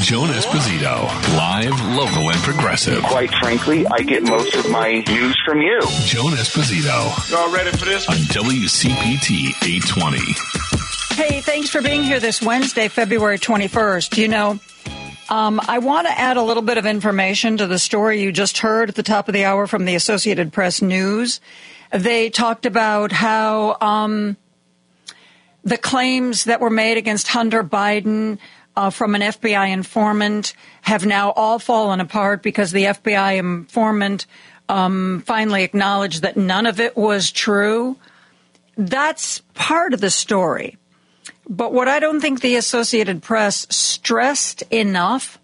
Joan Esposito, live, local, and progressive. Quite frankly, I get most of my news from you. Joan Esposito. Y'all ready for this? On WCPT 820. Hey, thanks for being here this Wednesday, February 21st. You know, um, I want to add a little bit of information to the story you just heard at the top of the hour from the Associated Press News. They talked about how um, the claims that were made against Hunter Biden uh, from an FBI informant have now all fallen apart because the FBI informant um, finally acknowledged that none of it was true. That's part of the story. But what I don't think the Associated Press stressed enough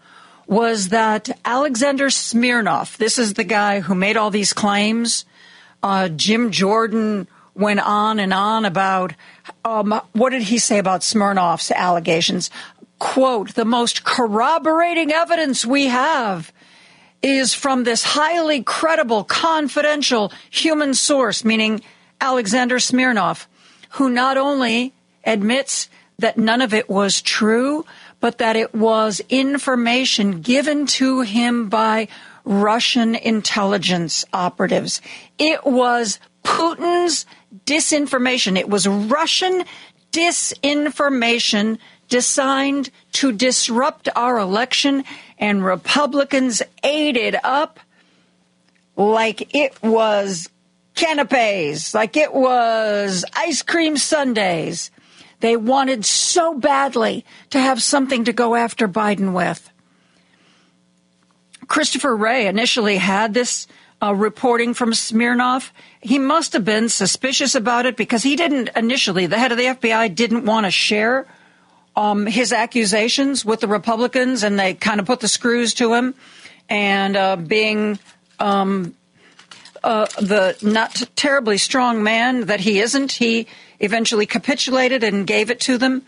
was that Alexander Smirnov, this is the guy who made all these claims. Uh, Jim Jordan went on and on about um, what did he say about Smirnov's allegations? Quote, the most corroborating evidence we have is from this highly credible, confidential human source, meaning Alexander Smirnov, who not only admits that none of it was true, but that it was information given to him by Russian intelligence operatives. It was Putin's disinformation. It was Russian disinformation designed to disrupt our election, and Republicans ate it up like it was canapes, like it was ice cream sundaes. They wanted so badly to have something to go after Biden with. Christopher Wray initially had this uh, reporting from Smirnov. He must have been suspicious about it because he didn't initially, the head of the FBI didn't want to share um, his accusations with the Republicans, and they kind of put the screws to him. And uh, being um, uh, the not terribly strong man that he isn't, he eventually capitulated and gave it to them.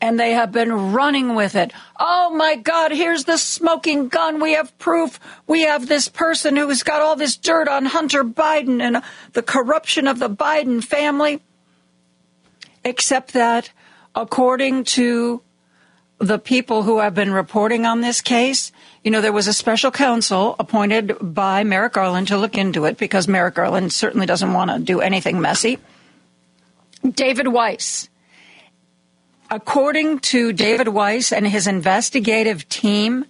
And they have been running with it. Oh my God, here's the smoking gun. We have proof. We have this person who's got all this dirt on Hunter Biden and the corruption of the Biden family. Except that according to the people who have been reporting on this case, you know, there was a special counsel appointed by Merrick Garland to look into it because Merrick Garland certainly doesn't want to do anything messy. David Weiss. According to David Weiss and his investigative team,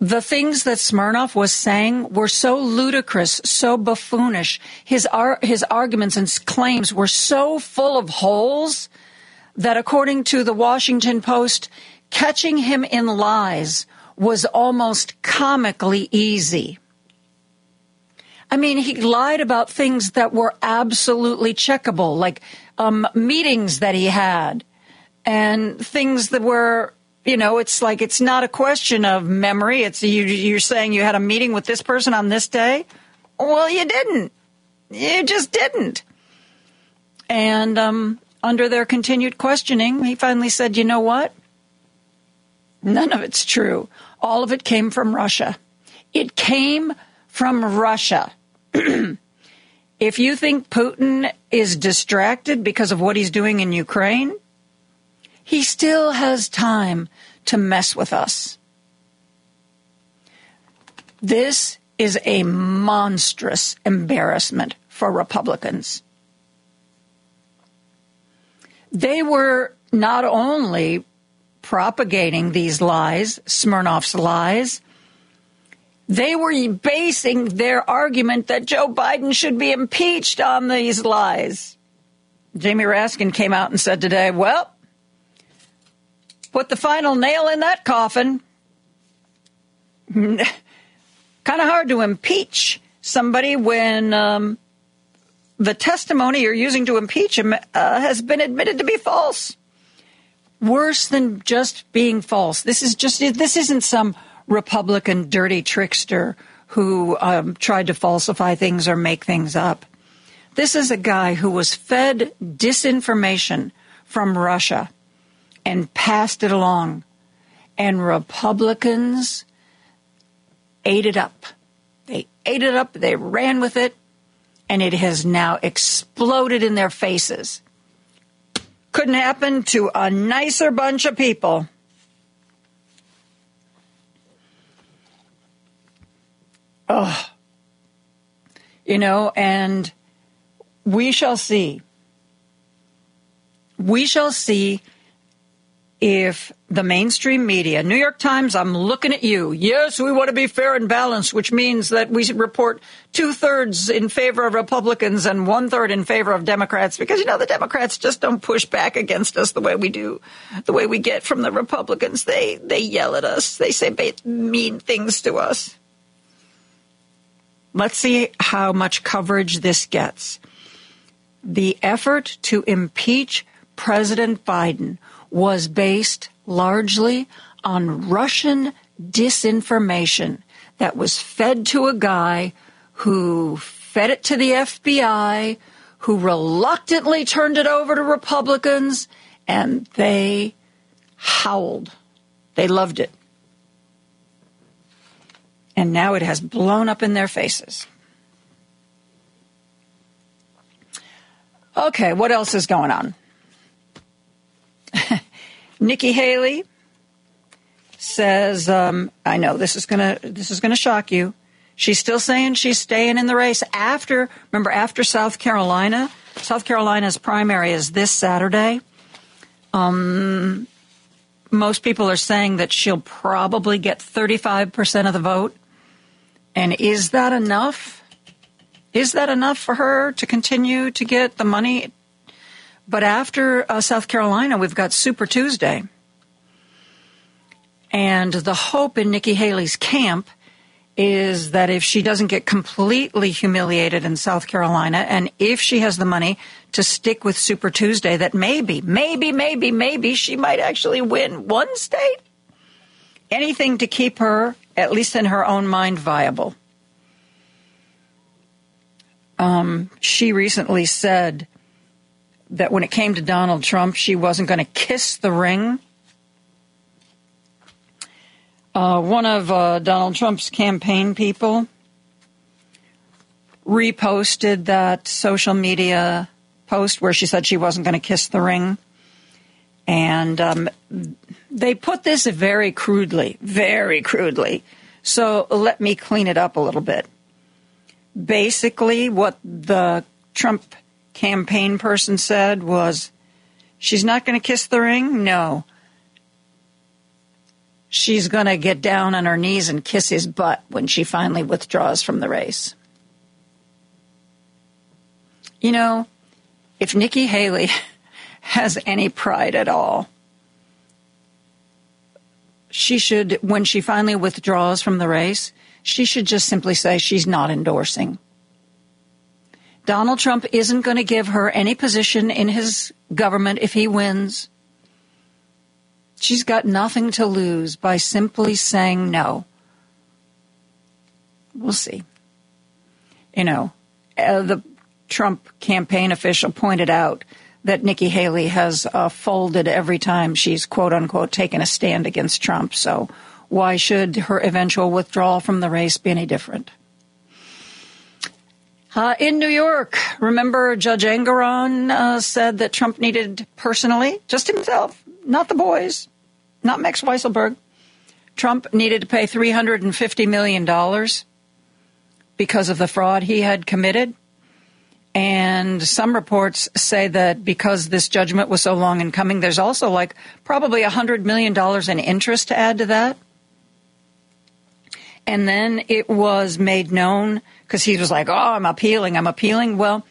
the things that Smirnov was saying were so ludicrous, so buffoonish. His, ar- his arguments and claims were so full of holes that according to the Washington Post, catching him in lies was almost comically easy. I mean, he lied about things that were absolutely checkable, like um, meetings that he had and things that were, you know, it's like it's not a question of memory. It's you, you're saying you had a meeting with this person on this day. Well, you didn't. You just didn't. And um, under their continued questioning, he finally said, you know what? None of it's true. All of it came from Russia. It came from Russia. if you think Putin is distracted because of what he's doing in Ukraine, he still has time to mess with us. This is a monstrous embarrassment for Republicans they were not only propagating these lies, Smirnov's lies, they were basing their argument that Joe Biden should be impeached on these lies. Jamie Raskin came out and said today, well, put the final nail in that coffin. kind of hard to impeach somebody when um, the testimony you're using to impeach him uh, has been admitted to be false. Worse than just being false. This is just, this isn't some Republican dirty trickster who um, tried to falsify things or make things up. This is a guy who was fed disinformation from Russia and passed it along. And Republicans ate it up. They ate it up, they ran with it, and it has now exploded in their faces. Couldn't happen to a nicer bunch of people. Oh, You know, and we shall see. We shall see if the mainstream media, New York Times, I'm looking at you. Yes, we want to be fair and balanced, which means that we report two thirds in favor of Republicans and one third in favor of Democrats because, you know, the Democrats just don't push back against us the way we do, the way we get from the Republicans. They, they yell at us. They say mean things to us. Let's see how much coverage this gets. The effort to impeach President Biden was based largely on Russian disinformation that was fed to a guy who fed it to the FBI, who reluctantly turned it over to Republicans, and they howled. They loved it. And now it has blown up in their faces. Okay, what else is going on? Nikki Haley says, um, "I know this is gonna this is gonna shock you." She's still saying she's staying in the race after. Remember, after South Carolina, South Carolina's primary is this Saturday. Um, most people are saying that she'll probably get 35% of the vote. And is that enough? Is that enough for her to continue to get the money but after uh, South Carolina, we've got Super Tuesday. And the hope in Nikki Haley's camp is that if she doesn't get completely humiliated in South Carolina, and if she has the money to stick with Super Tuesday, that maybe, maybe, maybe, maybe she might actually win one state. Anything to keep her, at least in her own mind, viable. Um, she recently said that when it came to Donald Trump, she wasn't going to kiss the ring. Uh, one of uh, Donald Trump's campaign people reposted that social media post where she said she wasn't going to kiss the ring. And um, they put this very crudely, very crudely. So let me clean it up a little bit. Basically, what the Trump campaign person said was, she's not going to kiss the ring? No. She's going to get down on her knees and kiss his butt when she finally withdraws from the race. You know, if Nikki Haley has any pride at all, she should, when she finally withdraws from the race, she should just simply say she's not endorsing. Donald Trump isn't going to give her any position in his government if he wins. She's got nothing to lose by simply saying no. We'll see. You know, uh, the Trump campaign official pointed out that Nikki Haley has uh, folded every time she's quote unquote taken a stand against Trump. So why should her eventual withdrawal from the race be any different? Uh, in New York, remember Judge Engoron uh, said that Trump needed personally, just himself, not the boys, not Max Weisselberg. Trump needed to pay $350 million because of the fraud he had committed. And some reports say that because this judgment was so long in coming, there's also like probably $100 million in interest to add to that. And then it was made known because he was like, oh, I'm appealing, I'm appealing. Well,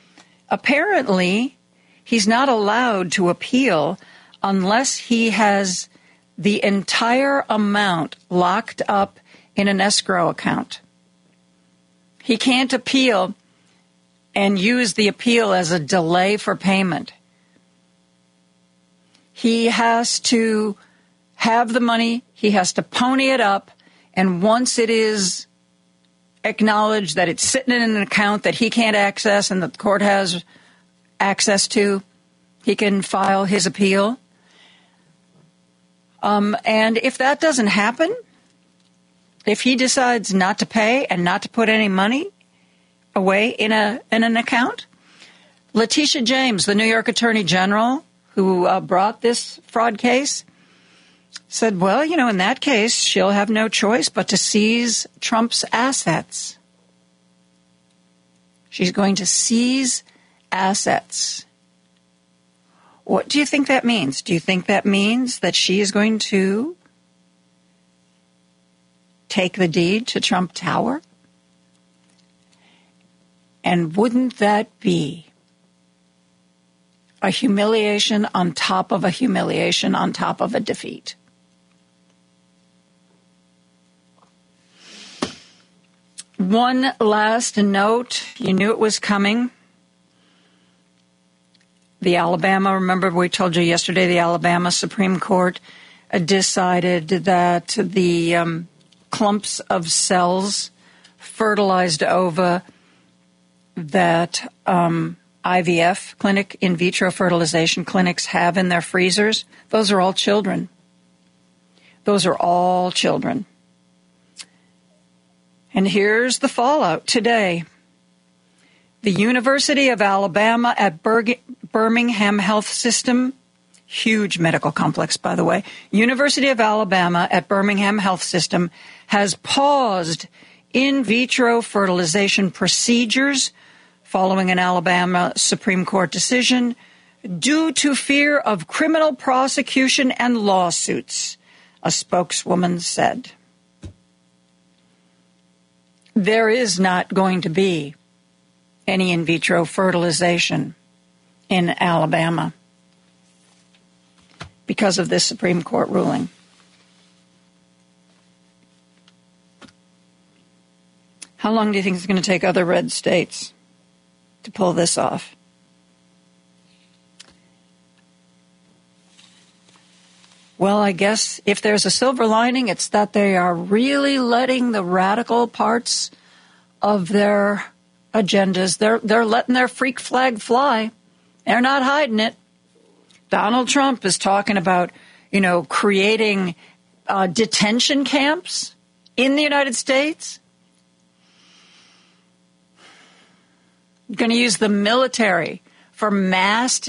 apparently he's not allowed to appeal unless he has the entire amount locked up in an escrow account. He can't appeal and use the appeal as a delay for payment. He has to have the money, he has to pony it up, and once it is acknowledged that it's sitting in an account that he can't access and that the court has access to, he can file his appeal. Um, and if that doesn't happen, if he decides not to pay and not to put any money away in a in an account, Letitia James, the New York Attorney General, who uh, brought this fraud case, said, well, you know, in that case, she'll have no choice but to seize Trump's assets. She's going to seize assets. What do you think that means? Do you think that means that she is going to take the deed to Trump Tower? And wouldn't that be a humiliation on top of a humiliation on top of a defeat? One last note you knew it was coming. The Alabama, remember we told you yesterday, the Alabama Supreme Court decided that the um, clumps of cells, fertilized ova that um, IVF clinic, in vitro fertilization clinics have in their freezers, those are all children. Those are all children. And here's the fallout today. The University of Alabama at Birmingham Health System, huge medical complex, by the way, University of Alabama at Birmingham Health System has paused in vitro fertilization procedures following an Alabama Supreme Court decision due to fear of criminal prosecution and lawsuits, a spokeswoman said there is not going to be any in vitro fertilization in Alabama because of this Supreme Court ruling. How long do you think it's going to take other red states to pull this off? Well, I guess if there's a silver lining, it's that they are really letting the radical parts of their agendas, they're, they're letting their freak flag fly. They're not hiding it. Donald Trump is talking about, you know, creating uh, detention camps in the United States. Going to use the military for mass,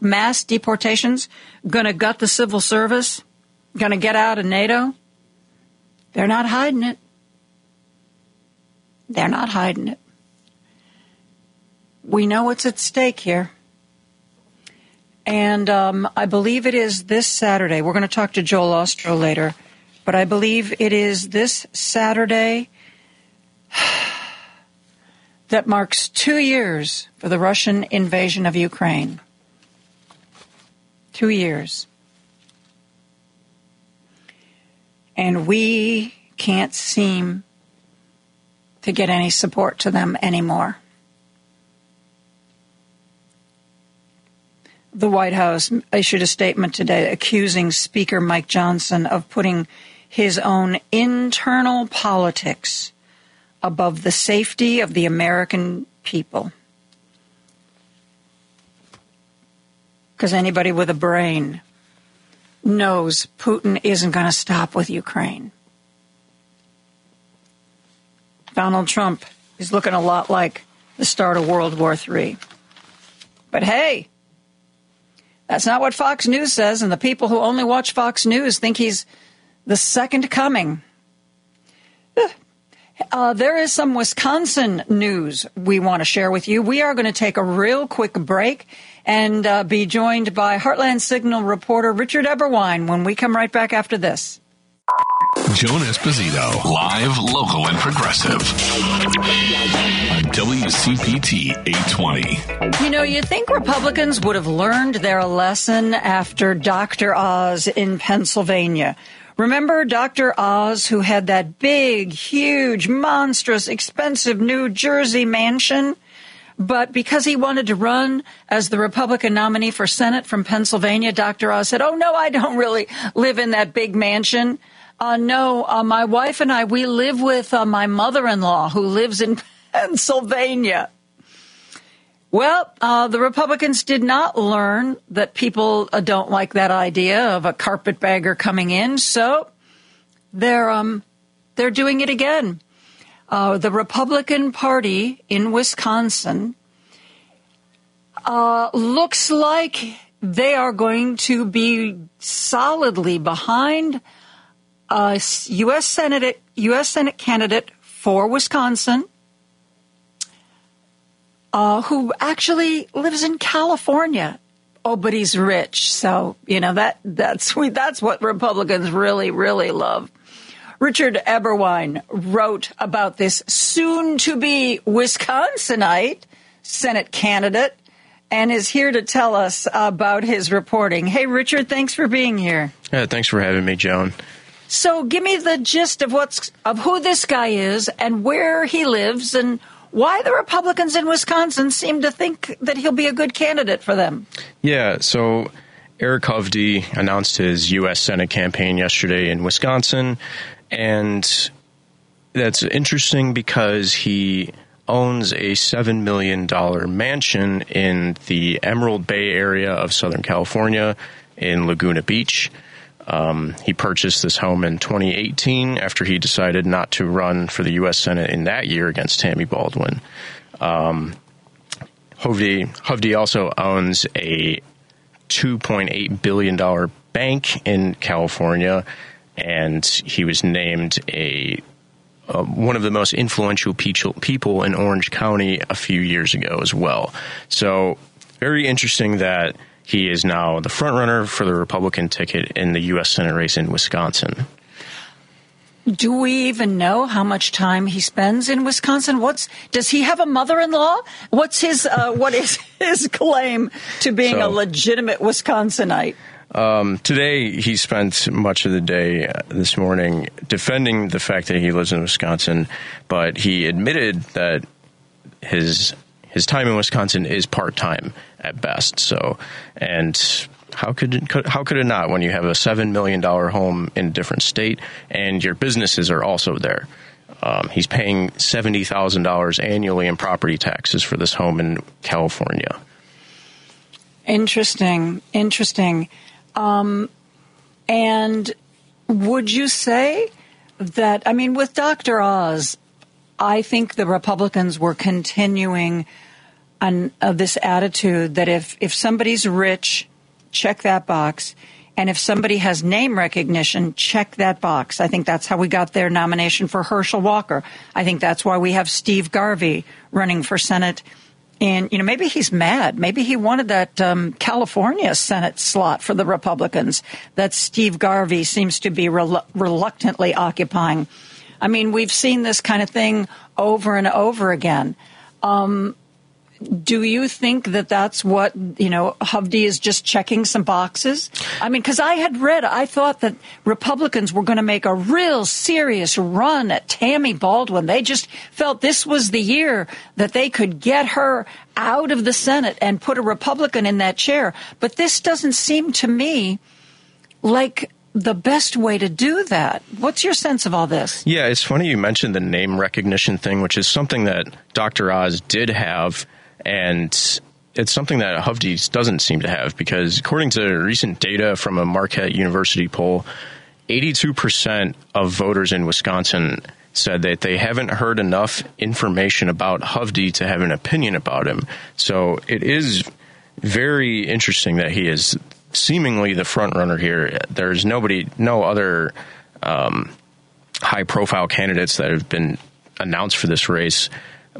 mass deportations, going to gut the civil service, going to get out of NATO. They're not hiding it. They're not hiding it. We know what's at stake here. And um, I believe it is this Saturday. We're going to talk to Joel Ostrow later, but I believe it is this Saturday that marks two years for the Russian invasion of Ukraine. Two years. And we can't seem to get any support to them anymore. The White House issued a statement today accusing Speaker Mike Johnson of putting his own internal politics above the safety of the American people. Because anybody with a brain knows Putin isn't going to stop with Ukraine. Donald Trump is looking a lot like the start of World War III. But hey, that's not what Fox News says, and the people who only watch Fox News think he's the second coming. Uh, there is some Wisconsin news we want to share with you. We are going to take a real quick break and uh, be joined by Heartland Signal reporter Richard Eberwein when we come right back after this. Joan Esposito, live, local, and progressive on WCPT 820. You know, you think Republicans would have learned their lesson after Dr. Oz in Pennsylvania. Remember Dr. Oz, who had that big, huge, monstrous, expensive New Jersey mansion? But because he wanted to run as the Republican nominee for Senate from Pennsylvania, Dr. Oz said, Oh, no, I don't really live in that big mansion. Uh, no, uh, my wife and I, we live with uh, my mother in law who lives in Pennsylvania. Well, uh, the Republicans did not learn that people uh, don't like that idea of a carpetbagger coming in, so they're um, they're doing it again. Uh, the Republican Party in Wisconsin looks like they are going to be solidly behind a U.S. Senate U.S. Senate candidate for Wisconsin, uh, who actually lives in California. Oh, but he's rich, so you know that that's that's what Republicans really really love. Richard Eberwein wrote about this soon-to-be Wisconsinite Senate candidate and is here to tell us about his reporting. Hey, Richard, thanks for being here. Yeah, thanks for having me, Joan. So, give me the gist of what's of who this guy is and where he lives and why the Republicans in Wisconsin seem to think that he'll be a good candidate for them. Yeah, so Eric Hovde announced his U.S. Senate campaign yesterday in Wisconsin, and that's interesting because he owns a $7 million mansion in the Emerald Bay area of Southern California in Laguna Beach. Um, he purchased this home in 2018 after he decided not to run for the U.S. Senate in that year against Tammy Baldwin. Um, Hovde, Hovde also owns a $2.8 billion bank in California, and he was named a uh, one of the most influential people in Orange County a few years ago as well. So, very interesting that he is now the frontrunner for the Republican ticket in the U.S. Senate race in Wisconsin. Do we even know how much time he spends in Wisconsin? What's does he have a mother-in-law? What's his uh, what is his claim to being so, a legitimate Wisconsinite? Um, today, he spent much of the day uh, this morning defending the fact that he lives in Wisconsin, but he admitted that his his time in Wisconsin is part time at best. So, and how could, it, how could it not when you have a seven million dollar home in a different state and your businesses are also there? Um, he's paying seventy thousand dollars annually in property taxes for this home in California. Interesting, interesting. Um, and would you say that, I mean, with Dr. Oz, I think the Republicans were continuing uh, this attitude that if, if somebody's rich, check that box. And if somebody has name recognition, check that box. I think that's how we got their nomination for Herschel Walker. I think that's why we have Steve Garvey running for Senate and, you know, maybe he's mad. Maybe he wanted that um, California Senate slot for the Republicans that Steve Garvey seems to be rel- reluctantly occupying. I mean, we've seen this kind of thing over and over again. Um, do you think that that's what you know Hovde is just checking some boxes? I mean, because I had read, I thought that Republicans were going to make a real serious run at Tammy Baldwin. They just felt this was the year that they could get her out of the Senate and put a Republican in that chair. But this doesn't seem to me like the best way to do that. What's your sense of all this? Yeah, it's funny you mentioned the name recognition thing, which is something that Dr. Oz did have and it's something that Hovde doesn't seem to have because according to recent data from a Marquette University poll, 82% of voters in Wisconsin said that they haven't heard enough information about Hovde to have an opinion about him. So it is very interesting that he is seemingly the front runner here. There's nobody, no other um, high profile candidates that have been announced for this race.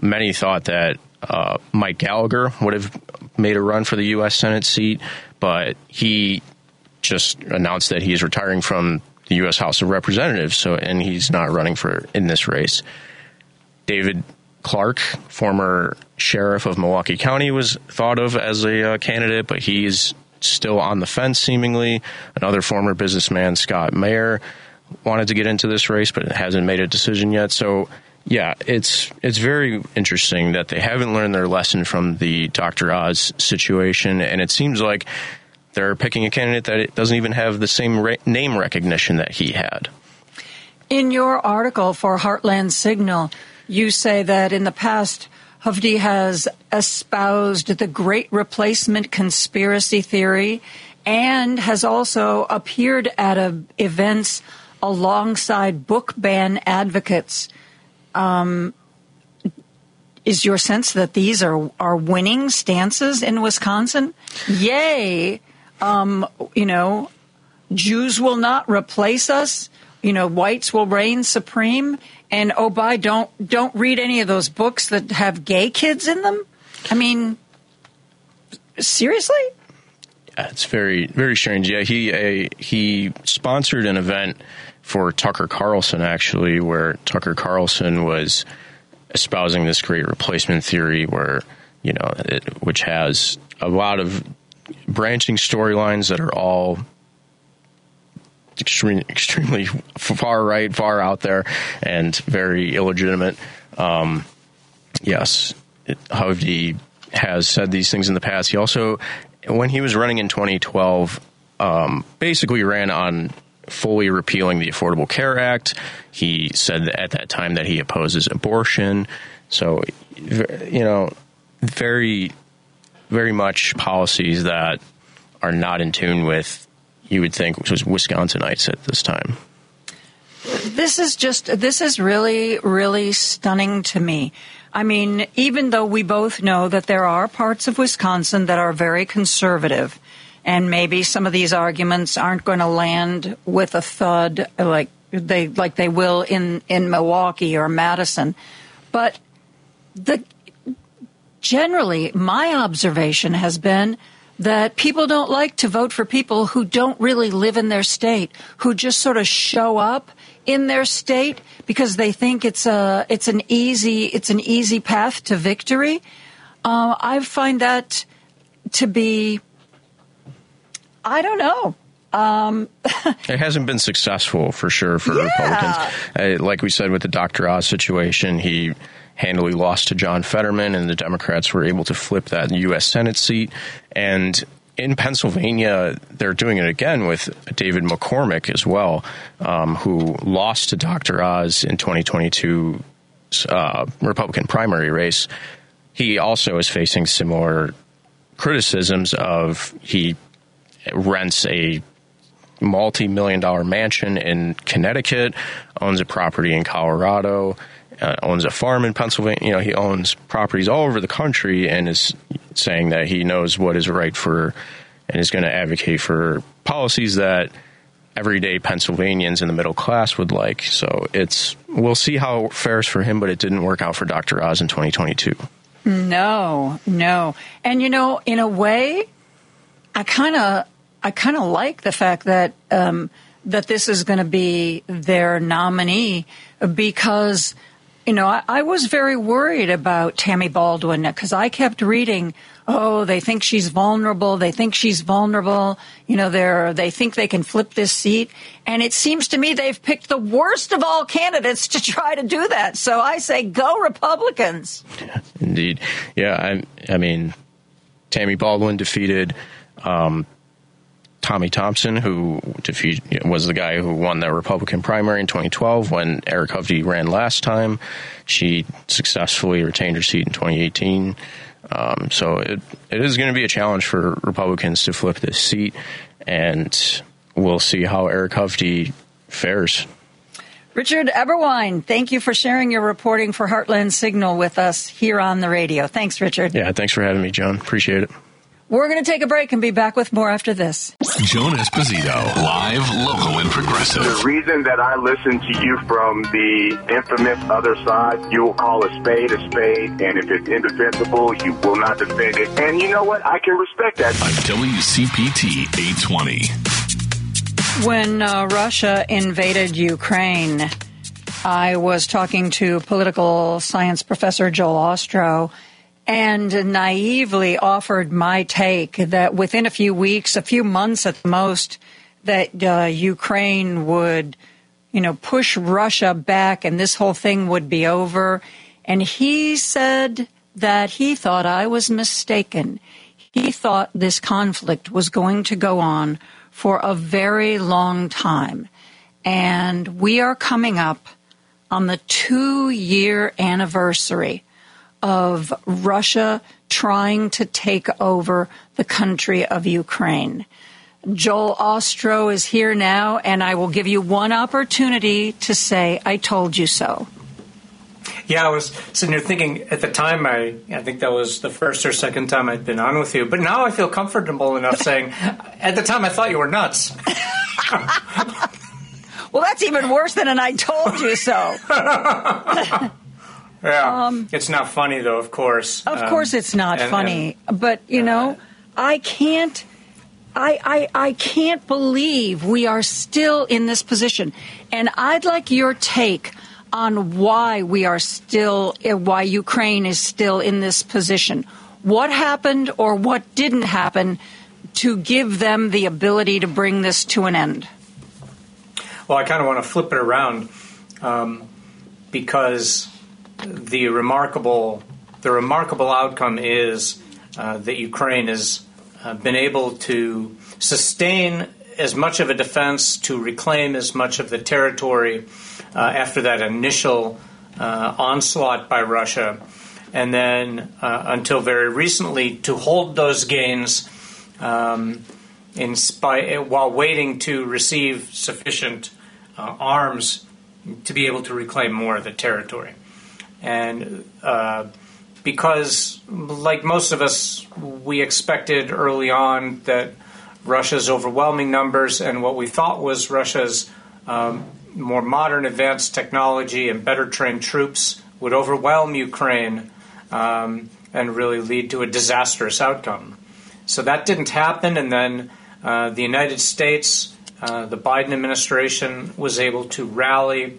Many thought that uh, Mike Gallagher would have made a run for the U.S. Senate seat, but he just announced that he's retiring from the U.S. House of Representatives, so and he's not running for in this race. David Clarke, former sheriff of Milwaukee County, was thought of as a uh, candidate, but he's still on the fence, seemingly. Another former businessman, Scott Mayer, wanted to get into this race, but hasn't made a decision yet. So yeah, it's it's very interesting that they haven't learned their lesson from the Dr. Oz situation, and it seems like they're picking a candidate that doesn't even have the same re- name recognition that he had. In your article for Heartland Signal, you say that in the past, Hovde has espoused the Great Replacement conspiracy theory and has also appeared at a, events alongside book ban advocates. Um, is your sense that these are, are winning stances in Wisconsin? Yay! Um, you know, Jews will not replace us. You know, whites will reign supreme. And oh, by don't don't read any of those books that have gay kids in them. I mean, seriously? It's very very strange. Yeah, he a, he sponsored an event for Tucker Carlson actually, where Tucker Carlson was espousing this great replacement theory, where you know, it, which has a lot of branching storylines that are all extremely, extremely far right, far out there, and very illegitimate. Um, yes, it, Hovde has said these things in the past. He also, when he was running in 2012, um, basically ran on fully repealing the Affordable Care Act. He said at that time that he opposes abortion. So, you know, very, very much policies that are not in tune with, you would think, was Wisconsinites at this time. This is just, this is really, really stunning to me. I mean, even though we both know that there are parts of Wisconsin that are very conservative, and maybe some of these arguments aren't going to land with a thud like they like they will in in Milwaukee or Madison, but the generally my observation has been that people don't like to vote for people who don't really live in their state, who just sort of show up in their state because they think it's a it's an easy it's an easy path to victory. Uh, I find that to be I don't know. Um, it hasn't been successful for sure for Yeah. Republicans. Uh, like we said with the Dr. Oz situation, he handily lost to John Fetterman, and the Democrats were able to flip that U.S. Senate seat. And in Pennsylvania, they're doing it again with David McCormick as well, um, who lost to Dr. Oz in 2022 uh, Republican primary race. He also is facing similar criticisms of he rents a multi-million dollar mansion in Connecticut, owns a property in Colorado, uh, owns a farm in Pennsylvania. You know, he owns properties all over the country and is saying that he knows what is right for and is going to advocate for policies that everyday Pennsylvanians in the middle class would like. So it's we'll see how it fares for him, but it didn't work out for Dr. Oz in 2022. No, no. And you know, in a way, I kind of, I kind of like the fact that um, that this is going to be their nominee because, you know, I, I was very worried about Tammy Baldwin because I kept reading, oh, they think she's vulnerable, they think she's vulnerable, you know, they're they think they can flip this seat, and it seems to me they've picked the worst of all candidates to try to do that. So I say, go Republicans. Indeed. Yeah, I, I mean, Tammy Baldwin defeated um, Tommy Thompson, who was the guy who won the Republican primary in 2012 when Eric Hovde ran last time. She successfully retained her seat in 2018. Um, so it, it is going to be a challenge for Republicans to flip this seat, and we'll see how Eric Hovde fares. Richard Eberwein, thank you for sharing your reporting for Heartland Signal with us here on the radio. Thanks, Richard. Yeah, thanks for having me, Joan. Appreciate it. We're going to take a break and be back with more after this. Joan Esposito, live, local, and progressive. The reason that I listen to you from the infamous other side, you will call a spade a spade, and if it's indefensible, you will not defend it. And you know what? I can respect that. On WCPT 820. When uh, Russia invaded Ukraine, I was talking to political science professor Joel Ostrow and naively offered my take that within a few weeks, a few months at the most, that uh, Ukraine would, you know, push Russia back and this whole thing would be over. And he said that he thought I was mistaken. He thought this conflict was going to go on for a very long time. And we are coming up on the two year anniversary of Russia trying to take over the country of Ukraine. Joel Ostrow is here now, and I will give you one opportunity to say, I told you so. Yeah, I was sitting here thinking at the time, I, I think that was the first or second time I'd been on with you, but now I feel comfortable enough saying, at the time I thought you were nuts. Well, that's even worse than an I told you so. Yeah, um, it's not funny though. Of course, of um, course, it's not and, funny. And, but you uh, know, I can't. I, I, I can't believe we are still in this position. And I'd like your take on why we are still, eh, why Ukraine is still in this position. What happened or what didn't happen to give them the ability to bring this to an end? Well, I kind of want to flip it around um, because the remarkable the remarkable outcome is uh, that Ukraine has uh, been able to sustain as much of a defense to reclaim as much of the territory uh, after that initial uh, onslaught by Russia, and then uh, until very recently to hold those gains um, in spite, while waiting to receive sufficient uh, arms to be able to reclaim more of the territory. And uh, because, like most of us, we expected early on that Russia's overwhelming numbers and what we thought was Russia's um, more modern advanced technology and better trained troops would overwhelm Ukraine um, and really lead to a disastrous outcome. So that didn't happen, and then uh, the United States, uh, the Biden administration, was able to rally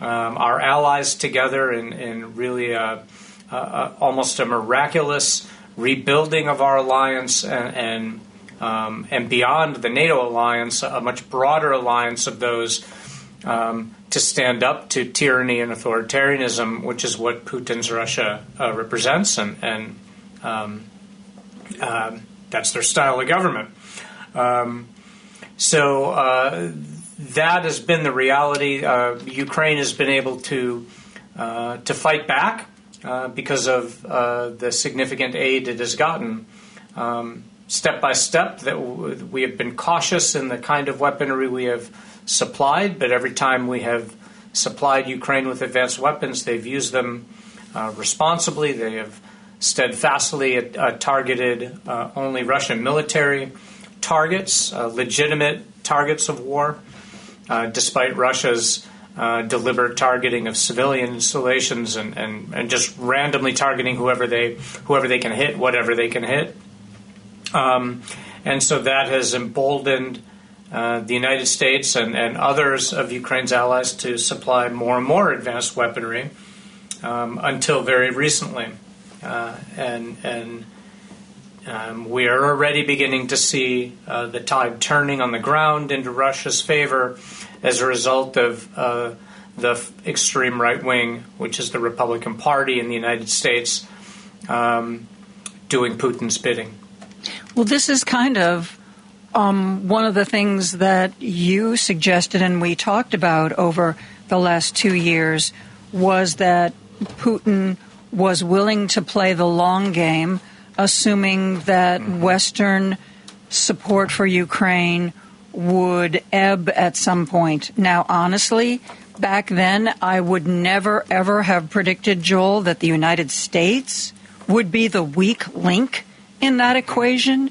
um, our allies together in, in really a, a, almost a miraculous rebuilding of our alliance and, and um, and beyond the NATO alliance, a much broader alliance of those um, to stand up to tyranny and authoritarianism, which is what Putin's Russia uh, represents, and, and um, uh, that's their style of government. Um, so uh, that has been the reality. Uh, Ukraine has been able to uh, to fight back uh, because of the significant aid it has gotten. Um, step by step that we have been cautious in the kind of weaponry we have supplied, but every time we have supplied Ukraine with advanced weapons, they've used them uh, responsibly. They have steadfastly uh, targeted uh, only Russian military targets, uh, legitimate targets of war, uh, despite Russia's uh, deliberate targeting of civilian installations and, and, and just randomly targeting whoever they whoever they can hit, whatever they can hit. Um, and so that has emboldened uh, the United States and, and, others of Ukraine's allies to supply more and more advanced weaponry um, until very recently. Uh, and and um, we are already beginning to see uh, the tide turning on the ground into Russia's favor as a result of uh, the f- extreme right wing, which is the Republican Party in the United States, um, doing Putin's bidding. Well, this is kind of um, one of the things that you suggested and we talked about over the last two years was that Putin was willing to play the long game, assuming that mm-hmm. Western support for Ukraine would ebb at some point. Now, honestly, back then, I would never, ever have predicted, Joel, that the United States would be the weak link in that equation.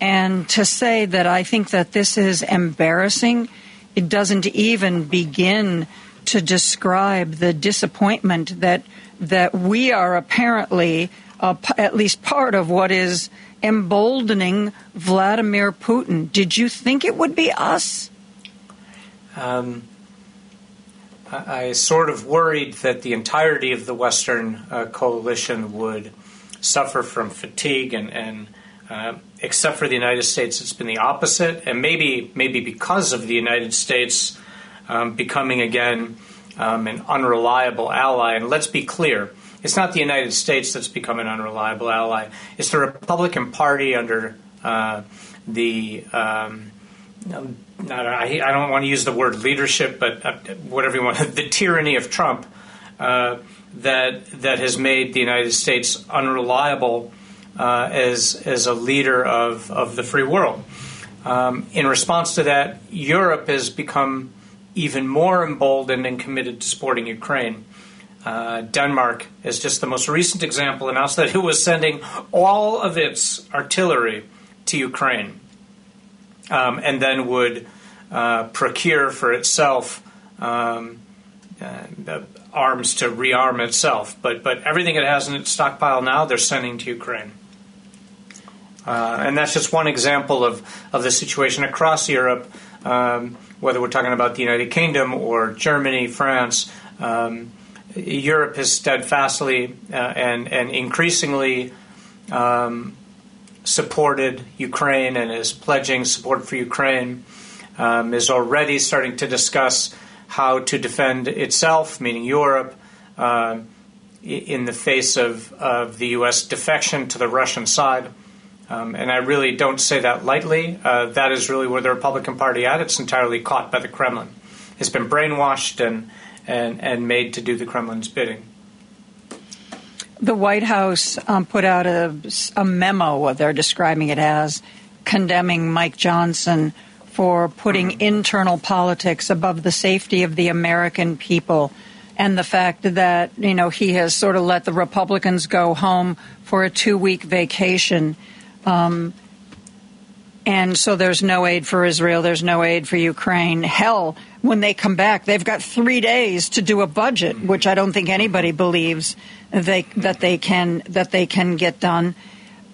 And to say that I think that this is embarrassing, it doesn't even begin to describe the disappointment that that we are apparently uh, at least part of what is emboldening Vladimir Putin. Did you think it would be us? Um, I, I, sort of worried that the entirety of the Western uh, coalition would suffer from fatigue and, and uh, except for the United States, it's been the opposite, and maybe maybe because of the United States um, becoming again um, an unreliable ally. And let's be clear, it's not the United States that's become an unreliable ally. It's the Republican Party under uh, the um, not, I, I, don't want to use the word leadership, but uh, whatever you want, the tyranny of Trump uh, that that has made the United States unreliable uh, as as a leader of of the free world. Um, in response to that, Europe has become even more emboldened and committed to supporting Ukraine. Uh, Denmark is just the most recent example announced that it was sending all of its artillery to Ukraine, um, and then would uh, procure for itself um, uh, arms to rearm itself. But but everything it has in its stockpile now, they're sending to Ukraine. Uh, and that's just one example of, of the situation across Europe, um, whether we're talking about the United Kingdom or Germany, France. Um, Europe has steadfastly uh, and, and increasingly um, supported Ukraine and is pledging support for Ukraine, um, is already starting to discuss how to defend itself, meaning Europe, uh, in the face of, of the U.S. defection to the Russian side. Um, and I really don't say that lightly. Uh, that is really where the Republican Party at. It's entirely caught by the Kremlin. It's been brainwashed and, and, and made to do the Kremlin's bidding. The White House um, put out a, a memo, they're describing it as, condemning Mike Johnson for putting mm-hmm. internal politics above the safety of the American people and the fact that you know he has sort of let the Republicans go home for a two week vacation. Um, and so there's no aid for Israel, there's no aid for Ukraine. Hell, when they come back, they've got three days to do a budget, which I don't think anybody believes they, that they can that they can get done.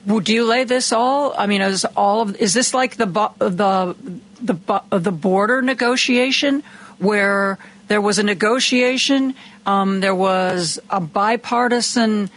Would you lay this all? I mean, is all of is this like the the the the border negotiation where there was a negotiation, um, there was a bipartisan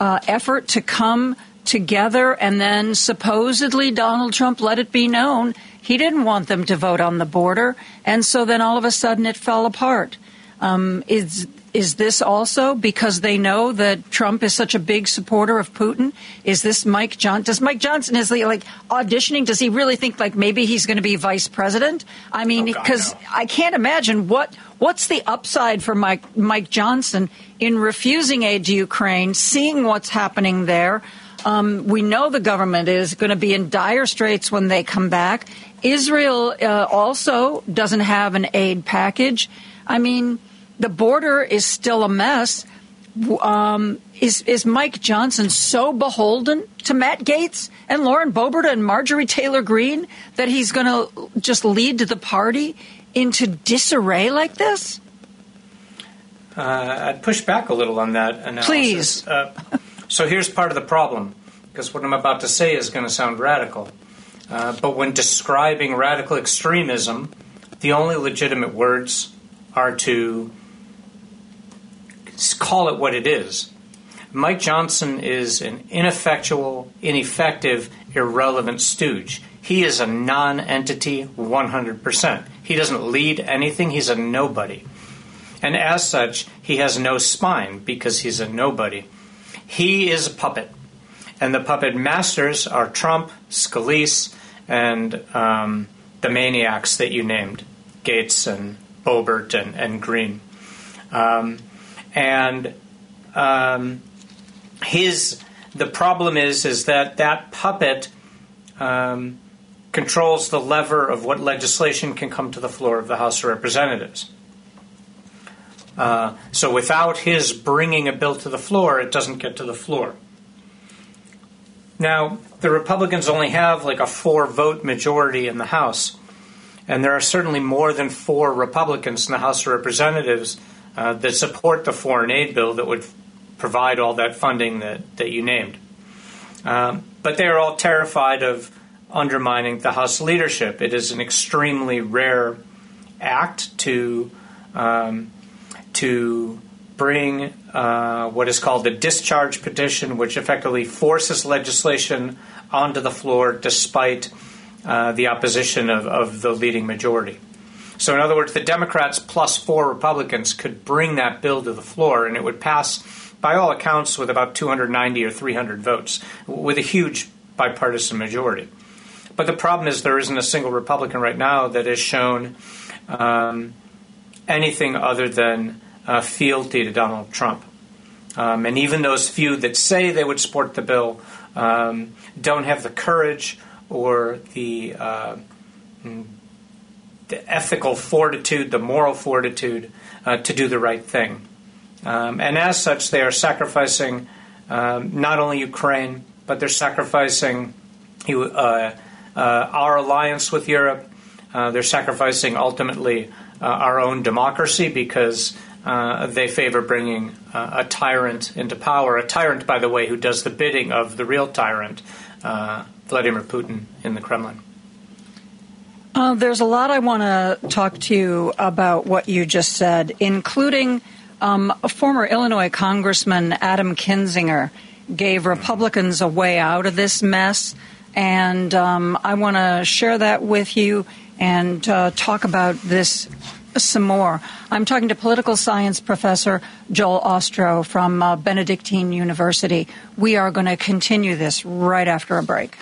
uh, effort to come together, and then supposedly Donald Trump let it be known he didn't want them to vote on the border, and so then all of a sudden it fell apart. Um, is is this also because they know that Trump is such a big supporter of Putin? Is this Mike Johnson? Does Mike Johnson is he like auditioning? Does he really think like maybe he's going to be vice president? I mean, because oh, no. I can't imagine what what's the upside for Mike Mike Johnson in refusing aid to Ukraine, seeing what's happening there. Um, we know the government is going to be in dire straits when they come back. Israel uh, also doesn't have an aid package. I mean, the border is still a mess. Um, is is Mike Johnson so beholden to Matt Gaetz and Lauren Boebert and Marjorie Taylor Greene that he's going to just lead the party into disarray like this? Uh, I'd push back a little on that analysis. Please. Uh, so here's part of the problem, because what I'm about to say is going to sound radical. Uh, but when describing radical extremism, the only legitimate words are to call it what it is. Mike Johnson is an ineffectual, ineffective, irrelevant stooge. He is a non entity 100%. He doesn't lead anything, he's a nobody. And as such, he has no spine because he's a nobody. He is a puppet. And the puppet masters are Trump, Scalise, and um, the maniacs that you named, Gaetz and Boebert and, and Greene. Um, and um, his the problem is is that that puppet um, controls the lever of what legislation can come to the floor of the House of Representatives. Uh, so without his bringing a bill to the floor, it doesn't get to the floor. Now, the Republicans only have like a four vote majority in the House, and there are certainly more than four Republicans in the House of Representatives uh, that support the foreign aid bill that would provide all that funding that, that you named. Um, but they are all terrified of undermining the House leadership. It is an extremely rare act to um, to bring uh, what is called a discharge petition, which effectively forces legislation onto the floor despite uh, the opposition of, of the leading majority. So, in other words, the Democrats plus four Republicans could bring that bill to the floor, and it would pass, by all accounts, with about 290 or 300 votes, with a huge bipartisan majority. But the problem is there isn't a single Republican right now that has shown um, anything other than uh, fealty to Donald Trump. Um, and even those few that say they would support the bill um, don't have the courage or the, uh, the ethical fortitude, the moral fortitude uh, to do the right thing. Um, and as such, they are sacrificing um, not only Ukraine, but they're sacrificing uh, uh, our alliance with Europe. Uh, they're sacrificing ultimately our own democracy because uh, they favor bringing uh, a tyrant into power. A tyrant, by the way, who does the bidding of the real tyrant, uh, Vladimir Putin, in the Kremlin. Uh, there's a lot I want to talk to you about what you just said, including um, former Illinois Congressman Adam Kinzinger gave Republicans a way out of this mess, and um, I want to share that with you and uh, talk about this some more. I'm talking to political science professor Joel Ostrow from uh, Benedictine University. We are going to continue this right after a break.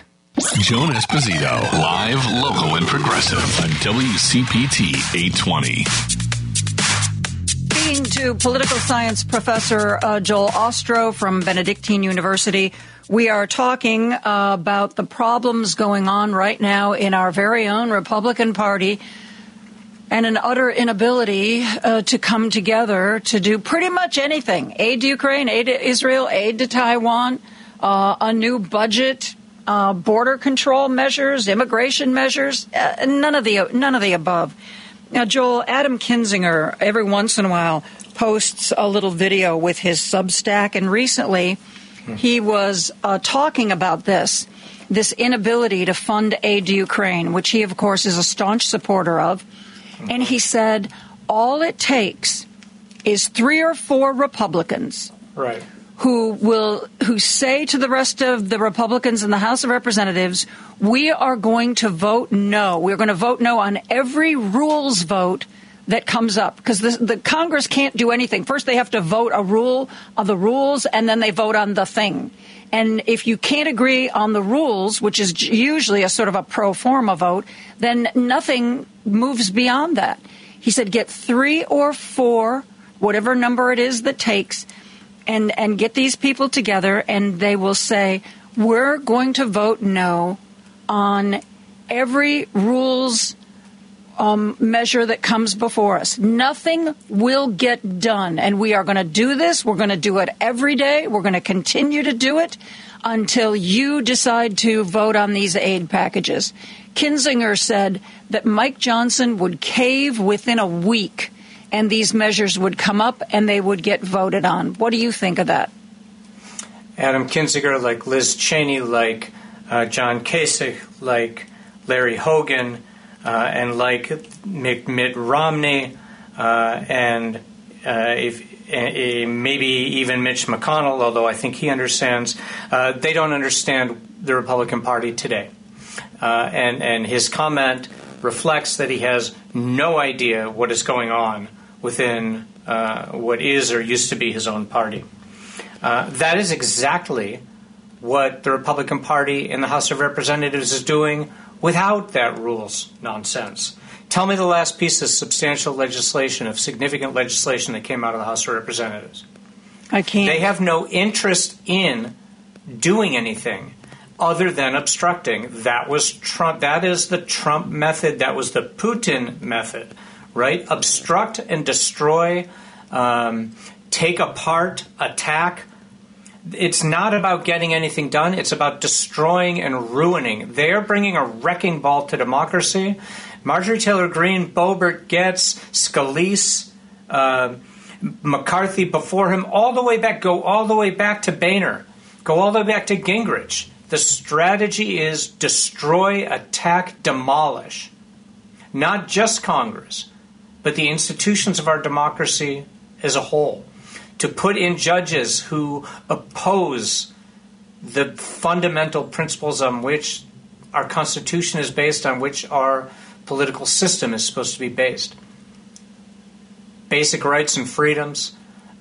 Joan Esposito, live, local, and progressive on WCPT 820. Speaking to political science professor uh, Joel Ostrow from Benedictine University, we are talking uh, about the problems going on right now in our very own Republican Party and an utter inability uh, to come together to do pretty much anything aid to Ukraine, aid to Israel, aid to Taiwan, uh, a new budget. Uh, border control measures, immigration measures, uh, none of the none of the above. Now, Joel, Adam Kinzinger every once in a while posts a little video with his Substack, and recently he was uh, talking about this this inability to fund aid to Ukraine, which he, of course, is a staunch supporter of. And he said, all it takes is three or four Republicans Right. Who will who say to the rest of the Republicans in the House of Representatives, we are going to vote no. We're going to vote no on every rules vote that comes up because the, the Congress can't do anything. First, they have to vote a rule of the rules, and then they vote on the thing. And if you can't agree on the rules, which is usually a sort of a pro forma vote, then nothing moves beyond that. He said, get three or four, whatever number it is that takes, and, and get these people together, and they will say, we're going to vote no on every rules um, measure that comes before us. Nothing will get done. And we are going to do this. We're going to do it every day. We're going to continue to do it until you decide to vote on these aid packages. Kinzinger said that Mike Johnson would cave within a week and these measures would come up and they would get voted on. What do you think of that? Adam Kinzinger, like Liz Cheney, like uh, John Kasich, like Larry Hogan, uh, and like Mitt, Romney, uh, and uh, if, maybe even Mitch McConnell, although I think he understands, uh, they don't understand the Republican Party today. Uh, and, and his comment reflects that he has no idea what is going on within uh, what is or used to be his own party. Uh, that is exactly what the Republican Party in the House of Representatives is doing without that rules nonsense. Tell me the last piece of substantial legislation, of significant legislation that came out of the House of Representatives. I can't. They have no interest in doing anything other than obstructing. That was Trump. That is the Trump method. That was the Putin method, right? Obstruct and destroy, um, take apart, attack, it's not about getting anything done. It's about destroying and ruining. They are bringing a wrecking ball to democracy. Marjorie Taylor Greene, Boebert, Gaetz, Scalise, uh, McCarthy before him, all the way back, go all the way back to Boehner, go all the way back to Gingrich. The strategy is destroy, attack, demolish. Not just Congress, but the institutions of our democracy as a whole to put in judges who oppose the fundamental principles on which our Constitution is based, on which our political system is supposed to be based. Basic rights and freedoms,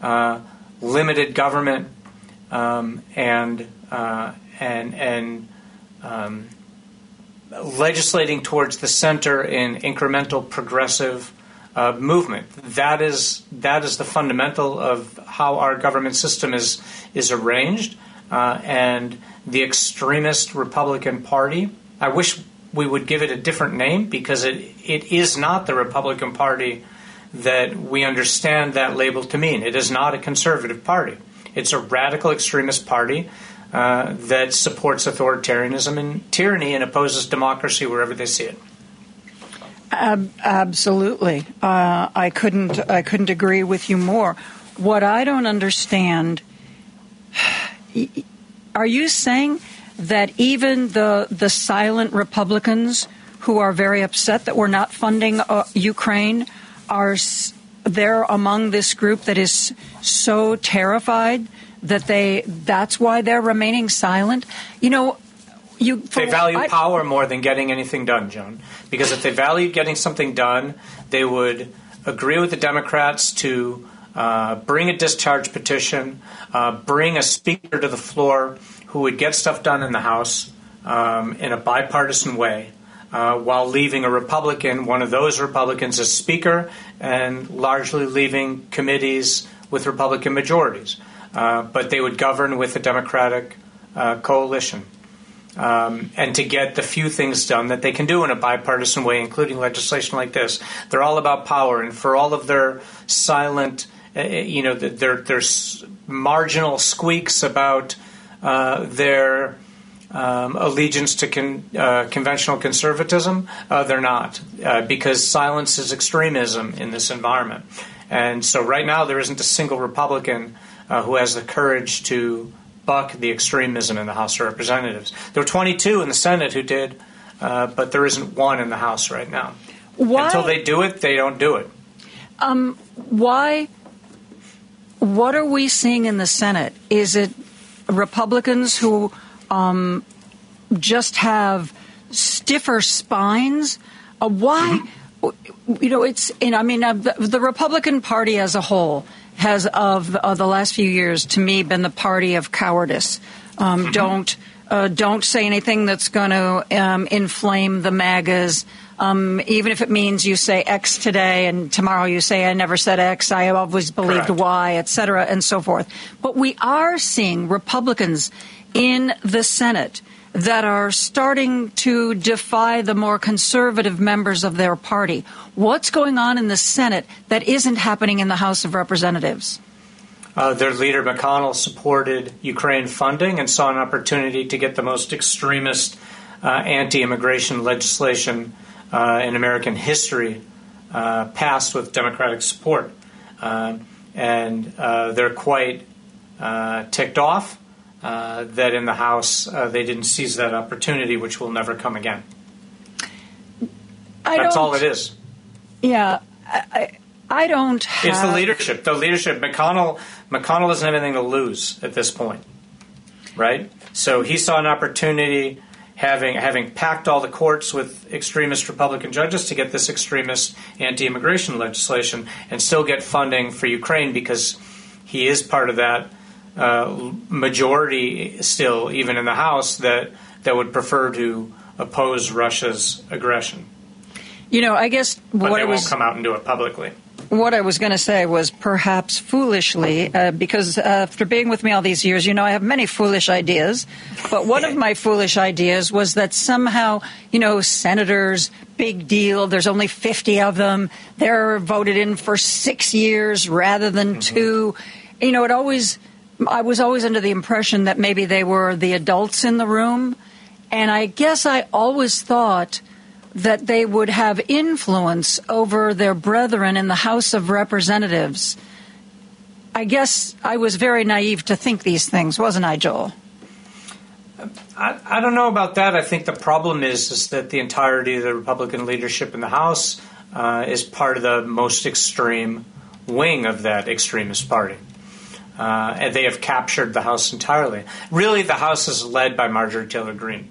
uh, limited government, um, and uh, and and um, legislating towards the center in incremental progressive uh, movement. That is that is the fundamental of how our government system is is arranged. Uh, and the extremist Republican Party. I wish we would give it a different name because it it is not the Republican Party that we understand that label to mean. It is not a conservative party. It's a radical extremist party uh, that supports authoritarianism and tyranny and opposes democracy wherever they see it. Ab- absolutely, uh, I couldn't. I couldn't agree with you more. What I don't understand. Are you saying that even the the silent Republicans who are very upset that we're not funding uh, Ukraine are they're among this group that is so terrified that they that's why they're remaining silent? You know, you, they value I, power more than getting anything done, Joan. Because if they valued getting something done, they would agree with the Democrats to uh, bring a discharge petition, uh, bring a speaker to the floor who would get stuff done in the House um, in a bipartisan way. Uh, while leaving a Republican, one of those Republicans, as Speaker, and largely leaving committees with Republican majorities. Uh, but they would govern with a Democratic uh, coalition um, and to get the few things done that they can do in a bipartisan way, including legislation like this. They're all about power, and for all of their silent, uh, you know, their their marginal squeaks about uh, their um, allegiance to con, uh, conventional conservatism, uh, they're not, uh, because silence is extremism in this environment. And so, right now, there isn't a single Republican uh, who has the courage to buck the extremism in the House of Representatives. There were 22 in the Senate who did, uh, but there isn't one in the House right now. Why? Until they do it, they don't do it. Um, why? What are we seeing in the Senate? Is it Republicans who um, just have stiffer spines? Uh, why? Mm-hmm. You know, it's. You know, I mean, uh, the, the Republican Party as a whole has of, of the last few years to me been the party of cowardice. Um, mm-hmm. Don't uh, don't say anything that's going to um, inflame the MAGAs. Um, even if it means you say X today and tomorrow you say I never said X, I always believed Correct. Y, et cetera, and so forth. But we are seeing Republicans in the Senate that are starting to defy the more conservative members of their party. What's going on in the Senate that isn't happening in the House of Representatives? Uh, their leader McConnell supported Ukraine funding and saw an opportunity to get the most extremist uh, anti-immigration legislation uh, in American history uh, passed with Democratic support, uh, and uh, they're quite ticked off uh, that in the House uh, they didn't seize that opportunity, which will never come again. I That's all it is. Yeah, I, I don't. Have... It's the leadership. The leadership. McConnell. McConnell doesn't have anything to lose at this point, right? So he saw an opportunity, having having packed all the courts with extremist Republican judges, to get this extremist anti-immigration legislation and still get funding for Ukraine because he is part of that uh, majority still, even in the House, that that would prefer to oppose Russia's aggression. You know, I guess but what they I won't come out and do it publicly. What I was going to say was perhaps foolishly, uh, because uh, after being with me all these years, you know, I have many foolish ideas. But one of my foolish ideas was that somehow, you know, senators, big deal, there's only 50 of them, they're voted in for six years rather than mm-hmm. two. You know, it always I was always under the impression that maybe they were the adults in the room. And I guess I always thought that they would have influence over their brethren in the House of Representatives. I guess I was very naive to think these things, wasn't I, Joel? I, I don't know about that. I think the problem is, is that the entirety of the Republican leadership in the House uh, is part of the most extreme wing of that extremist party. Uh, and they have captured the House entirely. Really, the House is led by Marjorie Taylor Greene.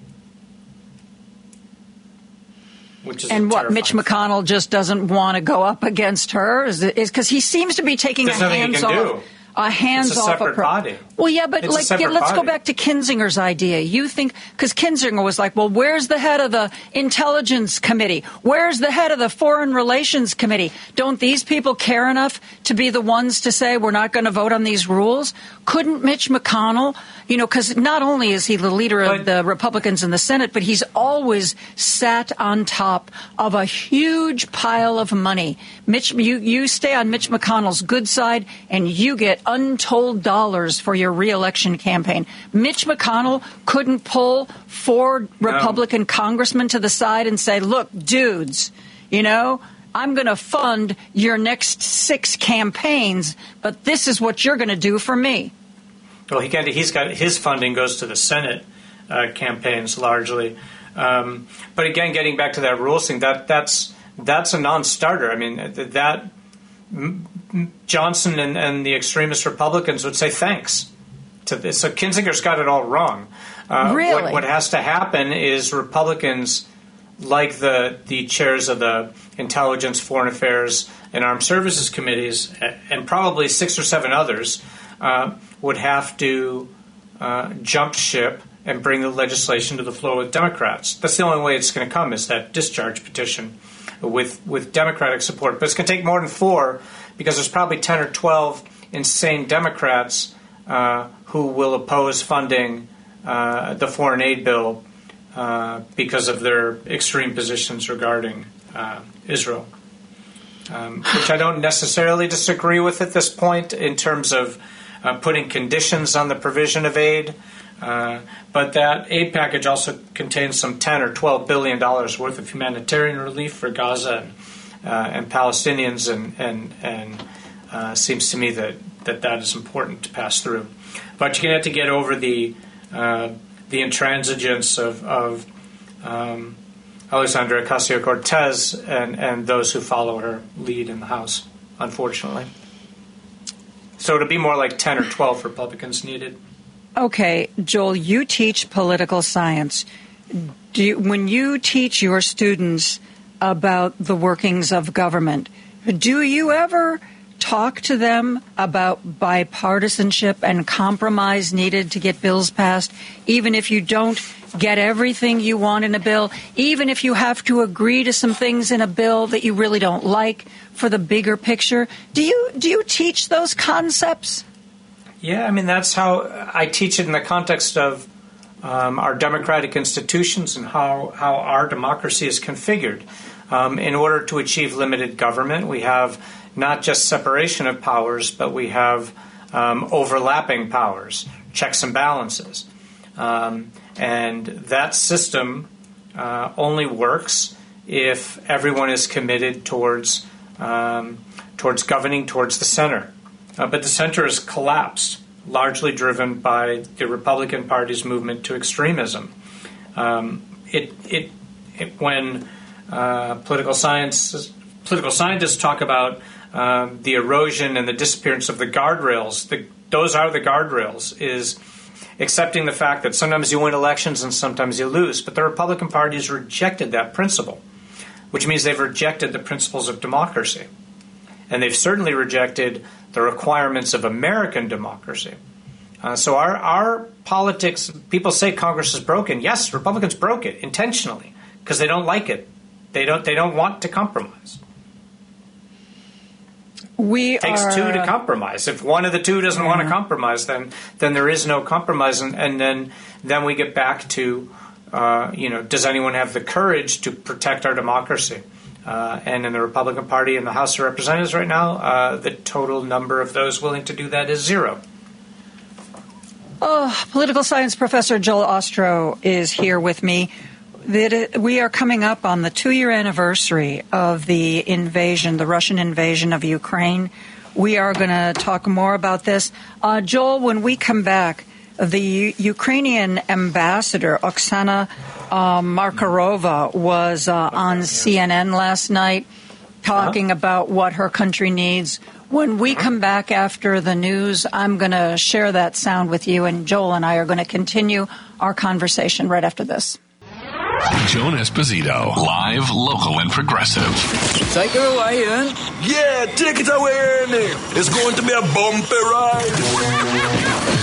and what Mitch McConnell just doesn't want to go up against her is because he seems to be taking There's a hands off. A hands off body. Well, yeah, but it's like, let's body. go back to Kinzinger's idea. You think because Kinzinger was like, well, where's the head of the intelligence committee? Where's the head of the foreign relations committee? Don't these people care enough to be the ones to say we're not going to vote on these rules? Couldn't Mitch McConnell? You know, because not only is he the leader but, of the Republicans in the Senate, but he's always sat on top of a huge pile of money. Mitch, you, you stay on Mitch McConnell's good side, and you get untold dollars for your reelection campaign. Mitch McConnell couldn't pull four Republican no. congressmen to the side and say, look, dudes, You know, I'm going to fund your next six campaigns, but this is what you're going to do for me. Well, he got, he's got his funding goes to the Senate uh, campaigns largely. Um, but again, getting back to that rules thing, that that's that's a non-starter. I mean, that Johnson and, and the extremist Republicans would say thanks to this. So Kinzinger's got it all wrong. Uh, really? What, what, has to happen is Republicans, like the the chairs of the Intelligence, Foreign Affairs, and Armed Services committees, and probably six or seven others, uh, would have to uh, jump ship and bring the legislation to the floor with Democrats. That's the only way it's going to come is that discharge petition with with Democratic support. But it's going to take more than four because there's probably ten or twelve insane Democrats who will oppose funding uh, the foreign aid bill uh, because of their extreme positions regarding uh, Israel. Um, which I don't necessarily disagree with at this point in terms of uh, putting conditions on the provision of aid. Uh, but that aid package also contains some 10 or 12 billion dollars worth of humanitarian relief for Gaza and, uh, and Palestinians, and and and uh, seems to me that, that that is important to pass through. But you're going to have to get over the uh, the intransigence of, of um, Alexandria Ocasio Cortez and, and those who follow her lead in the House, unfortunately. So it'll be more like 10 or 12 Republicans needed. Okay, Joel, you teach political science. You, when you teach your students about the workings of government, do you ever talk to them about bipartisanship and compromise needed to get bills passed, even if you don't get everything you want in a bill, even if you have to agree to some things in a bill that you really don't like for the bigger picture? Do you do you teach those concepts? Yeah, I mean, that's how I teach it in the context of um, our democratic institutions and how, how our democracy is configured. Um, in order to achieve limited government, we have not just separation of powers, but we have um, overlapping powers, checks and balances. Um, and that system uh, only works if everyone is committed towards, um, towards governing towards the center. Uh, but the center has collapsed, largely driven by the Republican Party's movement to extremism. Um, it, it, it, when uh, political science political scientists talk about um, the erosion and the disappearance of the guardrails, the, those are the guardrails. Is accepting the fact that sometimes you win elections and sometimes you lose. But the Republican Party has rejected that principle, which means they've rejected the principles of democracy. And they've certainly rejected the requirements of American democracy. Uh, so our our politics, people say Congress is broken. Yes, Republicans broke it intentionally because they don't like it. They don't they don't want to compromise. We it takes are, two to compromise. If one of the two doesn't want to compromise, then then there is no compromise, and, and then then we get back to uh, you know, does anyone have the courage to protect our democracy? Uh, and in the Republican Party in the House of Representatives right now, uh, the total number of those willing to do that is zero. Oh, political science professor Joel Ostrow is here with me. We are coming up on the two year anniversary of the invasion, the Russian invasion of Ukraine. We are going to talk more about this. Uh, Joel, when we come back, the U- Ukrainian ambassador, Oksana uh, Markarova, was uh, on CNN last night talking uh-huh. about what her country needs. When we come back after the news, I'm going to share that sound with you, and Joel and I are going to continue our conversation right after this. Joan Esposito, live, local, and progressive. Take her away, Ian. Yeah, take it away, Ernie. It's going to be a bumpy ride.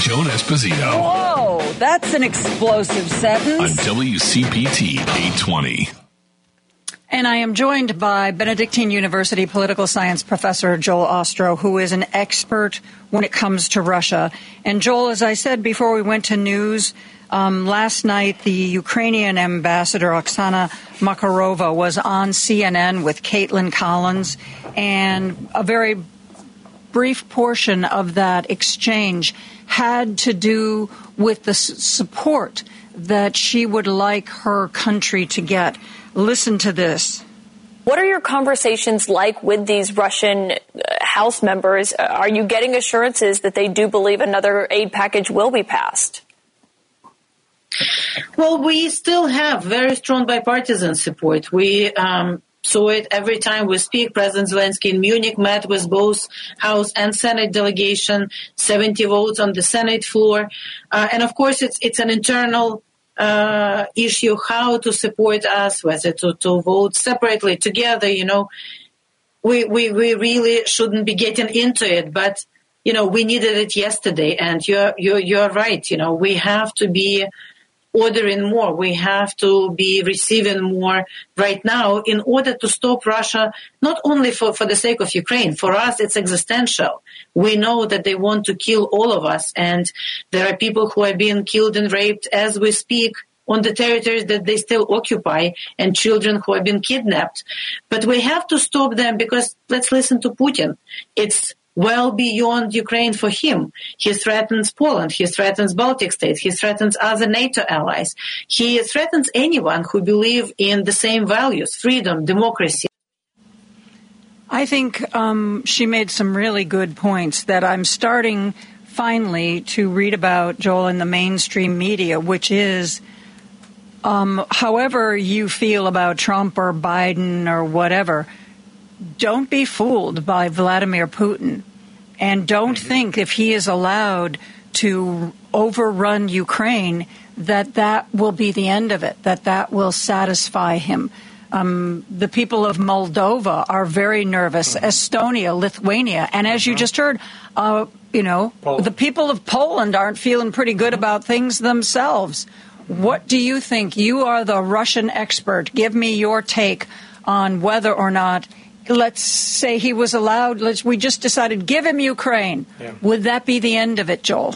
Joan Esposito. Whoa, that's an explosive sentence. On WCPT 820. And I am joined by Benedictine University political science professor Joel Ostrow, who is an expert when it comes to Russia. And Joel, as I said before we went to news, um, last night, the Ukrainian ambassador Oksana Markarova was on CNN with Kaitlan Collins, and a very brief portion of that exchange had to do with the support that she would like her country to get. Listen to this. What are your conversations like with these Russian uh, House members? Uh, are you getting assurances that they do believe another aid package will be passed? Well, we still have very strong bipartisan support. We um, saw it every time we speak. President Zelensky in Munich met with both House and Senate delegation, 70 votes on the Senate floor. Uh, and of course, it's, it's an internal uh, issue how to support us, whether to, to vote separately, together, you know. We, we, we really shouldn't be getting into it, but, you know, we needed it yesterday. And you're, you're, you're right. You know, we have to be ordering more. We have to be receiving more right now in order to stop Russia, not only for, for the sake of Ukraine. For us, it's existential. We know that they want to kill all of us. And there are people who are being killed and raped as we speak on the territories that they still occupy and children who have been kidnapped. But we have to stop them because let's listen to Putin. It's well beyond Ukraine for him. He threatens Poland. He threatens Baltic states. He threatens other NATO allies. He threatens anyone who believe in the same values, freedom, democracy. I think um, she made some really good points that I'm starting finally to read about, Joel, in the mainstream media, which is um, however you feel about Trump or Biden or whatever – don't be fooled by Vladimir Putin. And don't mm-hmm. think if he is allowed to overrun Ukraine that that will be the end of it, that that will satisfy him. Um, the people of Moldova are very nervous, mm-hmm. Estonia, Lithuania, and as you mm-hmm. just heard, uh, you know, Poland. the people of Poland aren't feeling pretty good mm-hmm. about things themselves. What do you think? You are the Russian expert. Give me your take on whether or not let's say he was allowed, we just decided give him Ukraine. Yeah. Would that be the end of it, Joel?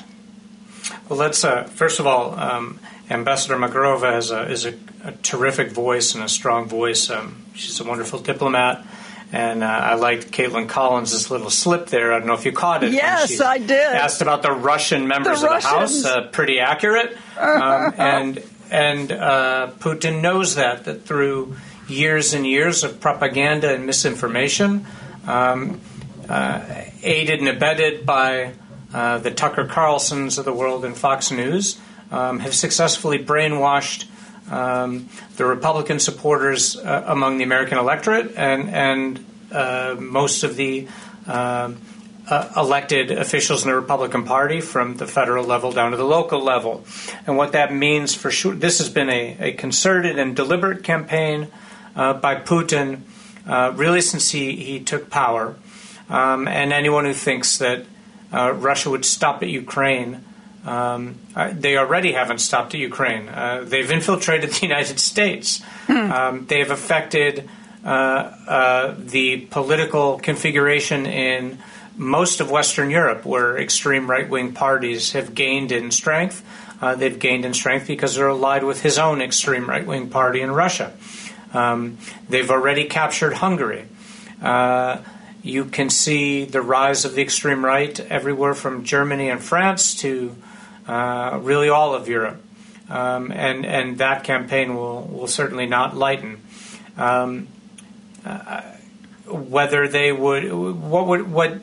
Well, let's uh, first of all, um, Ambassador Markarova has a, is a, a, terrific voice and a strong voice. Um, she's a wonderful diplomat. And uh, I liked Kaitlan Collins' little slip there. I don't know if you caught it. Yes, I did. Asked about the Russian members the of the House. Uh, pretty accurate. Um, and and uh, Putin knows that that through years and years of propaganda and misinformation, um, uh, aided and abetted by uh, the Tucker Carlsons of the world and Fox News, um, have successfully brainwashed um, the Republican supporters uh, among the American electorate and and uh, most of the uh, uh, elected officials in the Republican Party from the federal level down to the local level. And what that means for sure, this has been a, a concerted and deliberate campaign by Putin uh, really since he, he took power. Um, and anyone who thinks that uh, Russia would stop at Ukraine, um, uh, they already haven't stopped at Ukraine. Uh, they've infiltrated the United States. Hmm. Um, they have affected the political configuration in most of Western Europe, where extreme right wing parties have gained in strength. Uh, they've gained in strength because they're allied with his own extreme right wing party in Russia. Um, they've already captured Hungary. Uh, you can see the rise of the extreme right everywhere from Germany and France to uh, really all of Europe. Um, and, and that campaign will, will certainly not lighten. Um, uh, whether they would, what would, what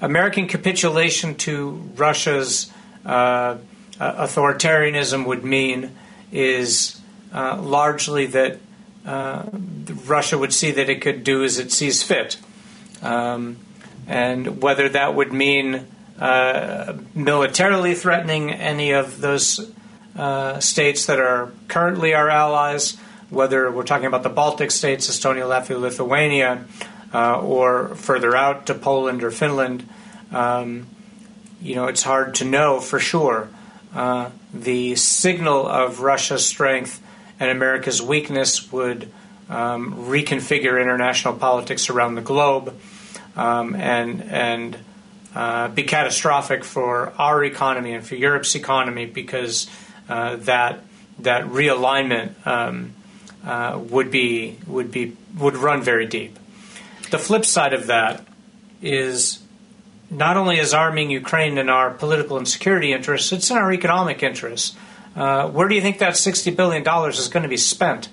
American capitulation to Russia's uh, authoritarianism would mean is uh, largely that uh, Russia would see that it could do as it sees fit. Um, and whether that would mean uh, militarily threatening any of those uh, states that are currently our allies, whether we're talking about the Baltic states, Estonia, Latvia, Lithuania, uh, or further out to Poland or Finland, um, you know, it's hard to know for sure. Uh, the signal of Russia's strength and America's weakness would um, reconfigure international politics around the globe um, and and uh, be catastrophic for our economy and for Europe's economy because uh, that that realignment um, uh, would be would be would run very deep. The flip side of that is not only is arming Ukraine in our political and security interests, it's in our economic interests. Uh, where do you think that $60 billion is going to be spent?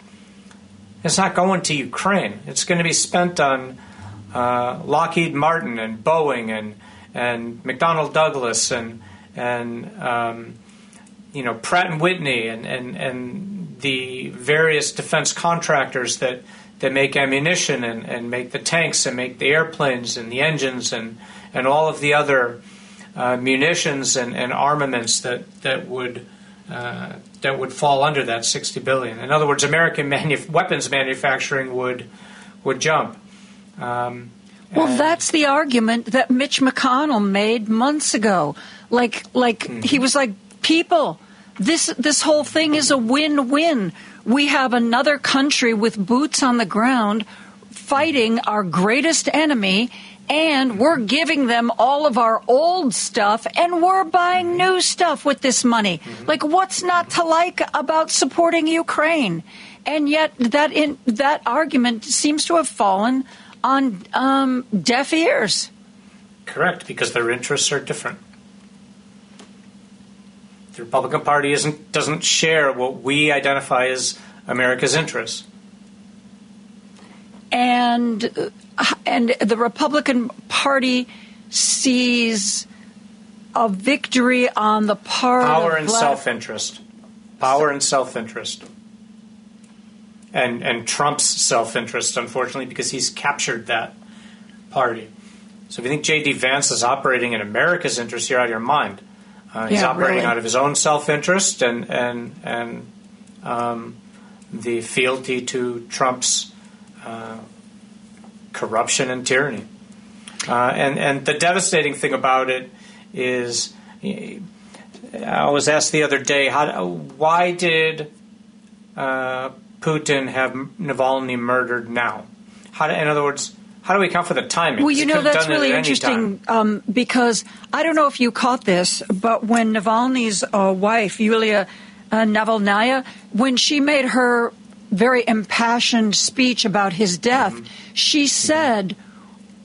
It's not going to Ukraine. It's going to be spent on uh, Lockheed Martin and Boeing and and McDonnell Douglas and and um, you know Pratt and Whitney and, and and the various defense contractors that that make ammunition and, and make the tanks and make the airplanes and the engines and and all of the other uh, munitions and, and armaments that that would uh, that would fall under that 60 billion. In other words, American manu- weapons manufacturing would would jump. Um, well, that's the argument that Mitch McConnell made months ago. Like, like mm-hmm. he was like, people, this this whole thing is a win-win. We have another country with boots on the ground fighting our greatest enemy and we're giving them all of our old stuff and we're buying new stuff with this money. Mm-hmm. Like what's not to like about supporting Ukraine? And yet that in, that argument seems to have fallen on um, deaf ears. Correct, because their interests are different. The Republican Party isn't doesn't share what we identify as America's interests. And and the Republican Party sees a victory on the part power of and self-interest, power and self-interest, and and Trump's self-interest, unfortunately, because he's captured that party. So if you think J.D. Vance is operating in America's interest, you're out of your mind. Uh, he's yeah, operating really. out of his own self-interest and and and um, the fealty to Trump's. Uh, corruption and tyranny. Uh, and and the devastating thing about it is, I was asked the other day, how why did uh, Putin have Navalny murdered now? How, in other words, how do we account for the timing? Well, you know that's really interesting um, because I don't know if you caught this, but when Navalny's uh, wife Yulia uh, Navalnaya, when she made her very impassioned speech about his death, mm-hmm. she said,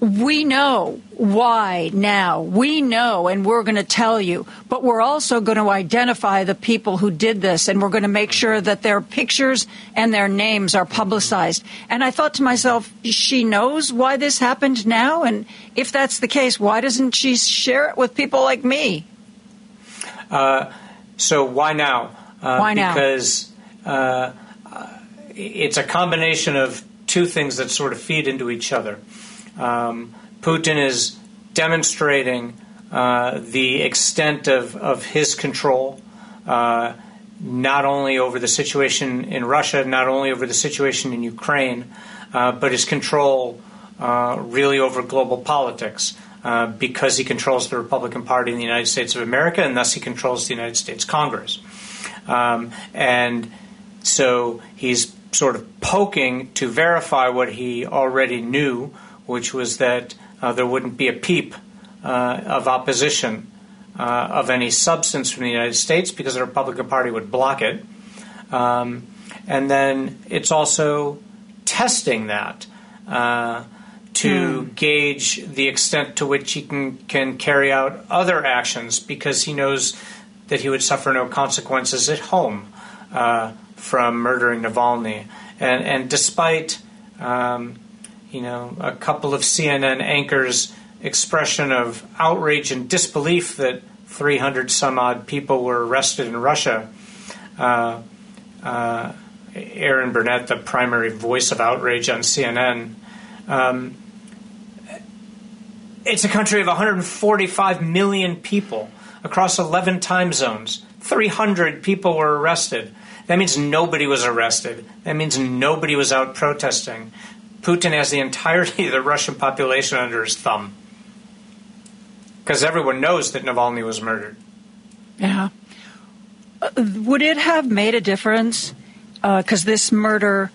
we know why now. We know, and we're going to tell you. But we're also going to identify the people who did this, and we're going to make sure that their pictures and their names are publicized. And I thought to myself, she knows why this happened now? And if that's the case, why doesn't she share it with people like me? Uh, so why now? Uh, why now? Because. Uh, it's a combination of two things that sort of feed into each other. Um, Putin is demonstrating uh, the extent of, of his control, uh, not only over the situation in Russia, not only over the situation in Ukraine, uh, but his control uh, really over global politics. Uh, because he controls the Republican Party in the United States of America, and thus he controls the United States Congress. Um, and so he's sort of poking to verify what he already knew, which was that uh, there wouldn't be a peep uh, of opposition uh, of any substance from the United States because the Republican Party would block it. Um, and then it's also testing that uh, to mm. gauge the extent to which he can, can carry out other actions because he knows that he would suffer no consequences at home. Uh, from murdering Navalny. And, and despite, um, you know, a couple of CNN anchors' expression of outrage and disbelief that 300 some odd people were arrested in Russia, uh, uh, Erin Burnett, the primary voice of outrage on CNN, um, it's a country of 145 million people across 11 time zones. 300 people were arrested. That means nobody was arrested. That means nobody was out protesting. Putin has the entirety of the Russian population under his thumb. Because everyone knows that Navalny was murdered. Yeah. Uh, would it have made a difference? Because uh, this murder,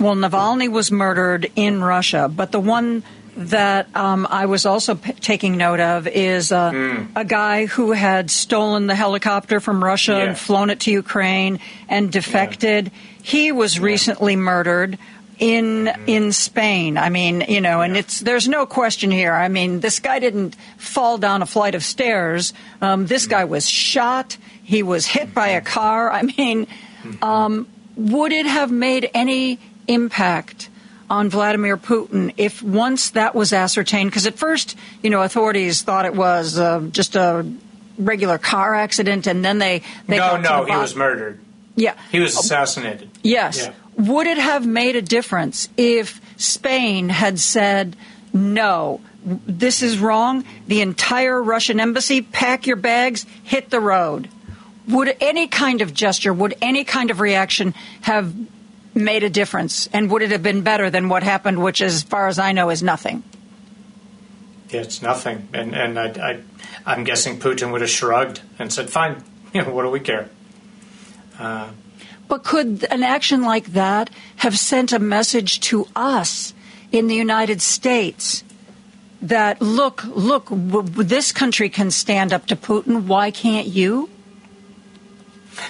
well, Navalny was murdered in Russia, but the one that um, I was also p- taking note of is uh, mm. a guy who had stolen the helicopter from Russia yeah. and flown it to Ukraine and defected. Yeah. He was yeah. recently murdered in mm. in Spain. I mean, you know, and it's there's no question here. I mean, this guy didn't fall down a flight of stairs. Um, this mm. guy was shot. He was hit by a car. I mean, mm-hmm. um, would it have made any impact on Vladimir Putin if once that was ascertained? Because at first, you know, authorities thought it was uh, just a regular car accident, and then they, they no, no, he was murdered. Yeah, He was assassinated. Yes. Yeah. Would it have made a difference if Spain had said, no, this is wrong? The entire Russian embassy, pack your bags, hit the road. Would any kind of gesture, would any kind of reaction have made a difference? And would it have been better than what happened, which, as far as I know, is nothing? Yeah, it's nothing. And and I, I, I'm guessing Putin would have shrugged and said, "Fine, you know, what do we care?" Uh, But could an action like that have sent a message to us in the United States that look, look, w- this country can stand up to Putin. Why can't you?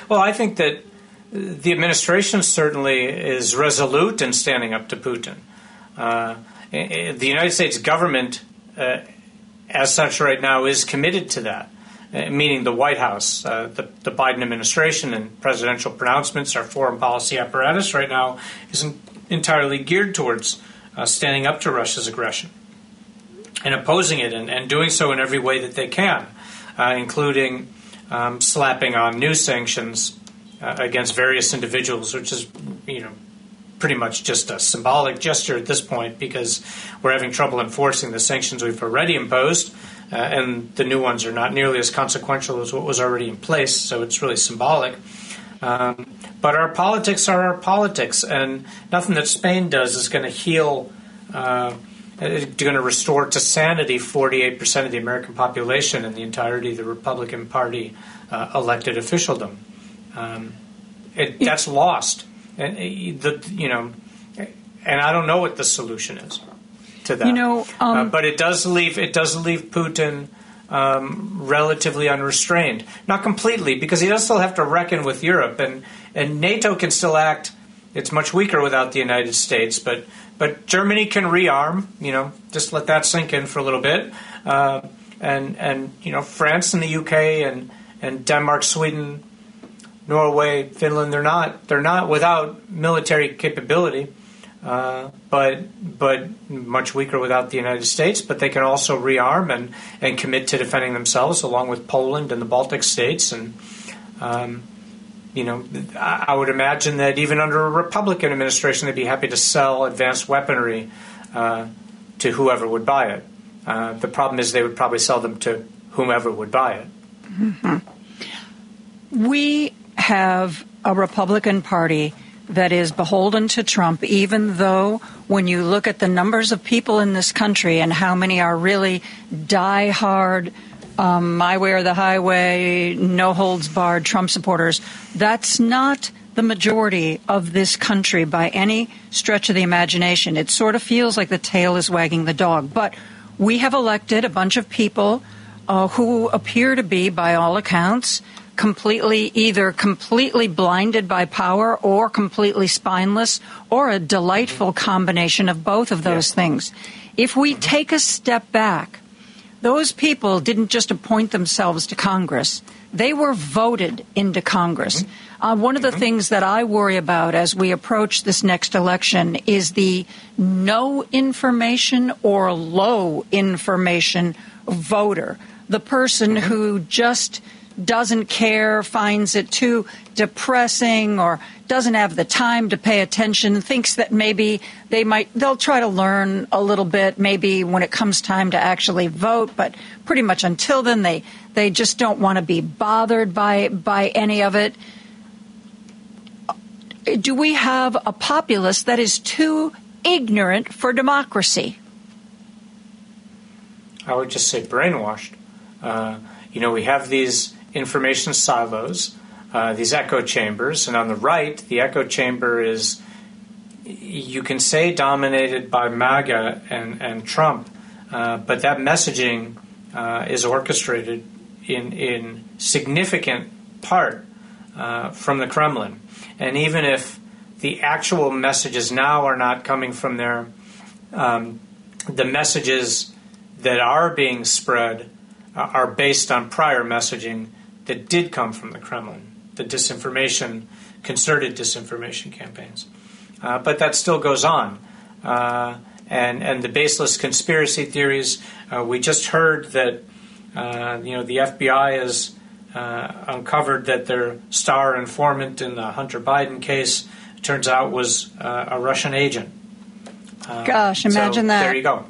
well, I think that the administration certainly is resolute in standing up to Putin. Uh, the United States government, uh, as such, right now, is committed to that. uh, Meaning the White House, uh, the, the Biden administration, and presidential pronouncements, our foreign policy apparatus right now isn't entirely geared towards uh, standing up to Russia's aggression and opposing it, and, and doing so in every way that they can, including um, slapping on new sanctions uh, against various individuals, which is, you know, pretty much just a symbolic gesture at this point because we're having trouble enforcing the sanctions we've already imposed, uh, and the new ones are not nearly as consequential as what was already in place. So it's really symbolic. Um, but our politics are our politics, and nothing that Spain does is going to heal. Uh, going to restore to sanity 48% of the American population and the entirety of the Republican Party uh, elected officialdom. Um, it, that's lost, and uh, the you know, and I don't know what the solution is to that. You know, um, uh, but it does leave it does leave Putin um, relatively unrestrained, not completely, because he does still have to reckon with Europe, and and NATO can still act. It's much weaker without the United States, but but Germany can rearm. You know, just let that sink in for a little bit, uh, and and you know France and the UK and and Denmark, Sweden, Norway, Finland. They're not they're not without military capability, uh, but but much weaker without the United States. But they can also rearm and and commit to defending themselves, along with Poland and the Baltic states. And um, you know, I would imagine that even under a Republican administration, they'd be happy to sell advanced weaponry uh, to whoever would buy it. Uh, the problem is they would probably sell them to whomever would buy it. We have a Republican Party that is beholden to Trump, even though when you look at the numbers of people in this country and how many are really die-hard, um, my way or the highway, no holds barred Trump supporters, that's not the majority of this country by any stretch of the imagination. It sort of feels like the tail is wagging the dog. But we have elected a bunch of people uh, who appear to be, by all accounts, completely either completely blinded by power or completely spineless or a delightful combination of both of those things. If we take a step back, those people didn't just appoint themselves to Congress. They were voted into Congress. Mm-hmm. Uh, one of the mm-hmm. things that I worry about as we approach this next election is the no information or low information voter. The person mm-hmm. who just doesn't care, finds it too depressing, or doesn't have the time to pay attention, thinks that maybe they might, they'll try to learn a little bit, maybe when it comes time to actually vote, but pretty much until then, they, they just don't want to be bothered by, by any of it. Do we have a populace that is too ignorant for democracy? I would just say brainwashed. Uh, you know, we have these information silos, uh, these echo chambers, and on the right, the echo chamber is, you can say, dominated by MAGA and, and Trump, uh, but that messaging uh, is orchestrated in, in significant part uh, from the Kremlin. And even if the actual messages now are not coming from there, um, the messages that are being spread uh, are based on prior messaging that did come from the Kremlin, the disinformation, concerted disinformation campaigns. uh, but that still goes on. Uh, and and the baseless conspiracy theories. Uh, we just heard that uh, you know the FBI has uh, uncovered that their star informant in the Hunter Biden case turns out was a Russian agent. Gosh, imagine so that. There you go.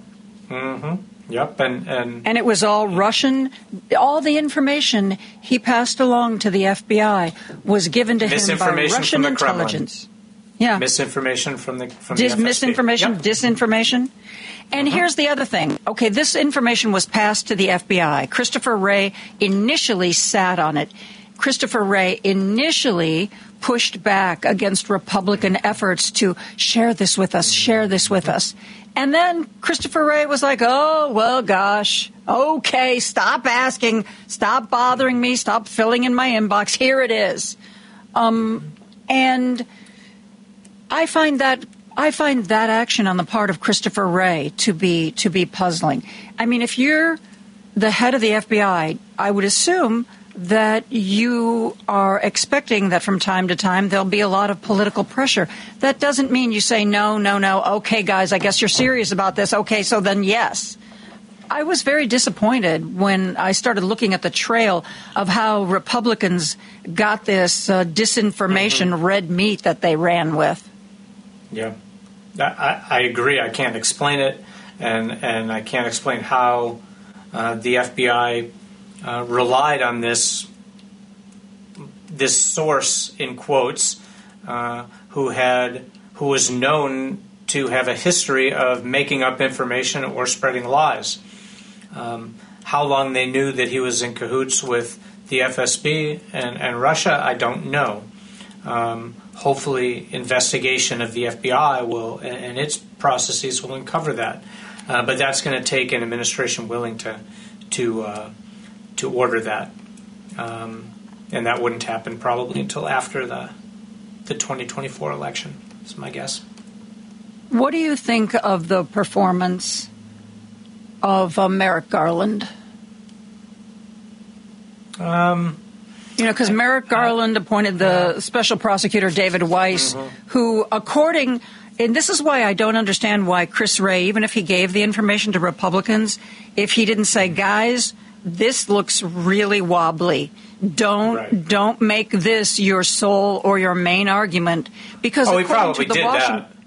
Mm-hmm. Yep, and, and and it was all Russian. All the information he passed along to the FBI was given to him by Russian intelligence. Kremlin. Yeah, misinformation from the from Dis- the misinformation, yep. disinformation. And uh-huh. here's the other thing. Okay, this information was passed to the FBI. Christopher Wray initially sat on it. Christopher Wray initially pushed back against Republican efforts to share this with us, share this with us. And then Christopher Wray was like, oh, well, gosh, okay, stop asking, stop bothering me, stop filling in my inbox. Here it is. Um, and I find that I find that action on the part of Christopher Wray to be to be puzzling. I mean, if you're the head of the FBI, I would assume that you are expecting that from time to time there'll be a lot of political pressure. That doesn't mean you say, no, no, no, okay, guys, I guess you're serious about this. Okay, so then yes. I was very disappointed when I started looking at the trail of how Republicans got this uh, disinformation mm-hmm. red meat that they ran with. Yeah, I, I, agree. I can't explain it, and, and I can't explain how uh, the FBI uh, relied on this this source in quotes uh, who had who was known to have a history of making up information or spreading lies. Um, how long they knew that he was in cahoots with the FSB and, and Russia, I don't know. Um, hopefully, investigation of the FBI will and its processes will uncover that. Uh, but that's going to take an administration willing to to uh, to order that, um, and that wouldn't happen probably until after the the 2024 election. Is my guess. What do you think of the performance of uh, Merrick Garland? Um, you know, because Merrick Garland appointed the special prosecutor David Weiss, mm-hmm. who, according and this is why I don't understand why Chris Wray, even if he gave the information to Republicans, if he didn't say, guys, this looks really wobbly. Don't right. don't make this your sole or your main argument because oh, according to the Washington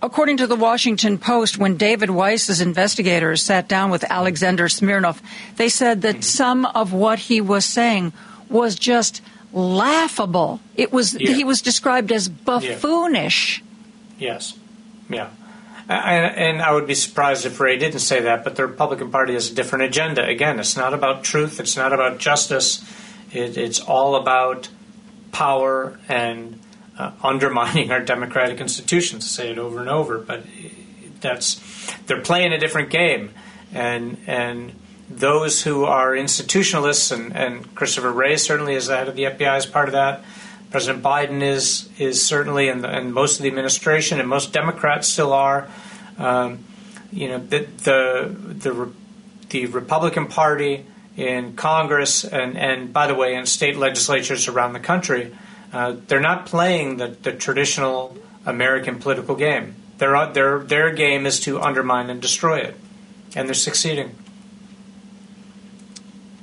According to the Washington Post, when David Weiss's investigators sat down with Alexander Smirnov, they said that mm-hmm. some of what he was saying was just laughable. It was yeah. he was described as buffoonish. Yeah. Yes. Yeah. And I would be surprised if Wray didn't say that, but the Republican Party has a different agenda. Again, it's not about truth, it's not about justice, it, it's all about power and uh, undermining our democratic institutions. I say it over and over, but that's they're playing a different game, and and those who are institutionalists and, and Christopher Wray certainly is the head of the FBI as part of that. President Biden is is certainly, and, and most of the administration, and most Democrats still are. Um, you know, the, the the the Republican Party in Congress and and by the way, in state legislatures around the country, uh, they're not playing the, the traditional American political game. Their their their game is to undermine and destroy it, and they're succeeding.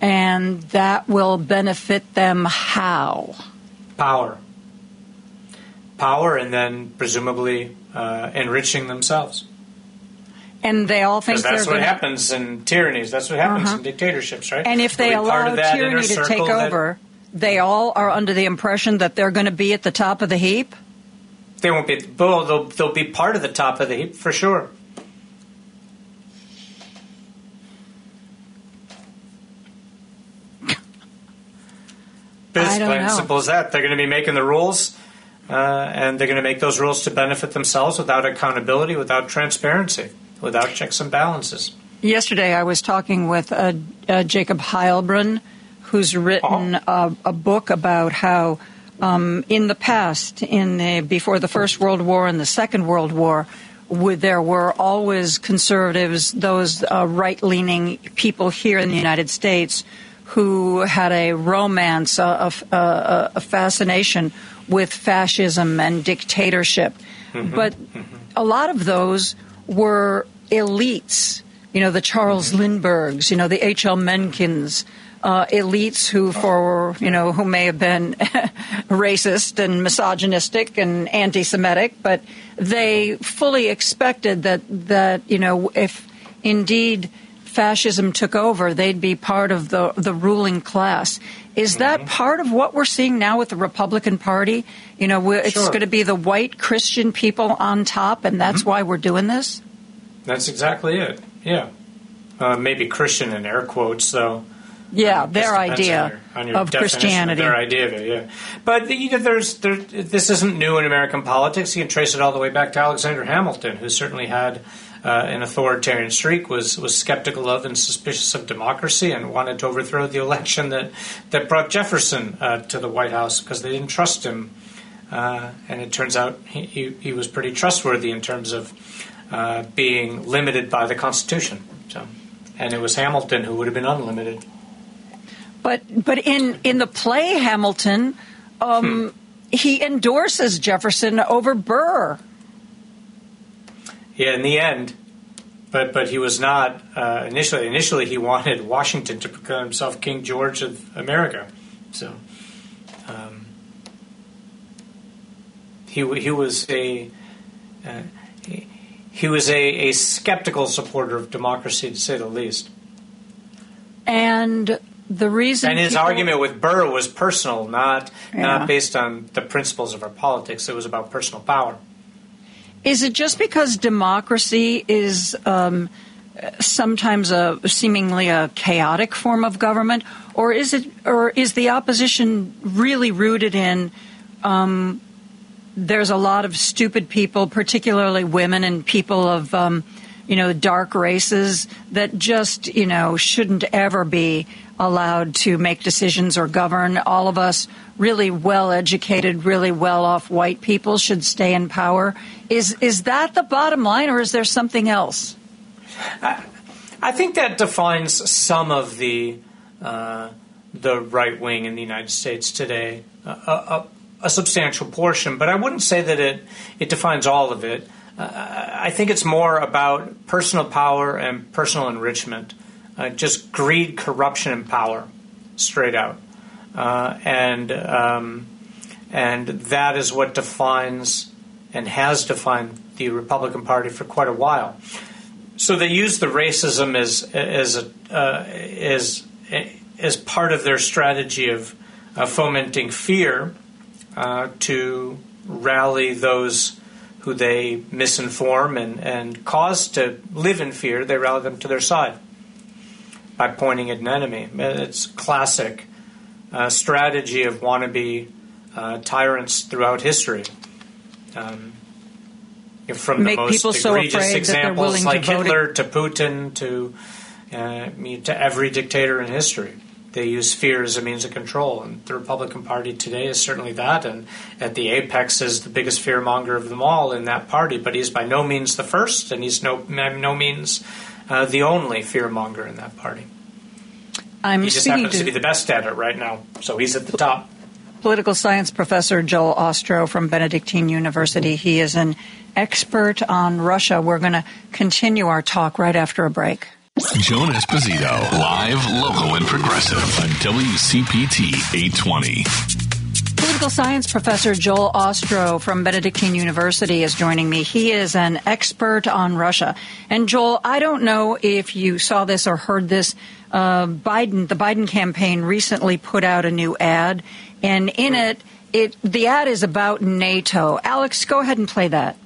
And that will benefit them how? Power. Power, and then presumably uh, enriching themselves. And they all think that's what gonna... happens in tyrannies. That's what happens uh-huh. in dictatorships, right? And if they allow tyranny to take that... over, they all are under the impression that they're going to be at the top of the heap. They won't be. Well, they'll, they'll be part of the top of the heap for sure. It's plain simple as that. They're going to be making the rules, uh, and they're going to make those rules to benefit themselves without accountability, without transparency, without checks and balances. Yesterday, I was talking with uh, uh, Jacob Heilbrunn, who's written oh. a, a, book about how, um, in the past, in the, before the First World War and the Second World War, there were always conservatives, those uh, right-leaning people here in the United States who had a romance, a, a, a fascination with fascism and dictatorship. Mm-hmm. But mm-hmm. a lot of those were elites. You know, the Charles mm-hmm. Lindberghs, you know, the H.L. Menckens, uh, elites who, for you know, who may have been racist and misogynistic and anti-Semitic, but they fully expected that that you know, if indeed fascism took over, they'd be part of the the ruling class. Is that mm-hmm. part of what we're seeing now with the Republican Party? You know, it's sure. going to be the white Christian people on top, and that's mm-hmm. why we're doing this. That's exactly it. Yeah, uh, maybe Christian in air quotes, though. Yeah, uh, their idea on your, on your of Christianity. Of their idea of it, yeah. But you know, there's there, this isn't new in American politics. You can trace it all the way back to Alexander Hamilton, who certainly had uh, an authoritarian streak, was was skeptical of and suspicious of democracy, and wanted to overthrow the election that that brought Jefferson uh, to the White House because they didn't trust him. Uh, and it turns out he, he, he, was pretty trustworthy in terms of uh, being limited by the Constitution. So, and it was Hamilton who would have been unlimited. But but in in the play Hamilton, um, hmm. he endorses Jefferson over Burr. Yeah, in the end, but but he was not uh, initially. Initially, he wanted Washington to proclaim himself King George of America. So. Um, he, he was a uh, he, he was a, a skeptical supporter of democracy, to say the least. And the reason and his people, argument with Burr was personal, not yeah. not based on the principles of our politics. It was about personal power. Is it just because democracy is um, sometimes a seemingly a chaotic form of government, or is it, or is the opposition really rooted in? Um, there's a lot of stupid people, particularly women and people of um, you know, dark races that just, you know, shouldn't ever be allowed to make decisions or govern. All of us really well educated, really well off white people should stay in power. Is, is that the bottom line or is there something else? I, I think that defines some of the, uh, the right wing in the United States today. a, a, a substantial portion, but I wouldn't say that it, it defines all of it. I think it's more about personal power and personal enrichment, uh, just greed, corruption, and power, straight out, uh, and um, and that is what defines and has defined the Republican Party for quite a while. So they use the racism as as a, uh, as as part of their strategy of uh, fomenting fear uh, to rally those who they misinform and, and cause to live in fear, they rally them to their side by pointing at an enemy. It's classic uh, strategy of wannabe uh, tyrants throughout history. Um, from Make the most egregious so examples like to Hitler to Putin to uh, to every dictator in history they use fear as a means of control. And the Republican Party today is certainly that. And at the apex is the biggest fearmonger of them all in that party. But he's by no means the first, and he's no no means uh, the only fearmonger in that party. I'm he just happens to, to be the best at it right now, so he's at the top. Political science professor Joel Ostrow from Benedictine University. He is an expert on Russia. We're going to continue our talk right after a break. Joan Esposito, live, local, and progressive on WCPT 820. Political science professor Joel Ostrow from Benedictine University is joining me. He is an expert on Russia. And Joel, I don't know if you saw this or heard this. Uh, Biden, the Biden campaign recently put out a new ad, and in it, it the ad is about NATO. Alex, go ahead and play that.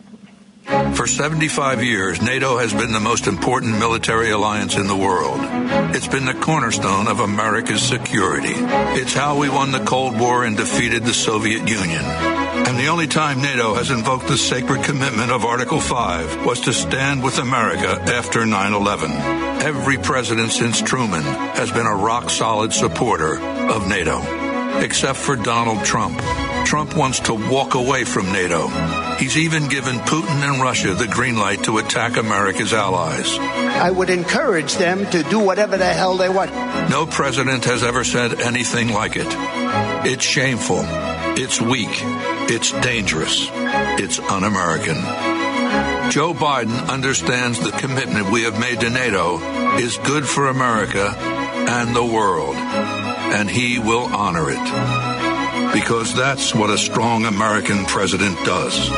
For 75 years, NATO has been the most important military alliance in the world. It's been the cornerstone of America's security. It's how we won the Cold War and defeated the Soviet Union. And the only time NATO has invoked the sacred commitment of Article 5 was to stand with America after 9 11. Every president since Truman has been a rock solid supporter of NATO, except for Donald Trump. Trump wants to walk away from NATO. He's even given Putin and Russia the green light to attack America's allies. I would encourage them to do whatever the hell they want. No president has ever said anything like it. It's shameful. It's weak. It's dangerous. It's un American. Joe Biden understands the commitment we have made to NATO is good for America and the world, and he will honor it. Because that's what a strong American president does.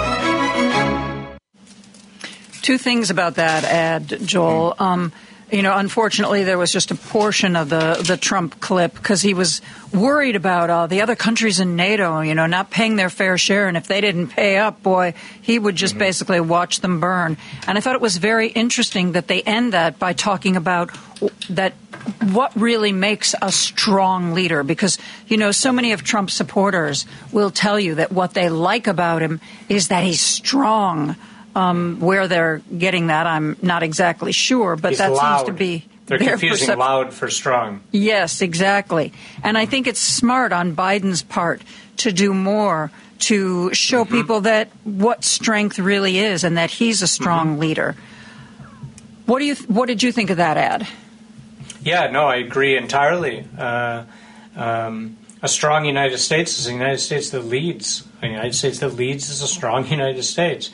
Two things about that, Ad Joel. Um, you know, unfortunately, there was just a portion of the, the Trump clip because he was worried about uh, the other countries in NATO, you know, not paying their fair share. And if they didn't pay up, boy, he would just mm-hmm. basically watch them burn. And I thought it was very interesting that they end that by talking about that what really makes a strong leader because you know so many of Trump's supporters will tell you that what they like about him is that he's strong um, where they're getting that, I'm not exactly sure, but He's that loud. seems to be. They're confusing percep- loud for strong. Yes, exactly. And I think it's smart on Biden's part to do more to show mm-hmm. people that what strength really is and that he's a strong mm-hmm. leader. What do you? What did you think of that ad? Yeah, no, I agree entirely. Uh, um, a strong United States is a United States that leads. A United States that leads is a strong United States.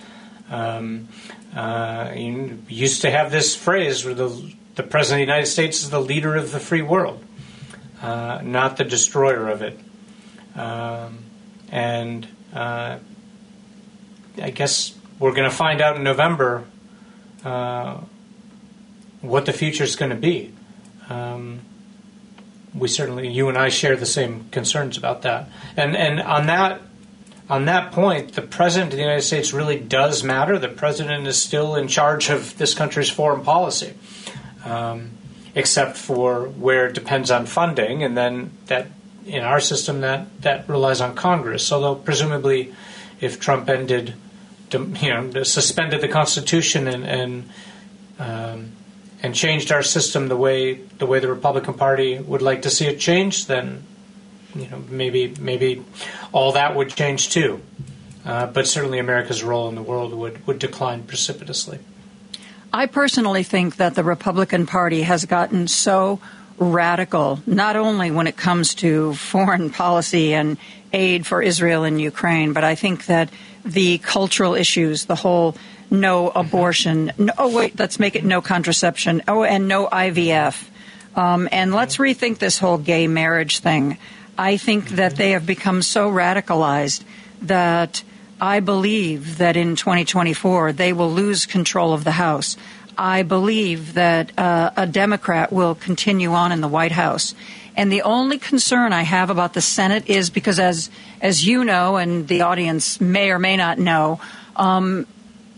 Um, uh, you used to have this phrase where the, the President of the United States is the leader of the free world, uh, not the destroyer of it. Um, and uh, I guess we're going to find out in November uh, what the future is going to be. Um, we certainly, you and I share the same concerns about that. And and on that on that point, the president of the United States really does matter. The president is still in charge of this country's foreign policy, um, except for where it depends on funding, and then that in our system that that relies on Congress. Although presumably, if Trump ended, you know, suspended the Constitution and and um, and changed our system the way the way the Republican Party would like to see it changed, then you know, maybe maybe all that would change too. Uh, but certainly America's role in the world would, would decline precipitously. I personally think that the Republican Party has gotten so radical, not only when it comes to foreign policy and aid for Israel and Ukraine, but I think that the cultural issues, the whole no abortion, no, oh, wait, let's make it no contraception, oh, and no IVF. Um, and let's rethink this whole gay marriage thing. I think that they have become so radicalized that I believe that in 2024 they will lose control of the House. I believe that uh, a Democrat will continue on in the White House. And the only concern I have about the Senate is because, as as you know, and the audience may or may not know, um,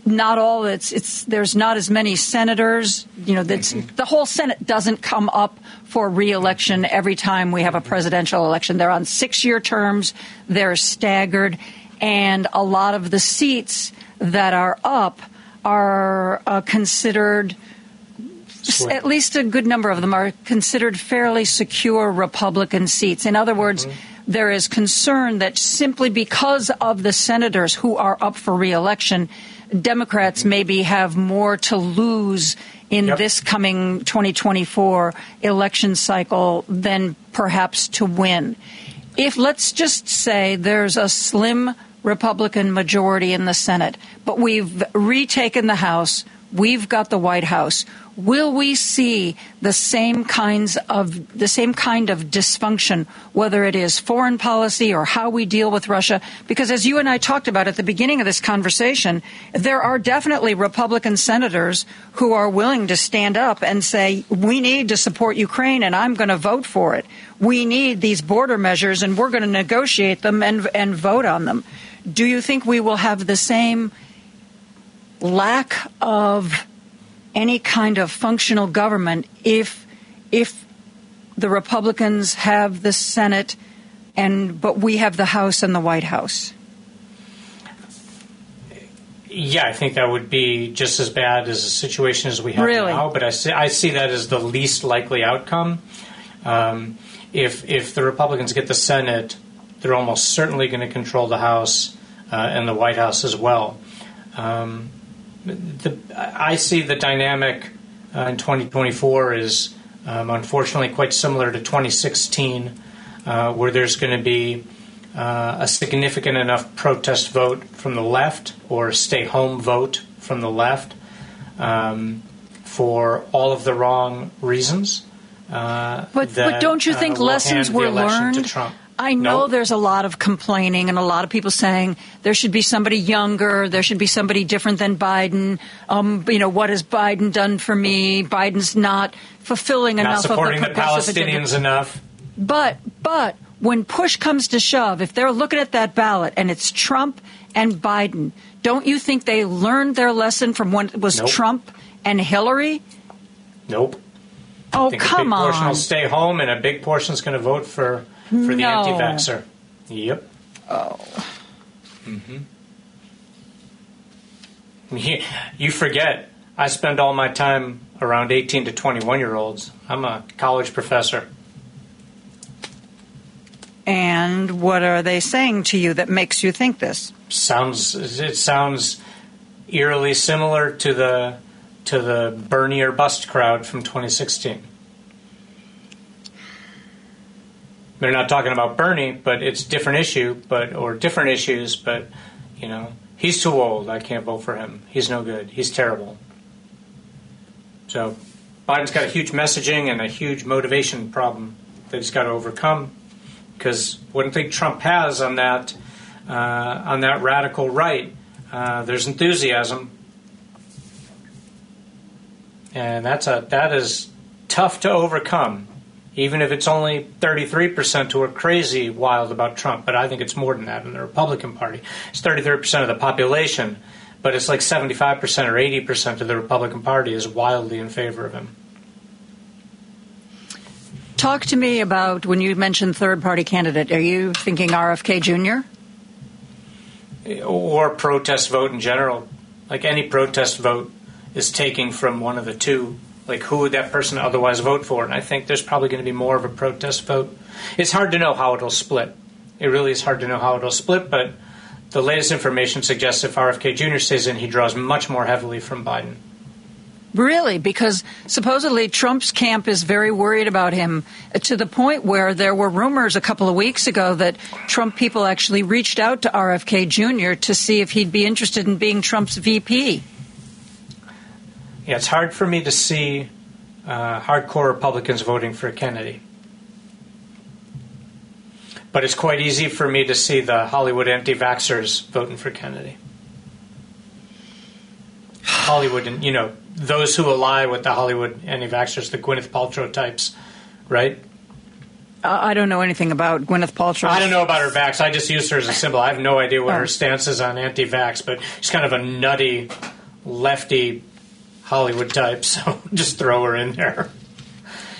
not all it's it's there's not as many senators you know that's mm-hmm. the whole senate doesn't come up for reelection every time we have a presidential election they're on 6 year terms they're staggered and a lot of the seats that are up are uh, considered Sweet. at least a good number of them are considered fairly secure republican seats in other words mm-hmm there is concern that simply because of the senators who are up for reelection, Democrats maybe have more to lose in yep. this coming 2024 election cycle than perhaps to win. If let's just say there's a slim Republican majority in the Senate, but we've retaken the House, we've got the White House, will we see the same kinds of the same kind of dysfunction, whether it is foreign policy or how we deal with Russia? Because as you and I talked about at the beginning of this conversation, there are definitely Republican senators who are willing to stand up and say, we need to support Ukraine and I'm going to vote for it. We need these border measures and we're going to negotiate them and, and vote on them. Do you think we will have the same lack of any kind of functional government if if the Republicans have the Senate and but we have the House and the White House. Yeah, I think that would be just as bad as a situation as we have really? now. But I see, I see that as the least likely outcome. Um, if if the Republicans get the Senate they're almost certainly going to control the House uh, and the White House as well. Um, the, I see the dynamic uh, in 2024 is um, unfortunately quite similar to 2016, uh, where there's going to be uh, a significant enough protest vote from the left or a stay home vote from the left um, for all of the wrong reasons. Uh, but, that, but don't you uh, think will lessons were learned? I know Nope. there's a lot of complaining and a lot of people saying there should be somebody younger, there should be somebody different than Biden. Um, you know, what has Biden done for me? Biden's not fulfilling Not enough supporting of the the progressive agenda. Palestinians enough. But but when push comes to shove, if they're looking at that ballot and it's Trump and Biden, don't you think they learned their lesson from when it was Nope. Trump and Hillary? Nope. Oh I think a come big portion will stay home, and a big portion is going to vote for for the No. anti-vaxxer. Yep. Oh. Mm-hmm. You, you forget. I spend all my time around 18 to 21 year olds. I'm a college professor. And what are they saying to you that makes you think this? Sounds it sounds eerily similar to the to the Bernie or bust crowd from 2016. They're not talking about Bernie, but it's different issue, but or different issues, but you know, he's too old. I can't vote for him. He's no good. He's terrible. So Biden's got a huge messaging and a huge motivation problem that he's got to overcome. Because one thing Trump has on that uh, on that radical right, uh, there's enthusiasm, and that's a that is tough to overcome. Even if it's only 33% who are crazy wild about Trump, but I think it's more than that in the Republican Party. It's 33% of the population, but it's like 75% or 80% of the Republican Party is wildly in favor of him. Talk to me about when you mentioned third party candidate. Are you thinking RFK Jr.? or protest vote in general. Like any protest vote is taking from one of the two. Like who would that person otherwise vote for? And I think there's probably going to be more of a protest vote. It's hard to know how it'll split. It really is hard to know how it'll split, but the latest information suggests if RFK Jr. stays in, he draws much more heavily from Biden. Really? Because supposedly Trump's camp is very worried about him uh, to the point where there were rumors a couple of weeks ago that Trump people actually reached out to RFK Jr. to see if he'd be interested in being Trump's VP. Yeah, it's hard for me to see uh, hardcore Republicans voting for Kennedy. But it's quite easy for me to see the Hollywood anti vaxxers voting for Kennedy. Hollywood, and you know, those who ally with the Hollywood anti vaxxers, the Gwyneth Paltrow types, right? I don't know anything about Gwyneth Paltrow. I don't know about her vax. I just used her as a symbol. I have no idea what Oh. her stance is on anti vax, but she's kind of a nutty, lefty Hollywood type, so just throw her in there.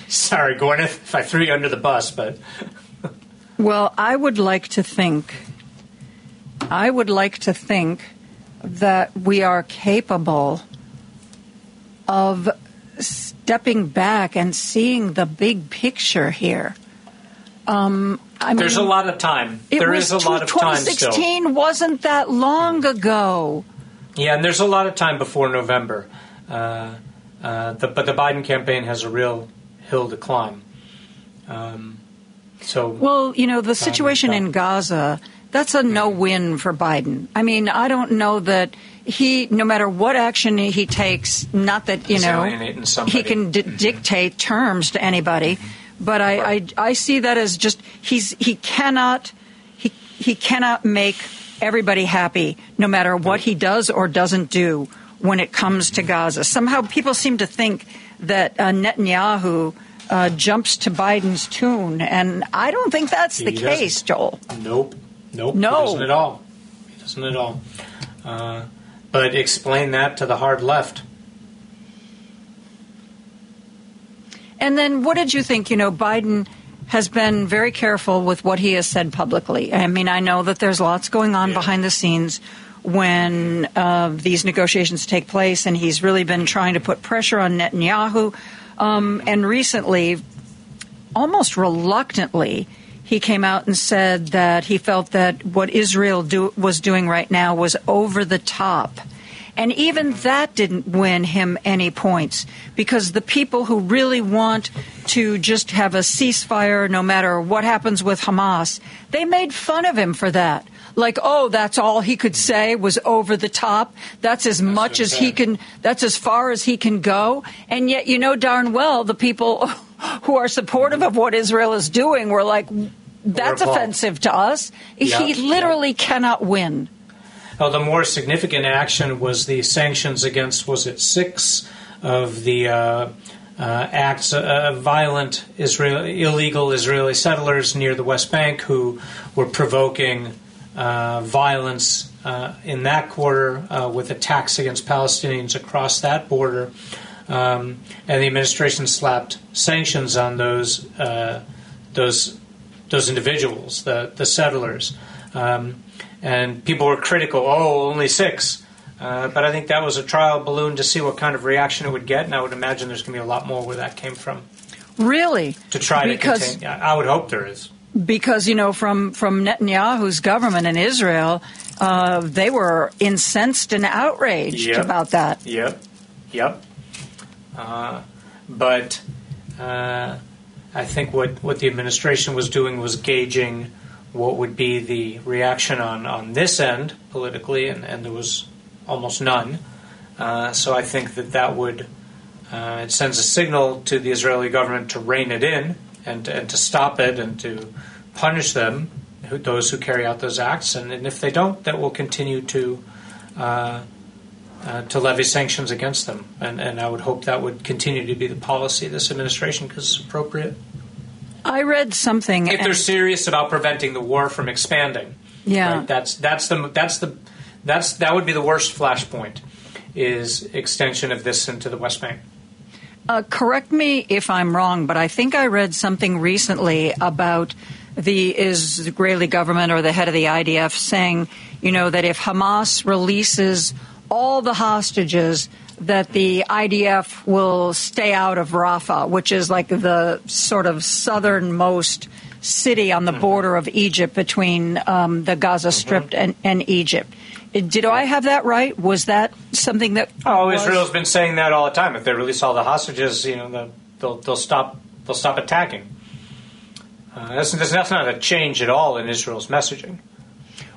Sorry, Gwyneth, if I threw you under the bus, but Well, I would like to think, I would like to think that we are capable of stepping back and seeing the big picture here. Um, I mean, there's a lot of time. There was a lot of time still. 2016 wasn't that long ago. Yeah, and there's a lot of time before November. Uh, uh, the, but the Biden campaign has a real hill to climb. Um, so Well, you know, the situation in Gaza, that's a no win for Biden. I mean, I don't know that he, no matter what action he takes, not that, you know, he can d- dictate terms to anybody, but I, I, I see that as just, he's, he cannot, he, he cannot make everybody happy no matter what he does or doesn't do when it comes to Gaza. Somehow people seem to think that uh, Netanyahu uh, jumps to Biden's tune, and I don't think that's the case, Joel. Nope. Nope. No. He doesn't at all. He doesn't at all. Uh, but explain that to the hard left. And then what did you think? You know, Biden has been very careful with what he has said publicly. I mean, I know that there's lots going on behind the scenes when uh, these negotiations take place, and he's really been trying to put pressure on Netanyahu. Um, and recently, almost reluctantly, he came out and said that he felt that what Israel do, was doing right now was over the top. And even that didn't win him any points because the people who really want to just have a ceasefire no matter what happens with Hamas, they made fun of him for that. Like, oh, that's all he could say was over the top. That's as that's much as he can, that's as far as he can go. And yet, you know darn well the people who are supportive of what Israel is doing were like, that's offensive to us. Yeah, he literally yeah. cannot win. Well, the more significant action was the sanctions against, was it six of the uh, uh, acts of uh, violent Israel, illegal Israeli settlers near the West Bank who were provoking uh, violence uh, in that quarter uh, with attacks against Palestinians across that border. Um, and the administration slapped sanctions on those those those individuals, the the settlers, um, and people were critical. Oh, only six. Uh, but I think that was a trial balloon to see what kind of reaction it would get, and I would imagine there's going to be a lot more where that came from. Really? To try because, to contain. I would hope there is. Because you know, from from Netanyahu's government in Israel, uh, they were incensed and outraged yep. about that. Yep, yep. Uh, but uh, I think what, what the administration was doing was gauging what would be the reaction on, on this end politically, and, and there was almost none. Uh, so I think that that would uh, it sends a signal to the Israeli government to rein it in and and to stop it and to punish them, who, those who carry out those acts, and, and if they don't, that will continue to. Uh, uh, to levy sanctions against them. And, and I would hope that would continue to be the policy of this administration because it's appropriate. I read something. If they're serious about preventing the war from expanding, yeah, right? that's that's the that's the that's that would be the worst flashpoint is extension of this into the West Bank. Uh, correct me if I'm wrong, but I think I read something recently about the Israeli government or the head of the IDF saying, you know, that if Hamas releases all the hostages, that the IDF will stay out of Rafah, which is like the sort of southernmost city on the mm-hmm. border of Egypt between um, the Gaza. Strip mm-hmm. and, and, Egypt. Did I have that right? Was that something that? Oh, was? Israel's been saying that all the time. If they release all the hostages, you know, they'll they'll stop they'll stop attacking. Uh, that's, that's not a change at all in Israel's messaging.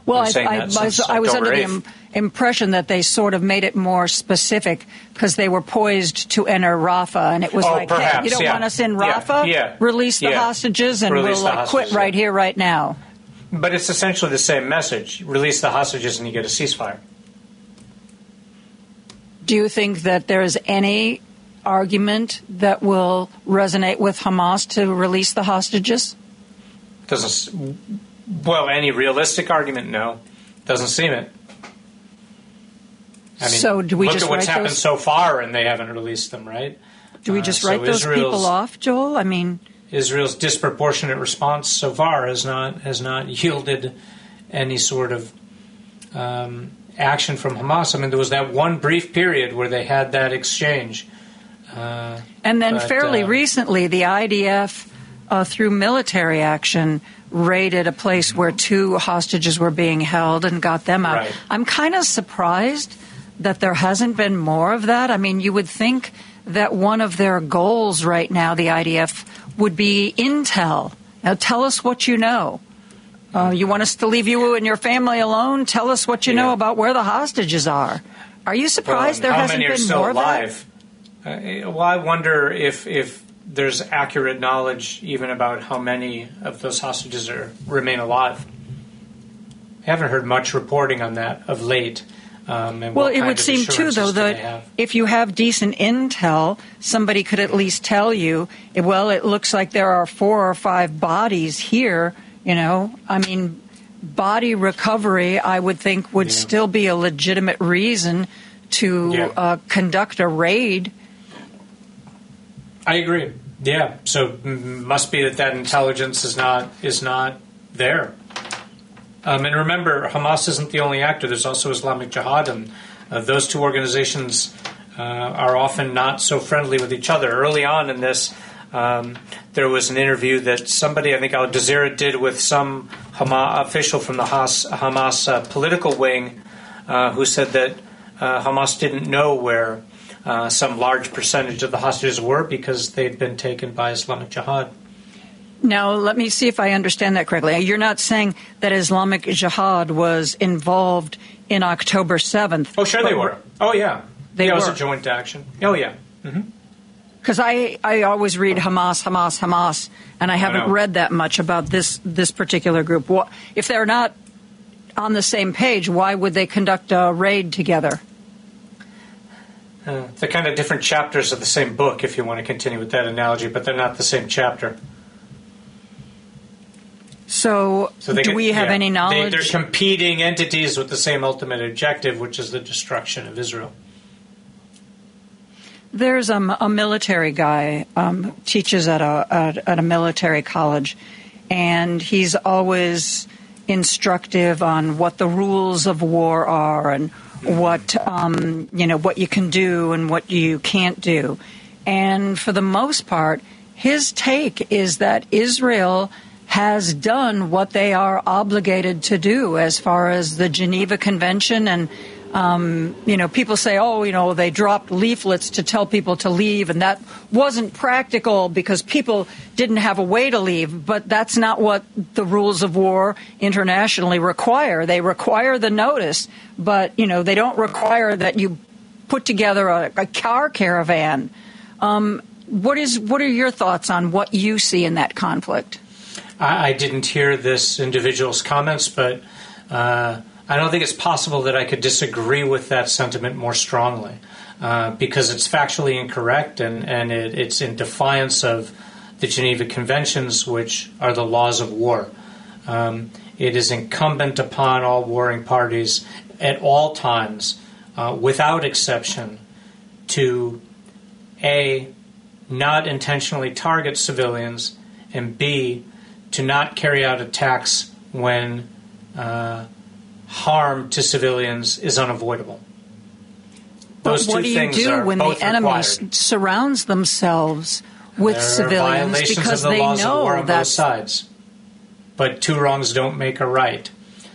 Well, I, I, I, was, I was under the Im- impression that they sort of made it more specific because they were poised to enter Rafah, and it was oh, like, perhaps, hey, you don't yeah. want us in Rafah? Yeah, yeah. Release the hostages, and Release we'll like quit right here, right now. But it's essentially the same message: release the hostages, and you get a ceasefire. Do you think that there is any argument that will resonate with Hamas to release the hostages? Doesn't well, any realistic argument? No, doesn't seem it. I mean, so do we look just at what's happened those? so far, and they haven't released them, right? Do we just uh, write so those Israel's, people off, Joel? I mean, Israel's disproportionate response so far has not has not yielded any sort of um, action from Hamas. I mean, there was that one brief period where they had that exchange, uh, and then but, fairly uh, recently, the IDF, uh, through military action, raided a place where two hostages were being held and got them out. Right. I'm kind of surprised that there hasn't been more of that. I mean, you would think that one of their goals right now, the IDF, would be intel. Now, tell us what you know. Uh, you want us to leave you and your family alone? Tell us what you yeah. know about where the hostages are. Are you surprised well, there hasn't been more alive? Uh, well, I wonder if if there's accurate knowledge even about how many of those hostages are remain alive. I haven't heard much reporting on that of late. Um, well, it would seem too, though, that if you have decent intel, somebody could at least tell you, well, it looks like there are four or five bodies here. You know, I mean, body recovery, I would think, would yeah. still be a legitimate reason to yeah. uh, conduct a raid I agree. Yeah. So must be that that intelligence is not is not there. Um, and remember, Hamas isn't the only actor. There's also Islamic Jihad, and uh, those two organizations uh, are often not so friendly with each other. Early on in this, Um, there was an interview that somebody, I think Al Jazeera, did with some Hamas official from the Hamas, Hamas uh, political wing uh, who said that uh, Hamas didn't know where uh, some large percentage of the hostages were because they'd been taken by Islamic Jihad. Now, let me see if I understand that correctly. You're not saying that Islamic Jihad was involved in October 7th. Oh, sure they were. Oh, yeah. They yeah, it was a joint action. Oh, yeah. Because I, I always read Hamas, Hamas, Hamas, and I haven't know. read that much about this this particular group. If they're not on the same page, why would they conduct a raid together? Uh, they're kind of different chapters of the same book, if you want to continue with that analogy, but they're not the same chapter. So, So they do we have yeah, any They, knowledge? they're competing entities with the same ultimate objective, which is the destruction of Israel. There's um, a military guy um, teaches at a at, at a military college, and he's always instructive on what the rules of war are and what um, you know what you can do and what you can't do. And for the most part, his take is that Israel has done what they are obligated to do as far as the Geneva Convention and um, you know, people say, oh, you know, they dropped leaflets to tell people to leave, and that wasn't practical because people didn't have a way to leave. But that's not what the rules of war internationally require. They require the notice, but, you know, they don't require that you put together a, a car caravan. Um, what is what are your thoughts on what you see in that conflict? I, I didn't hear this individual's comments, but uh, I don't think it's possible that I could disagree with that sentiment more strongly uh, because it's factually incorrect and, and it, it's in defiance of the Geneva Conventions, which are the laws of war. Um, it is incumbent upon all warring parties at all times, uh, without exception, to A, not intentionally target civilians, and B, to not carry out attacks when uh, harm to civilians is unavoidable. Those but what two do you do when the enemy required. surrounds themselves with civilians because of the they laws of war know on that both sides. But two wrongs don't make a right.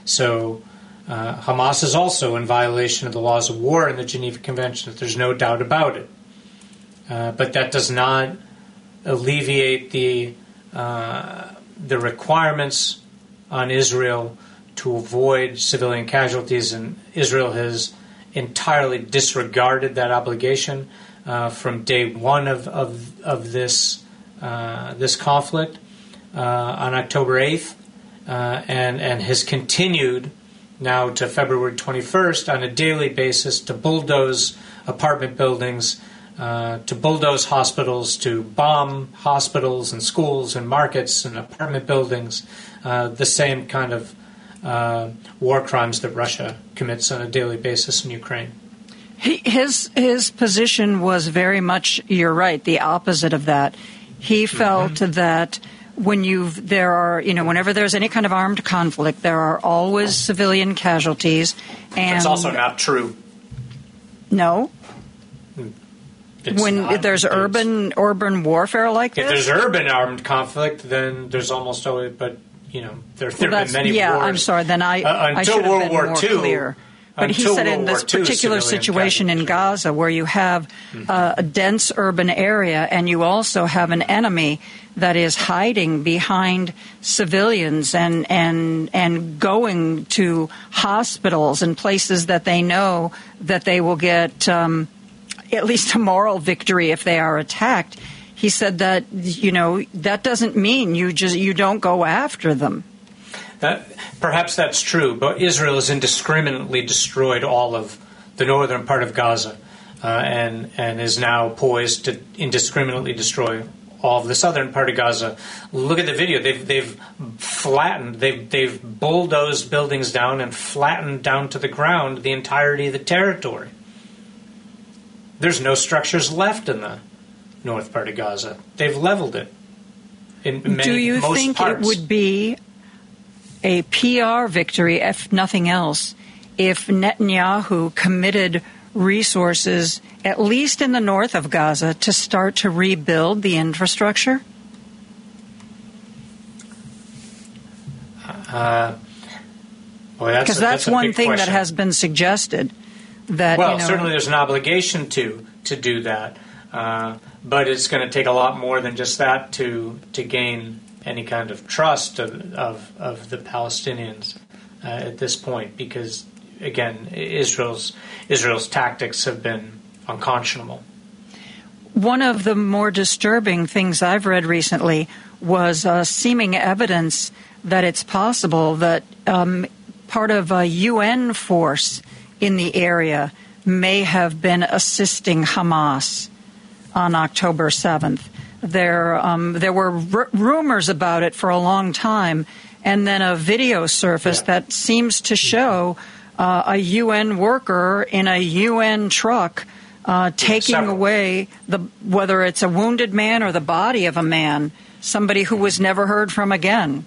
So uh, Hamas is also in violation of the laws of war in the Geneva Convention. There's no doubt about it. Uh, but that does not alleviate the uh, the requirements on Israel to avoid civilian casualties, and Israel has entirely disregarded that obligation uh, from day one of of, of this uh, this conflict uh, on October eighth, uh, and and has continued now to February twenty first on a daily basis to bulldoze apartment buildings. Uh, to bulldoze hospitals, to bomb hospitals and schools and markets and apartment buildings, uh, the same kind of uh, war crimes that Russia commits on a daily basis in Ukraine. He, his his position was very much you're right the opposite of that. He felt that when you there are you know whenever there's any kind of armed conflict there are always civilian casualties and That's also not true. no It's when there's urban urban warfare like this. If there's urban armed conflict, then there's almost always, but you know, there, there Well, have been many yeah, wars. I'm sorry. Then I, Uh, I until should have World been War more II, clear. But he said in this II, particular situation in Gaza, where you have uh, a dense urban area and you also have an enemy that is hiding behind civilians and and and going to hospitals and places that they know that they will get um, at least a moral victory if they are attacked. He said that you know that doesn't mean you just you don't go after them. That, perhaps that's true, but Israel has indiscriminately destroyed all of the northern part of Gaza, uh, and and is now poised to indiscriminately destroy all of the southern part of Gaza. Look at the video; they've they've flattened, they've they've bulldozed buildings down and flattened down to the ground the entirety of the territory. There's no structures left in the north part of Gaza. They've leveled it. In many, Do you think parts. it would be a PR victory, if nothing else, if Netanyahu committed resources, at least in the north of Gaza, to start to rebuild the infrastructure? Uh, well, Because that's, that's, one thing that has been suggested. That well, you know, certainly there's an obligation to to do that, uh, but it's going to take a lot more than just that to to gain any kind of trust of of, of the Palestinians uh, at this point, because again, Israel's Israel's tactics have been unconscionable. One of the more disturbing things I've read recently was uh, seeming evidence that it's possible that um, part of a UN force in the area may have been assisting Hamas on October 7th. There, um, there were r- rumors about it for a long time, and then a video surfaced that seems to show uh, a UN worker in a UN truck uh, taking several. away the whether it's a wounded man or the body of a man, somebody who was never heard from again.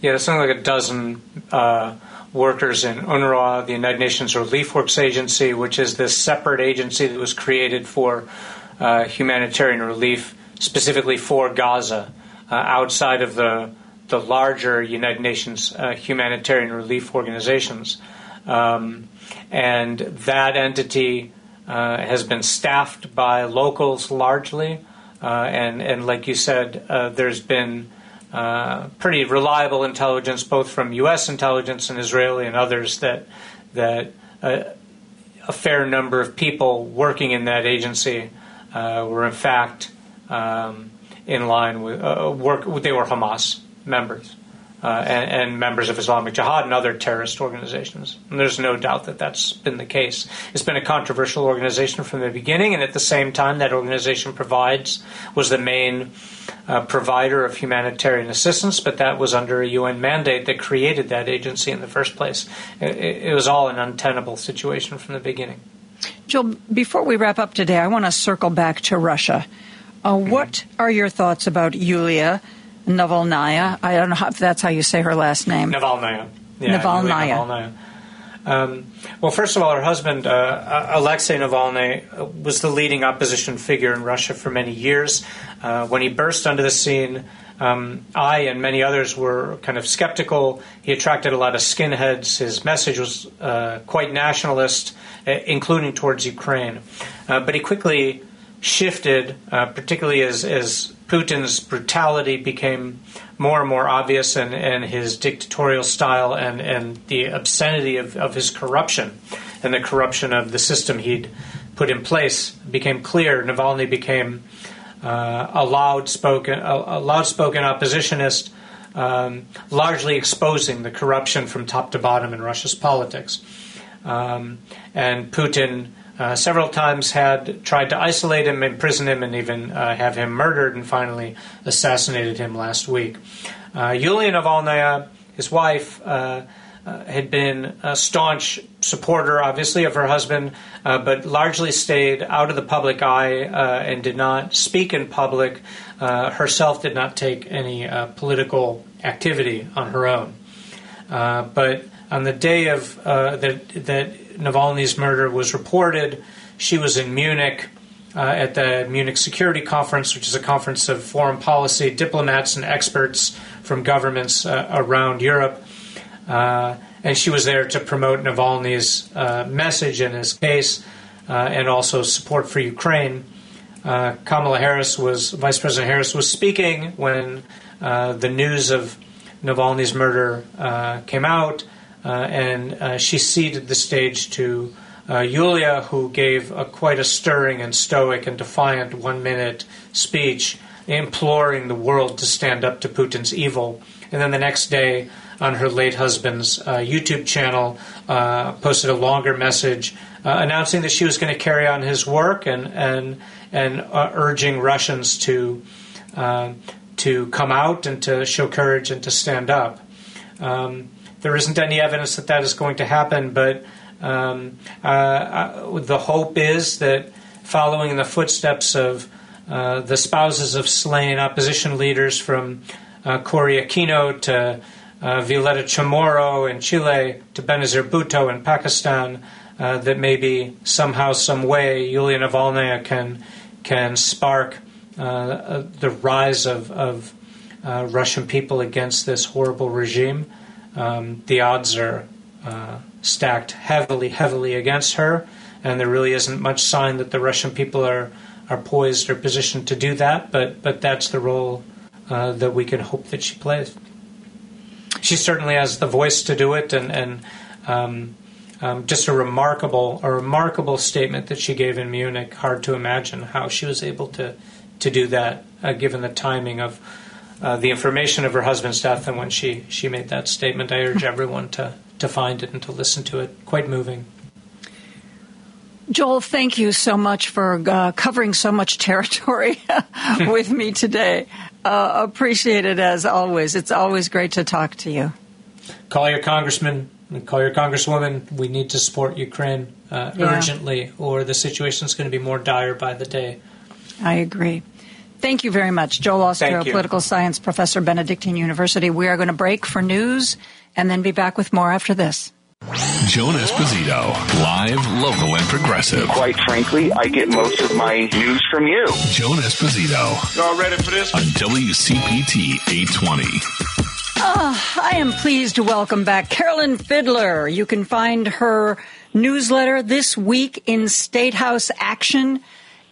Yeah, there's something like a dozen uh, workers in UNRWA, the United Nations Relief Works Agency, which is this separate agency that was created for uh, humanitarian relief, specifically for Gaza, uh, outside of the the larger United Nations uh, humanitarian relief organizations. Um, and that entity uh, has been staffed by locals largely, uh, and and like you said, uh, there's been uh, pretty reliable intelligence, both from U.S. intelligence and Israeli and others, that that uh, a fair number of people working in that agency uh, were in fact um, in line with uh, work. They were Hamas members. Uh, and, and members of Islamic Jihad and other terrorist organizations. And there's no doubt that that's been the case. It's been a controversial organization from the beginning, and at the same time, that organization provides was the main uh, provider of humanitarian assistance, but that was under a UN mandate that created that agency in the first place. It, it was all an untenable situation from the beginning. Joel, before we wrap up today, I want to circle back to Russia. Uh, what are your thoughts about Yulia Navalnaya? I don't know if that's how you say her last name. Navalnaya. Yeah, Navalnaya. Navalnaya. Um, well, first of all, her husband, uh, Alexei Navalny, uh, was the leading opposition figure in Russia for many years. Uh, when he burst onto the scene, um, I and many others were kind of skeptical. He attracted a lot of skinheads. His message was uh, quite nationalist, uh, including towards Ukraine. Uh, but he quickly shifted, uh, particularly as, as Putin's brutality became more and more obvious and, and his dictatorial style and, and the obscenity of, of his corruption and the corruption of the system he'd put in place became clear. Navalny became uh, a loud spoken, a, a loud spoken oppositionist, um, largely exposing the corruption from top to bottom in Russia's politics. Um, and Putin uh, several times had tried to isolate him, imprison him, and even uh, have him murdered, and finally assassinated him last week. Uh, Yulia Navalnaya, his wife, uh, uh, had been a staunch supporter, obviously, of her husband, uh, but largely stayed out of the public eye and did not speak in public. herself did not take any political activity on her own. but on the day of that, that Navalny's murder was reported, she was in Munich uh, at the Munich Security Conference, which is a conference of foreign policy diplomats and experts from governments uh, around Europe. Uh, and she was there to promote Navalny's uh, message and his case, uh, and also support for Ukraine. Kamala Harris was, Vice President Harris was speaking when the news of Navalny's murder came out. Uh, and uh, she ceded the stage to uh, Yulia, who gave a, quite a stirring and stoic and defiant one minute speech imploring the world to stand up to Putin's evil. And then the next day, on her late husband's uh, YouTube channel, uh, posted a longer message uh, announcing that she was going to carry on his work and and and urging Russians to to come out and to show courage and to stand up. Um, there isn't any evidence that that is going to happen, but um, uh, the hope is that following in the footsteps of uh, the spouses of slain opposition leaders from uh, Cory Aquino to uh, Violeta Chamorro in Chile to Benazir Bhutto in Pakistan, uh, that maybe somehow, some way, Yulia Navalnaya can can spark uh, uh, the rise of, of uh, Russian people against this horrible regime. Um, the odds are uh, stacked heavily, heavily against her, and there really isn't much sign that the Russian people are are poised or positioned to do that. But but that's the role uh, that we can hope that she plays. She certainly has the voice to do it, and and um, um, just a remarkable a remarkable statement that she gave in Munich. Hard to imagine how she was able to to do that, uh, given the timing of. Uh, the information of her husband's death and when she, she made that statement, I urge everyone to, to find it and to listen to it. Quite moving. Joel, thank you so much for uh, covering so much territory with me today. Uh, appreciate it as always. It's always great to talk to you. Call your congressman, and call your congresswoman. We need to support Ukraine uh, yeah. urgently, or the situation is going to be more dire by the day. I agree. Thank you very much. Joel Ostrow, political science professor, Benedictine University. We are going to break for news and then be back with more after this. Joan Esposito, live, local, and progressive. Quite frankly, I get most of my news from you. Joan Esposito. Y'all ready for this? On WCPT 820. Oh, ah, I am pleased to welcome back Carolyn Fiddler. You can find her newsletter this week in State House Action.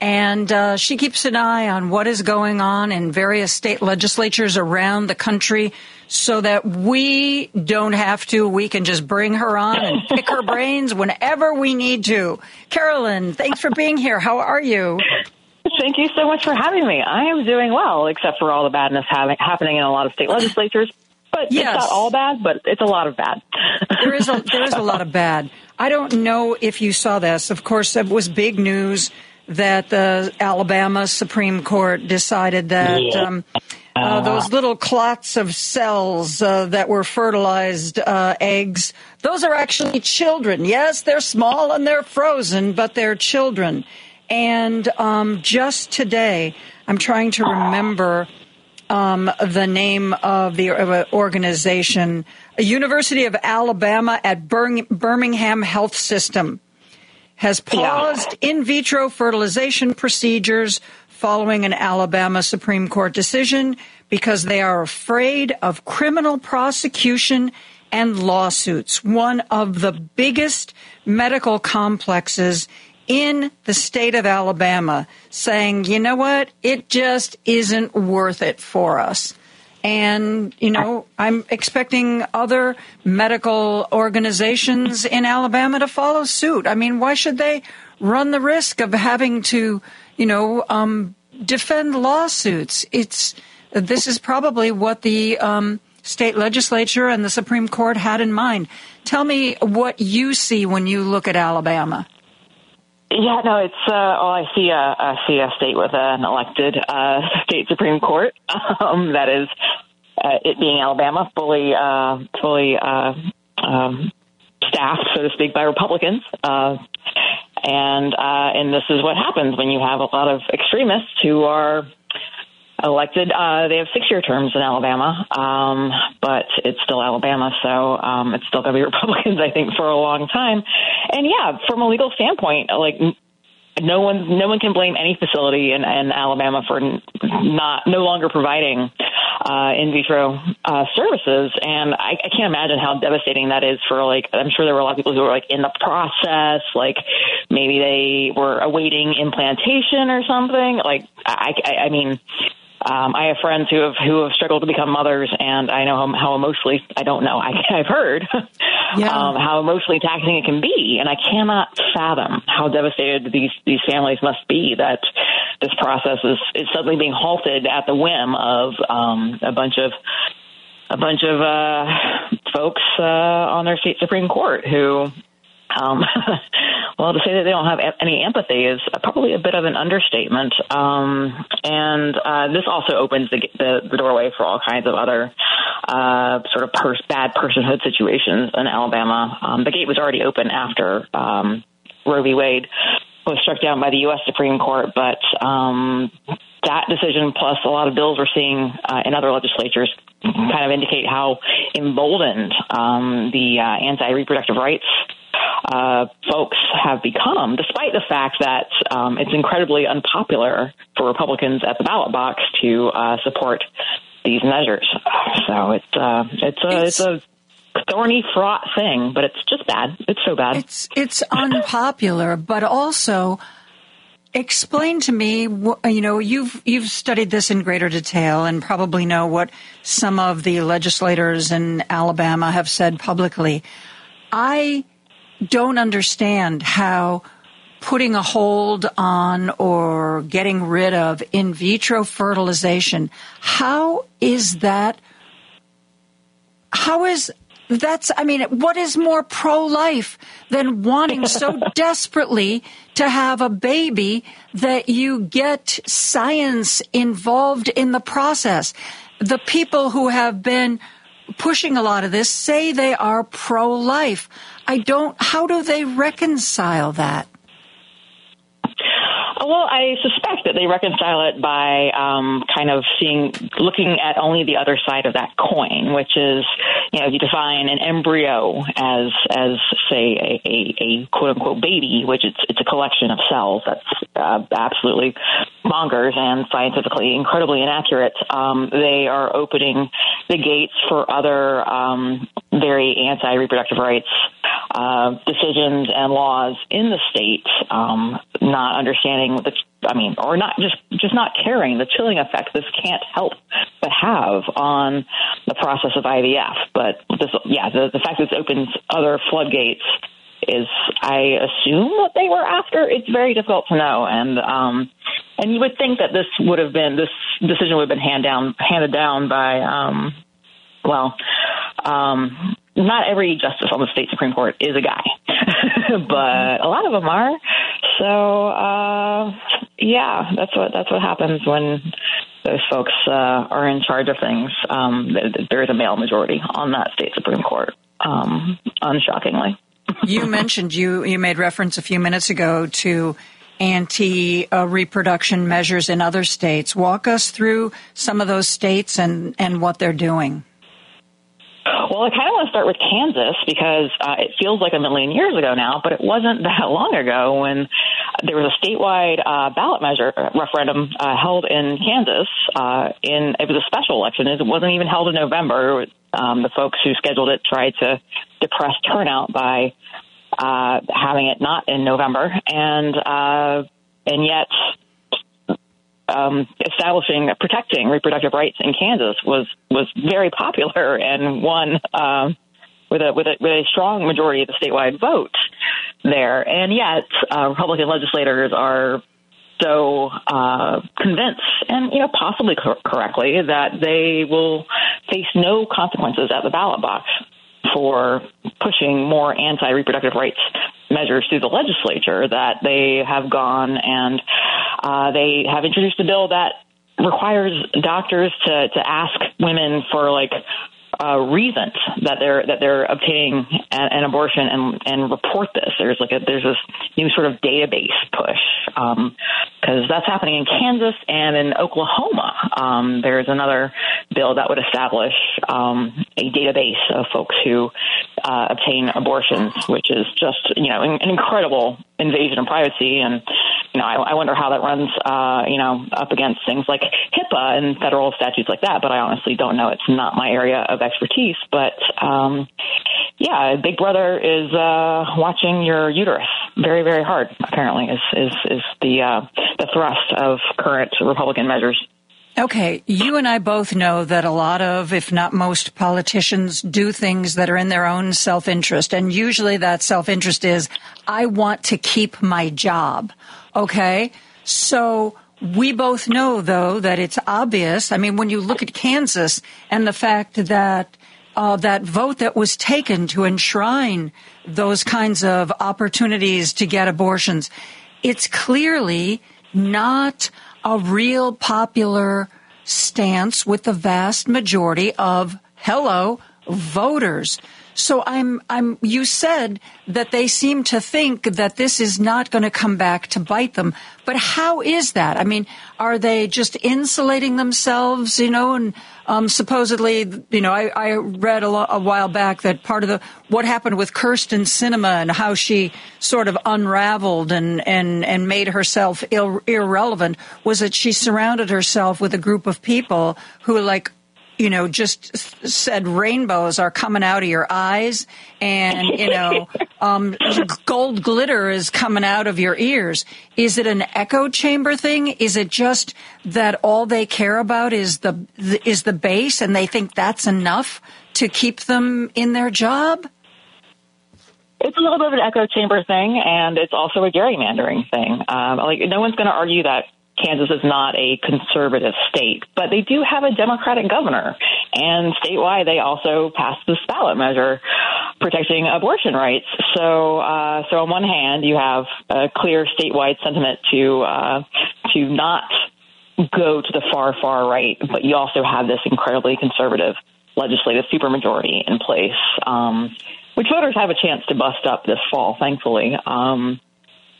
And uh, she keeps an eye on what is going on in various state legislatures around the country so that we don't have to. We can just bring her on and pick her brains whenever we need to. Carolyn, thanks for being here. How are you? Thank you so much for having me. I am doing well, except for all the badness having, happening in a lot of state legislatures. But yes. it's not all bad, but it's a lot of bad. there is a, there is a lot of bad. I don't know if you saw this. Of course, it was big news that the Alabama Supreme Court decided that yeah. um, uh, those little clots of cells uh, that were fertilized uh, eggs, those are actually children. Yes, they're small and they're frozen, but they're children. And um, just today, I'm trying to remember um, the name of the organization, University of Alabama at Birmingham Health System has paused yeah. in vitro fertilization procedures following an Alabama Supreme Court decision because they are afraid of criminal prosecution and lawsuits. One of the biggest medical complexes in the state of Alabama saying, you know what, it just isn't worth it for us. And, you know, I'm expecting other medical organizations in Alabama to follow suit. I mean, why should they run the risk of having to, you know, um, defend lawsuits? It's, this is probably what the um, state legislature and the Supreme Court had in mind. Tell me what you see when you look at Alabama. Yeah, no, it's uh, well, I see a I see a state with an elected uh, state supreme court um, that is uh, it being Alabama, fully uh, fully uh, um, staffed, so to speak, by Republicans. Uh, and uh, and this is what happens when you have a lot of extremists who are elected. Uh, they have six-year terms in Alabama, um, but it's still Alabama, so um, it's still going to be Republicans, I think, for a long time. And yeah, from a legal standpoint, like no one no one can blame any facility in, in Alabama for not no longer providing uh, in vitro uh, services, and I, I can't imagine how devastating that is for like I'm sure there were a lot of people who were like in the process, like maybe they were awaiting implantation or something. Like I, I, I mean, um, I have friends who have who have struggled to become mothers, and I know how, how emotionally I don't know I, I've heard yeah. um, how emotionally taxing it can be, and I cannot fathom how devastated these these families must be that this process is is suddenly being halted at the whim of um, a bunch of a bunch of uh, folks uh, on their state supreme court who um, well, to say that they don't have any empathy is probably a bit of an understatement. Um, and uh, this also opens the, the, the, doorway for all kinds of other uh, sort of pers- bad personhood situations in Alabama. Um, the gate was already open after um, Roe v. Wade was struck down by the U.S. Supreme Court, but um, that decision plus a lot of bills we're seeing uh, in other legislatures kind of indicate how emboldened um, the uh, anti-reproductive rights uh, folks have become, despite the fact that um, it's incredibly unpopular for Republicans at the ballot box to uh, support these measures. So it's uh, it's a it's, it's a thorny, fraught thing, but it's just bad. It's so bad. It's it's unpopular, but also explain to me. You know, you've you've studied this in greater detail and probably know what some of the legislators in Alabama have said publicly. I don't understand how putting a hold on or getting rid of in vitro fertilization how is that how is that's, I mean, what is more pro life than wanting so desperately to have a baby that you get science involved in the process? The people who have been pushing a lot of this say they are pro life. I don't, how do they reconcile that? Well, I suspect that they reconcile it by um, kind of seeing, looking at only the other side of that coin, which is, you know, you define an embryo as, as say, a, a, a quote unquote baby, which it's it's a collection of cells that's uh, absolutely bonkers and scientifically incredibly inaccurate. Um, they are opening the gates for other um, very anti-reproductive rights uh, decisions and laws in the state, um, not understanding the, I mean, or not just just not caring the chilling effect this can't help but have on the process of IVF. But this, yeah, the, the fact that this opens other floodgates is, I assume, what they were after. It's very difficult to know, and um, and you would think that this would have been this decision would have been hand down handed down by um, well. Um, not every justice on the state supreme court is a guy, but a lot of them are. So uh, yeah, that's what that's what happens when those folks uh, are in charge of things. Um, there is a male majority on that state supreme court, um, unshockingly. you mentioned you you made reference a few minutes ago to anti reproduction measures in other states. Walk us through some of those states and, and what they're doing. Well, I kind of want to start with Kansas because uh, it feels like a million years ago now, but it wasn't that long ago when there was a statewide uh, ballot measure uh, referendum uh, held in Kansas. Uh, in it was a special election; it wasn't even held in November. Um, the folks who scheduled it tried to depress turnout by uh, having it not in November, and uh, and yet um, establishing protecting reproductive rights in Kansas was was very popular and won um, with a with a with a strong majority of the statewide vote there. And yet, uh, Republican legislators are so uh, convinced, and you know possibly cor- correctly, that they will face no consequences at the ballot box for pushing more anti-reproductive rights measures through the legislature that they have gone and uh, they have introduced a bill that requires doctors to, to ask women for like uh, reasons that they're that they're obtaining an, an abortion and and report this. There's like a there's this new sort of database push because that's happening in Kansas and in Oklahoma. Um, there's another bill that would establish um, a database of folks who uh, obtain abortions, which is just you know an incredible invasion of privacy and you know, I, I wonder how that runs, uh, you know, up against things like HIPAA and federal statutes like that. But I honestly don't know. It's not my area of expertise. But um, yeah, Big Brother is uh, watching your uterus very, very hard. Apparently, is is is the uh, the thrust of current Republican measures. Okay, you and I both know that a lot of, if not most, politicians do things that are in their own self interest. And usually that self interest is, I want to keep my job. Okay. So we both know, though, that it's obvious. I mean, when you look at Kansas and the fact that uh, that vote that was taken to enshrine those kinds of opportunities to get abortions, it's clearly not a real popular stance with the vast majority of hello voters. So I'm, I'm, you said that they seem to think that this is not going to come back to bite them. But how is that? I mean, are they just insulating themselves, you know, and Um, supposedly, you know, I, I read a, lo- a, while back that part of the what happened with Kyrsten Sinema and how she sort of unraveled and and and made herself irrelevant was that she surrounded herself with a group of people who like you know, just said rainbows are coming out of your eyes and, you know, um, gold glitter is coming out of your ears. Is it an echo chamber thing? Is it just that all they care about is the, is the base and they think that's enough to keep them in their job? It's a little bit of an echo chamber thing, and it's also a gerrymandering thing. Um, like, no one's going to argue that Kansas is not a conservative state, but they do have a Democratic governor. And statewide, they also passed this ballot measure protecting abortion rights. So, uh, so on one hand, you have a clear statewide sentiment to uh, to not go to the far far right, but you also have this incredibly conservative legislative supermajority in place, um, which voters have a chance to bust up this fall, thankfully. Um,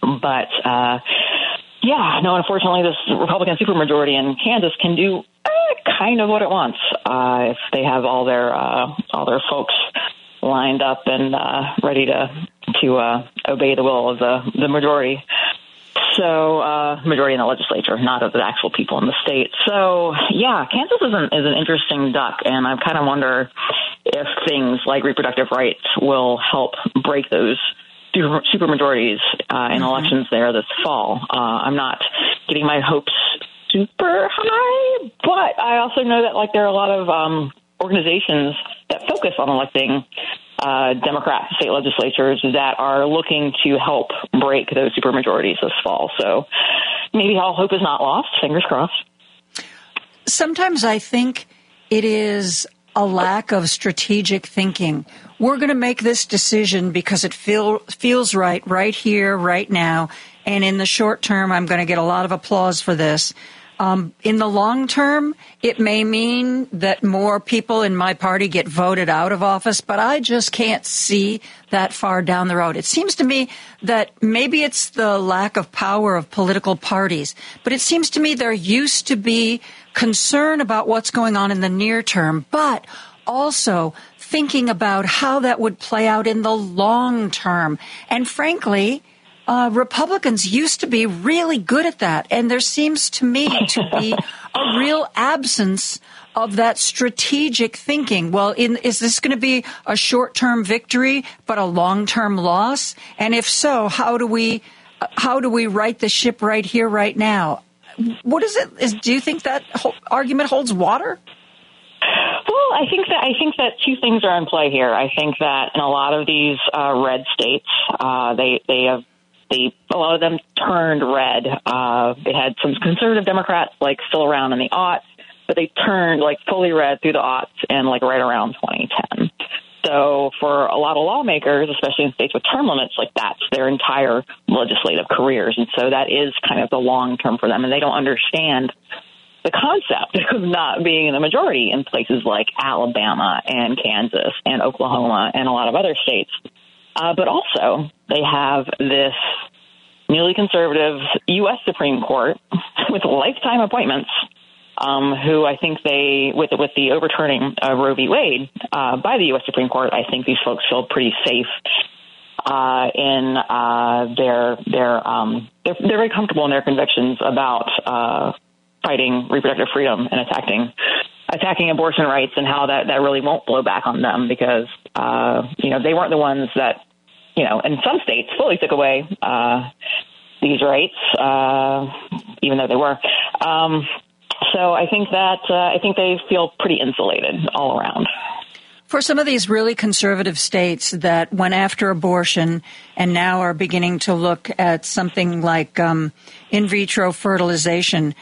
but uh, yeah, no, unfortunately, this Republican supermajority in Kansas can do uh, kind of what it wants uh, if they have all their uh, all their folks lined up and uh, ready to to uh, obey the will of the the majority. So, uh, majority in the legislature, not of the actual people in the state. So, yeah, Kansas is an, is an interesting duck, and I kind of wonder if things like reproductive rights will help break those super, super majorities uh, in mm-hmm. elections there this fall. Uh, I'm not getting my hopes super high, but I also know that like there are a lot of um, organizations that focus on electing uh, Democrat state legislatures that are looking to help break those supermajorities this fall. So maybe all hope is not lost. Fingers crossed. Sometimes I think it is a lack of strategic thinking. We're going to make this decision because it feel, feels right, right here, right now. And in the short term, I'm going to get a lot of applause for this. Um, in the long term, it may mean that more people in my party get voted out of office, but I just can't see that far down the road. It seems to me that maybe it's the lack of power of political parties, but it seems to me there used to be concern about what's going on in the near term, but also thinking about how that would play out in the long term. And frankly, uh, Republicans used to be really good at that, and there seems to me to be a real absence of that strategic thinking. Well, in, is this going to be a short-term victory but a long-term loss? And if so, how do we how do we right the ship right here, right now? What is it? Is, do you think that argument holds water? Well, I think that I think that two things are in play here. I think that in a lot of these uh, red states, uh, they they have they a lot of them turned red. Uh, they had some conservative Democrats like still around in the aughts, but they turned like fully red through the aughts and like right around 2010. So for a lot of lawmakers, especially in states with term limits, like that's their entire legislative careers, and so that is kind of the long term for them, and they don't understand the concept of not being in the majority in places like Alabama and Kansas and Oklahoma and a lot of other states uh, but also, they have this newly conservative U.S. Supreme Court with lifetime appointments, um, who I think they, with with the overturning of Roe v. Wade uh, by the U.S. Supreme Court, I think these folks feel pretty safe uh, in uh, their their um, they're, they're very comfortable in their convictions about uh, fighting reproductive freedom and attacking attacking abortion rights and how that that really won't blow back on them because uh, you know they weren't the ones that you know, in some states fully took away uh, these rights, uh, even though they were. Um, so I think that uh, I think they feel pretty insulated all around. For some of these really conservative states that went after abortion and now are beginning to look at something like um, in vitro fertilization,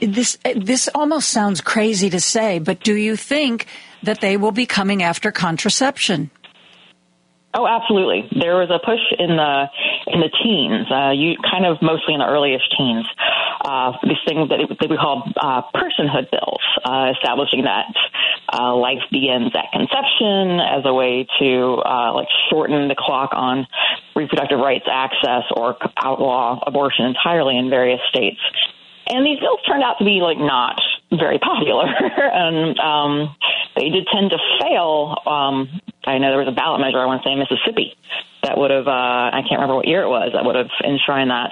this this almost sounds crazy to say, but do you think that they will be coming after contraception? Oh, absolutely. There was a push in the in the teens, uh, you kind of mostly in the earliest teens. Uh, this thing that, that we called uh, personhood bills, uh, establishing that uh, life begins at conception as a way to uh, like shorten the clock on reproductive rights access or outlaw abortion entirely in various states. And these bills turned out to be like not very popular, and um, they did tend to fail. Um, I know there was a ballot measure I want to say in Mississippi that would have uh, I can't remember what year it was that would have enshrined that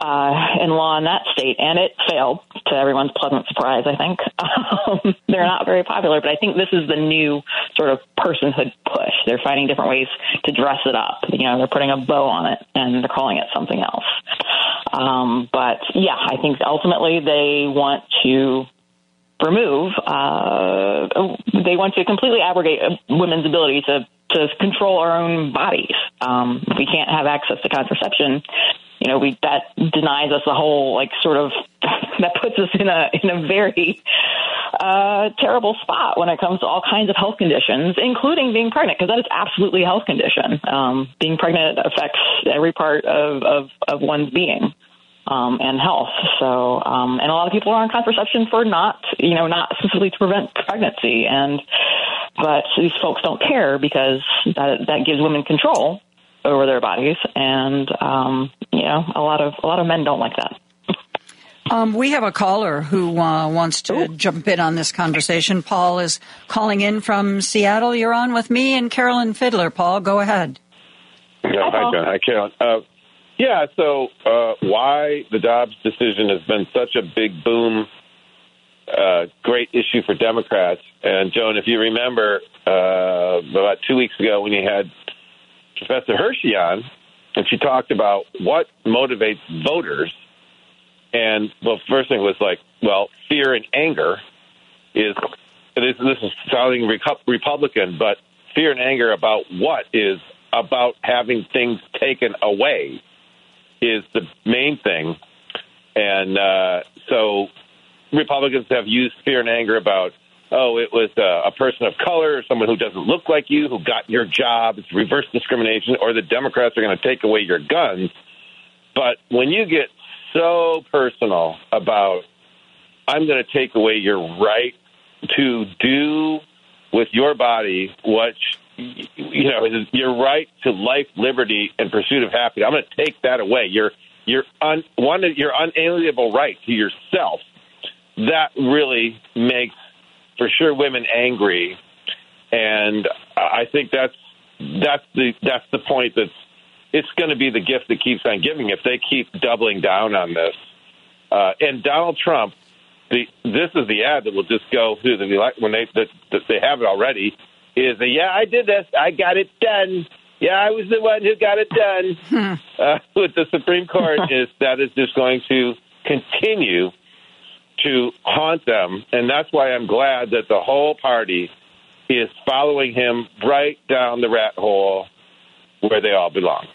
uh, in law in that state, and it failed to everyone's pleasant surprise. I think um, they're not very popular, but I think this is the new sort of personhood push. They're finding different ways to dress it up. You know, they're putting a bow on it and they're calling it something else. Um, but yeah, I think ultimately they want to remove. Uh, they want to completely abrogate women's ability to to control our own bodies. Um, we can't have access to contraception you know, we that denies us the whole like sort of that puts us in a in a very uh, terrible spot when it comes to all kinds of health conditions, including being pregnant, because that is absolutely a health condition. Um, being pregnant affects every part of of, of one's being. Um, and health. So, um, and a lot of people are on contraception for not, you know, not specifically to prevent pregnancy. And, but these folks don't care because that, that gives women control over their bodies, and um, you know, a lot of a lot of men don't like that. Um, we have a caller who uh, wants to Ooh. jump in on this conversation. Paul is calling in from Seattle. You're on with me and Carolyn Fiddler. Paul, go ahead. Yeah, hi, John. Hi, Carolyn. Uh, yeah, so uh, why the Dobbs decision has been such a big boom, uh, great issue for Democrats. And Joan, if you remember, uh, about two weeks ago when you had Professor Hershey on, and she talked about what motivates voters. And well, first thing was like, well, fear and anger is this, this is sounding Republican, but fear and anger about what is about having things taken away is the main thing. And uh, so Republicans have used fear and anger about oh, it was a, a person of color, someone who doesn't look like you, who got your job. It's reverse discrimination, or the Democrats are going to take away your guns. But when you get so personal about, I'm going to take away your right to do with your body what you know your right to life, liberty, and pursuit of happiness. I'm going to take that away. Your your un, one your unalienable right to yourself. That really makes for sure women angry, and I think that's that's the that's the point. That's it's going to be the gift that keeps on giving if they keep doubling down on this. Uh, and Donald Trump, the this is the ad that will just go through the when they the, the, they have it already. Is a, yeah, I did this, I got it done. Yeah, I was the one who got it done hmm. uh, with the Supreme Court. is that is just going to continue to haunt them. And that's why I'm glad that the whole party is following him right down the rat hole where they all belong.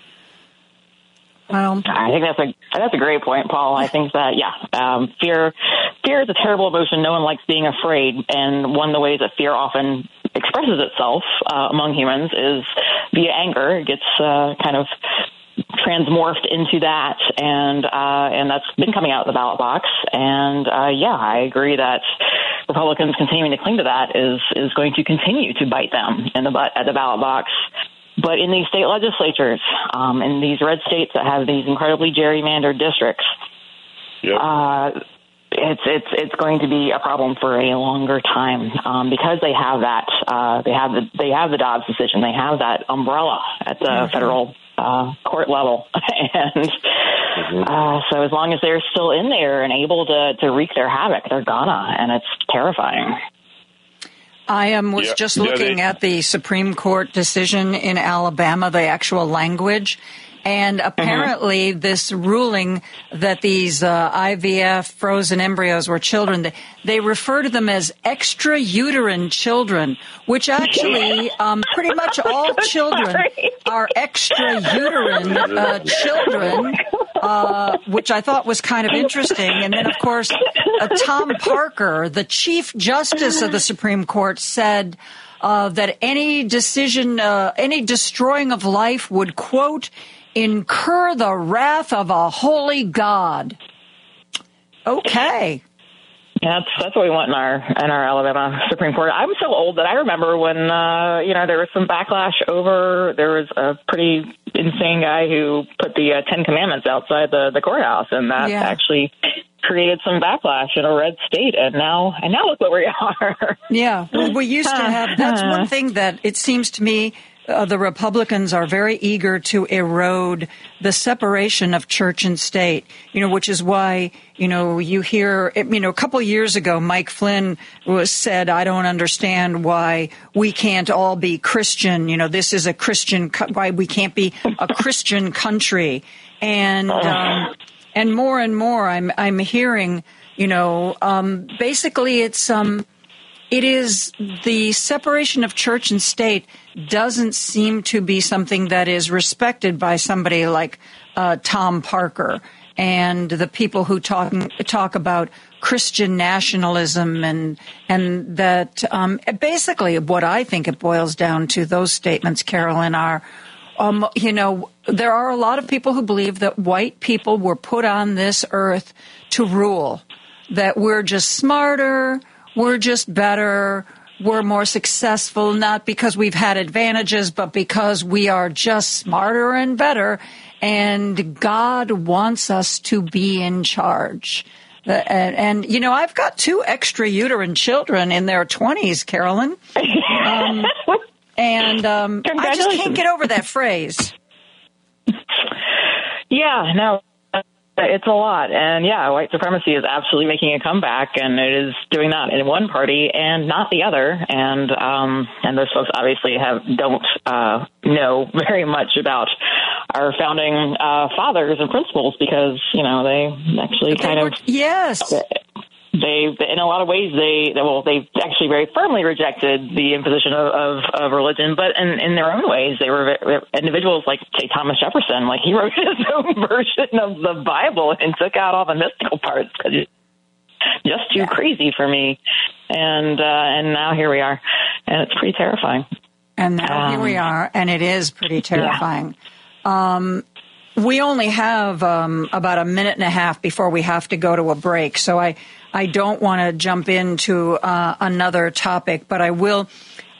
Well, I think that's a that's a great point, Paul. I think that yeah, um, fear fear is a terrible emotion. No one likes being afraid, and one of the ways that fear often expresses itself uh, among humans is via anger. It gets uh, kind of transmorphed into that, and uh, and that's been coming out of the ballot box. And uh, yeah, I agree that Republicans continuing to cling to that is is going to continue to bite them in the butt at the ballot box. But in these state legislatures, um, in these red states that have these incredibly gerrymandered districts, yep. uh, it's it's it's going to be a problem for a longer time um, because they have that uh, they have the they have the Dobbs decision they have that umbrella at the mm-hmm. federal uh, court level. and mm-hmm. uh, so as long as they're still in there and able to, to wreak their havoc, they're gonna, and it's terrifying. I um, was yeah. just looking yeah, they- at the Supreme Court decision in Alabama, the actual language, and apparently, mm-hmm. this ruling that these uh, IVF frozen embryos were children, they, they, refer to them as extrauterine children, which actually, um, pretty much all children are extrauterine uh, children, uh, which I thought was kind of interesting. And then, of course, uh, Tom Parker, the Chief Justice of the Supreme Court, said. Uh, that any decision, uh, any destroying of life would, quote, incur the wrath of a holy God. Okay. Yeah, that's that's what we want in our in our Alabama Supreme Court. I'm so old that I remember when uh, you know there was some backlash over there was a pretty insane guy who put the uh, Ten Commandments outside the the courthouse, and that yeah. actually created some backlash in a red state, and now and now look where we are. yeah, well, we used to have. That's one thing that it seems to me. Uh, the Republicans are very eager to erode the separation of church and state, you know, which is why, you know, you hear, you know, a couple years ago, Mike Flynn was said, I don't understand why we can't all be Christian. You know, this is a Christian, why we can't be a Christian country. And, um, and more and more I'm, I'm hearing, you know, um, basically it's, um, it is the separation of church and state doesn't seem to be something that is respected by somebody like uh, Tom Parker and the people who talk talk about Christian nationalism and and that um, basically what I think it boils down to those statements, Carolyn, are. Um, you know, there are a lot of people who believe that white people were put on this earth to rule, that we're just smarter, we're just better, we're more successful, not because we've had advantages, but because we are just smarter and better. And God wants us to be in charge. Uh, and, and, you know, I've got two extra uterine children in their 20s, Carolyn. Um, and um, I just can't get over that phrase. Yeah, no, it's a lot. And yeah, white supremacy is absolutely making a comeback and it is doing that in one party and not the other. And, um, and those folks obviously have, don't, uh, know very much about our founding, uh, fathers and principles because, you know, they actually they kind were, of. Yes they, in a lot of ways, they well, they actually very firmly rejected the imposition of, of, of religion, but in, in their own ways, they were individuals like say Thomas Jefferson, like he wrote his own version of the Bible and took out all the mystical parts because it's just too crazy for me, and uh, and now here we are, and it's pretty terrifying. And now um, here we are, and it is pretty terrifying. Yeah. Um, we only have um, about a minute and a half before we have to go to a break, so I I don't want to jump into uh, another topic, but I will.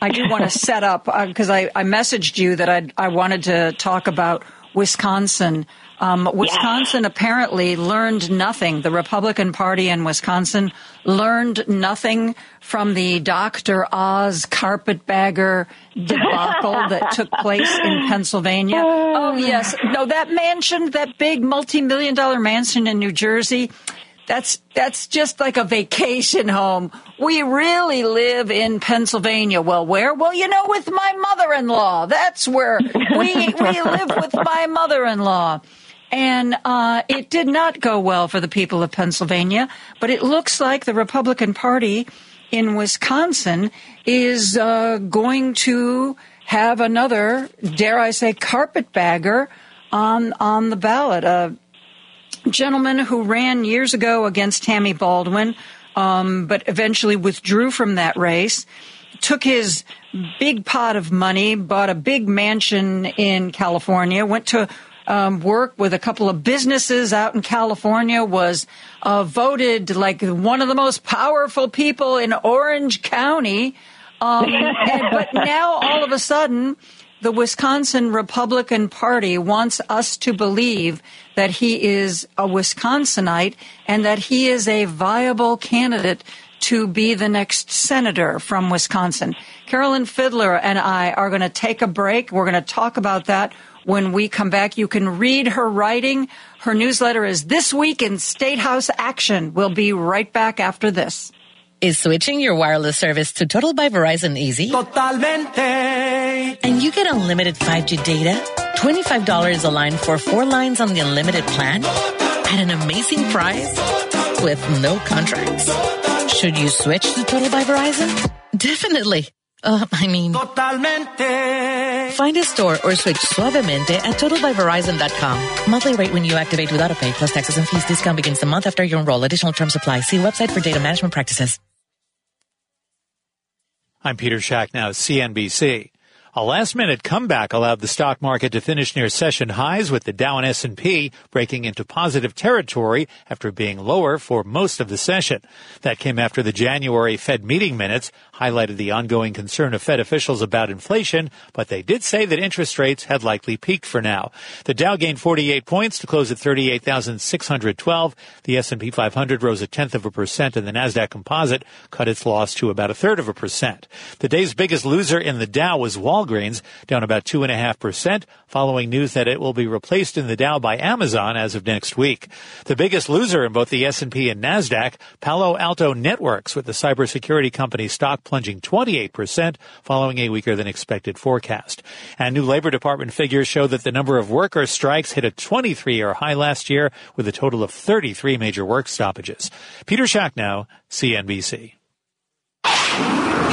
I do want to set up because uh, I, I messaged you that I I wanted to talk about Wisconsin. Um, Wisconsin apparently learned nothing. The Republican Party in Wisconsin learned nothing from the Dr. Oz carpetbagger debacle that took place in Pennsylvania. Oh, yes. No, that mansion, that big multi million dollar mansion in New Jersey, that's that's just like a vacation home. We really live in Pennsylvania. Well, where? Well, you know, with my mother-in-law. That's where we we live with my mother-in-law. And uh, it did not go well for the people of Pennsylvania, but it looks like the Republican Party in Wisconsin is uh, going to have another, dare I say, carpetbagger on on the ballot. Uh, gentleman who ran years ago against Tammy Baldwin, um, but eventually withdrew from that race. Took his big pot of money, bought a big mansion in California, went to um, work with a couple of businesses out in California, was uh, voted like one of the most powerful people in Orange County. Um, and, but now all of a sudden, the Wisconsin Republican Party wants us to believe that he is a Wisconsinite and that he is a viable candidate to be the next senator from Wisconsin. Carolyn Fiddler and I are going to take a break. We're going to talk about that when we come back. You can read her writing. Her newsletter is This Week in State House Action. We'll be right back after this. Is switching your wireless service to Total by Verizon easy? Totalmente. And you get unlimited 5G data, $25 a line for four lines on the unlimited plan at an amazing price with no contracts. Should you switch to Total by Verizon? Definitely. Uh, I mean, Totalmente. Find a store or switch suavemente at totalbyverizon.com. Monthly rate when you activate without a pay plus taxes and fees. Discount begins the month after you enroll. Additional terms apply. See website for data management practices. I'm Peter Schacknow, CNBC. A last-minute comeback allowed the stock market to finish near session highs with the Dow and S&P breaking into positive territory after being lower for most of the session. That came after the January Fed meeting minutes highlighted the ongoing concern of Fed officials about inflation, but they did say that interest rates had likely peaked for now. The Dow gained 48 points to close at 38,612. The S&P 500 rose a tenth of a percent and the Nasdaq Composite cut its loss to about a third of a percent. The day's biggest loser in the Dow was Walgreens, down about 2.5%, following news that it will be replaced in the Dow by Amazon as of next week. The biggest loser in both the S&P and Nasdaq, Palo Alto Networks, with the cybersecurity company stock plunging 28%, following a weaker than expected forecast. And new Labor Department figures show that the number of worker strikes hit a 23-year high last year, with a total of 33 major work stoppages. Peter Schacknow, CNBC.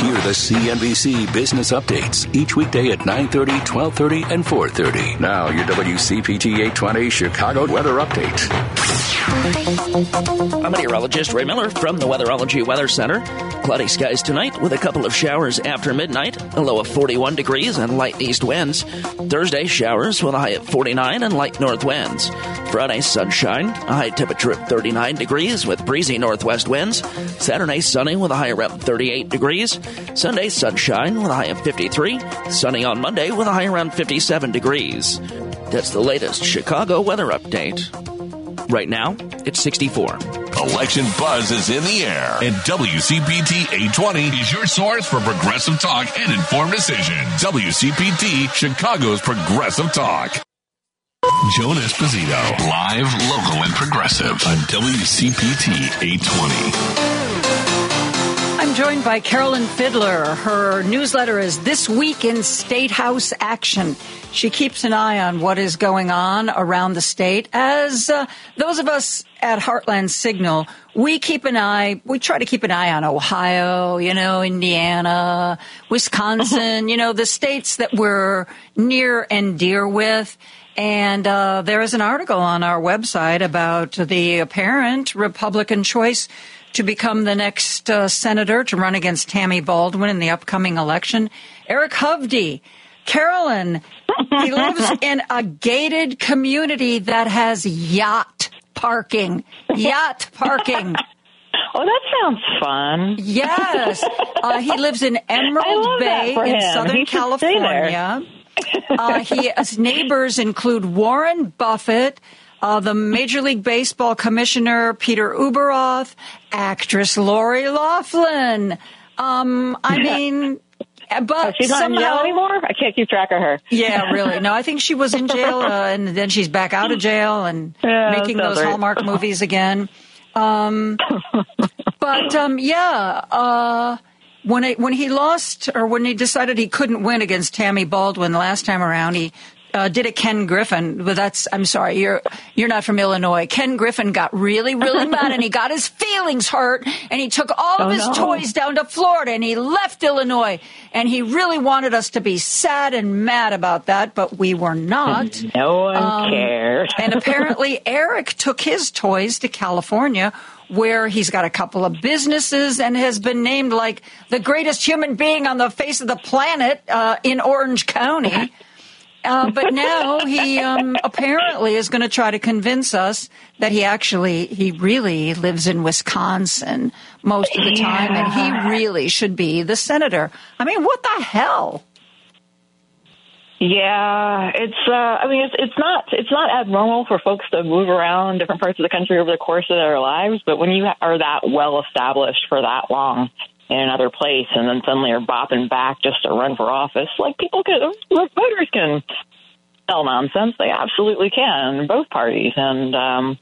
Hear the CNBC business updates each weekday at 9:30, 12:30, and 4:30. Now your WCPT 820 Chicago weather update. I'm meteorologist Ray Miller from the Weatherology Weather Center. Cloudy skies tonight with a couple of showers after midnight, a low of 41 degrees and light east winds. Thursday, showers with a high of 49 and light north winds. Friday, sunshine, a high temperature of 39 degrees with breezy northwest winds. Saturday, sunny with a high around 38 degrees. Sunday, sunshine with a high of 53. Sunny on Monday with a high around 57 degrees. That's the latest Chicago weather update. Right now, it's 64. Election buzz is in the air, and WCPT 820 is your source for progressive talk and informed decision. WCPT, Chicago's progressive talk. Joan Esposito, live, local, and progressive on WCPT 820. I'm joined by Carolyn Fiddler. Her newsletter is This Week in State House Action. She keeps an eye on what is going on around the state. As uh, those of us at Heartland Signal, we keep an eye, we try to keep an eye on Ohio, you know, Indiana, Wisconsin, you know, the states that we're near and dear with. And uh, there is an article on our website about the apparent Republican choice to become the next uh, senator to run against Tammy Baldwin in the upcoming election. Eric Hovde. Carolyn, he lives in a gated community that has yacht parking. Yacht parking. Oh, that sounds fun. Yes. Uh, he lives in Emerald Bay in. Southern He should stay there. California. uh, he, his neighbors include Warren Buffett, uh, the Major League Baseball Commissioner Peter Ueberroth, actress Lori Loughlin. Um, I mean, but Oh, she's not in jail anymore. I can't keep track of her. Yeah, really. No, I think she was in jail, uh, and then she's back out of jail and Yeah, making those right. Hallmark movies again. Um, but um, yeah, uh, when it, when he lost or when he decided he couldn't win against Tammy Baldwin last time around, he uh, did a Ken Griffin. But that's I'm sorry, you're you're not from Illinois. Ken Griffin got really really mad and he got his feelings hurt and he took all of Oh, his no. toys down to Florida and he left Illinois and he really wanted us to be sad and mad about that, but we were not. No one Um, cared. and apparently, Eric took his toys to California, where he's got a couple of businesses and has been named like the greatest human being on the face of the planet uh, in Orange County. Uh, but now he um, apparently is going to try to convince us that he actually, he really lives in Wisconsin most of the time, and he really should be the senator. I mean, what the hell? Yeah, it's. Uh, I mean, it's it's not it's not abnormal for folks to move around different parts of the country over the course of their lives. But when you are that well established for that long in another place, and then suddenly are bopping back just to run for office, like people can, voters can sell nonsense. They absolutely can, both parties, and um,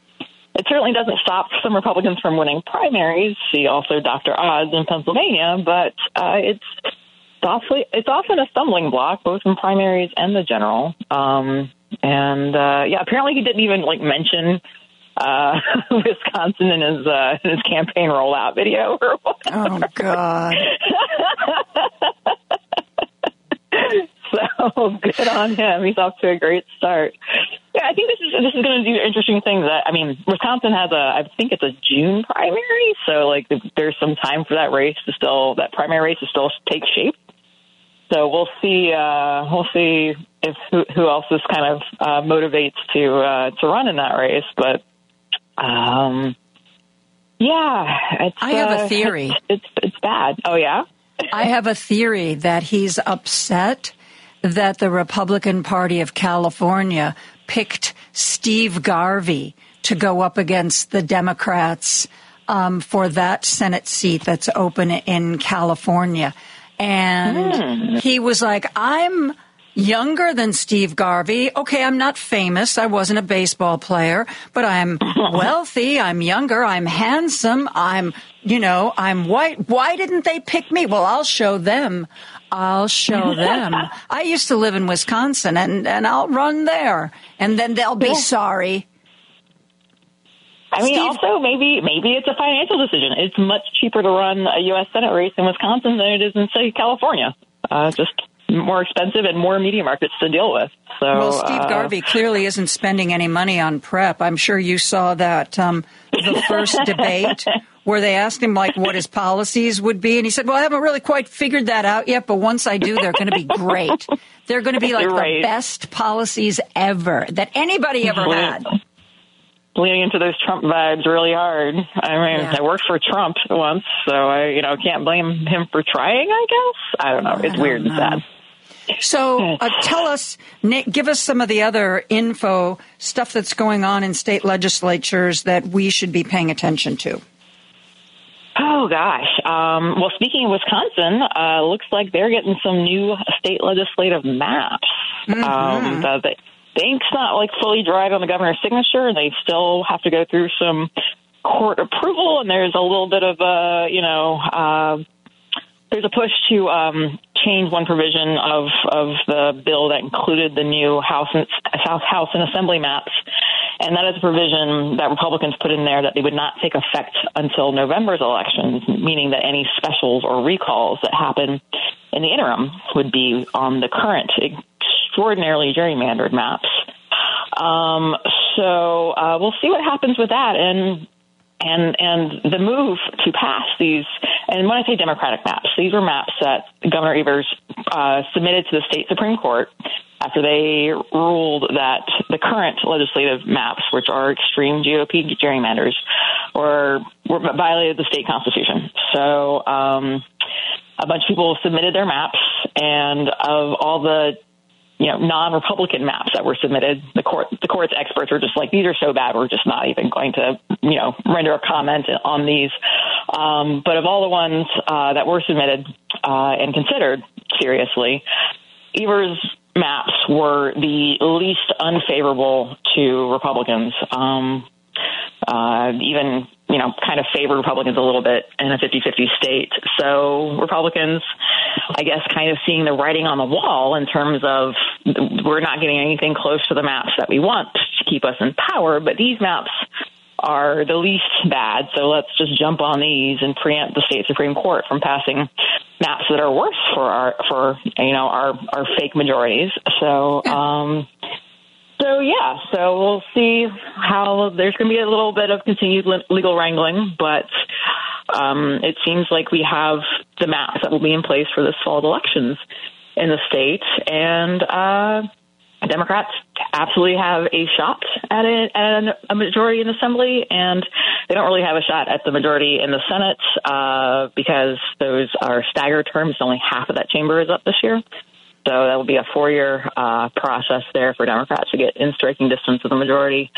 it certainly doesn't stop some Republicans from winning primaries. See also Dr. Oz in Pennsylvania, but uh, it's it's often a stumbling block, both in primaries and the general. Um, and uh, yeah, apparently he didn't even like mention uh, Wisconsin in his uh, in his campaign rollout video or whatever. Oh, God. so good on him. He's off to a great start. Yeah, I think this is this is going to do interesting things. I I mean, Wisconsin has a I think it's a June primary, so like there's some time for that race to still that primary race to still take shape. so we'll see. Uh, we'll see if who, who else is kind of uh, motivates to uh, to run in that race. But um, yeah, it's, I have uh, a theory. It's, it's it's bad. Oh yeah. I have a theory that he's upset that the Republican Party of California picked Steve Garvey to go up against the Democrats um, for that Senate seat that's open in California. And he was like, I'm younger than Steve Garvey. Okay, I'm not famous. I wasn't a baseball player, but I'm wealthy. I'm younger. I'm handsome. I'm, you know, I'm white. Why didn't they pick me? Well, I'll show them. I'll show them. I used to live in Wisconsin and, and I'll run there and then they'll be Yeah. sorry. I mean, Steve- also maybe maybe it's a financial decision. It's much cheaper to run a U.S. Senate race in Wisconsin than it is in say California. Uh, just more expensive and more media markets to deal with. So, Well, Steve uh, Garvey clearly isn't spending any money on prep. I'm sure you saw that um, the first debate where they asked him like what his policies would be, and he said, "Well, I haven't really quite figured that out yet, but once I do, they're going to be great. They're going to be like Right. the best policies ever that anybody ever had." Leaning into those Trump vibes really hard. I mean, Yeah. I worked for Trump once, so I, you know, can't blame him for trying. I guess I don't know. It's weird and sad. So, uh, tell us, Nick, give us some of the other info stuff that's going on in state legislatures that we should be paying attention to. Oh gosh. Um, well, speaking of Wisconsin, uh, looks like they're getting some new state legislative maps. Um, the, the, ink's not like fully dried on the governor's signature, and they still have to go through some court approval. And there's a little bit of a, you know, uh, there's a push to um, change one provision of of the bill that included the new House and House House and Assembly maps, and that is a provision that Republicans put in there that they would not take effect until November's elections, meaning that any specials or recalls that happen in the interim would be on the current extraordinarily gerrymandered maps. Um, so uh, we'll see what happens with that, and and and the move to pass these and when I say democratic maps, these were maps that Governor Evers uh, submitted to the state supreme court after they ruled that the current legislative maps, which are extreme GOP gerrymanders, were were violated the state constitution. So um, a bunch of people submitted their maps, and of all the you know, non-Republican maps that were submitted. The court, the court's experts were just like, these are so bad, we're just not even going to, you know, render a comment on these. Um, but of all the ones uh, that were submitted uh, and considered seriously, Evers' maps were the least unfavorable to Republicans. Um, uh, even you know, kind of favor Republicans a little bit in a 50-50 state. So Republicans, I guess, kind of seeing the writing on the wall in terms of we're not getting anything close to the maps that we want to keep us in power, but these maps are the least bad. So let's just jump on these and preempt the state supreme court from passing maps that are worse for our for you know our our fake majorities. So. um so yeah, so we'll see how there's going to be a little bit of continued legal wrangling, but um, it seems like we have the maps that will be in place for this fall elections in the state, and uh, Democrats absolutely have a shot at, it, at a majority in Assembly, and they don't really have a shot at the majority in the Senate uh, because those are staggered terms. Only half of that chamber is up this year. So that will be a four-year uh, process there for Democrats to get in striking distance of the majority.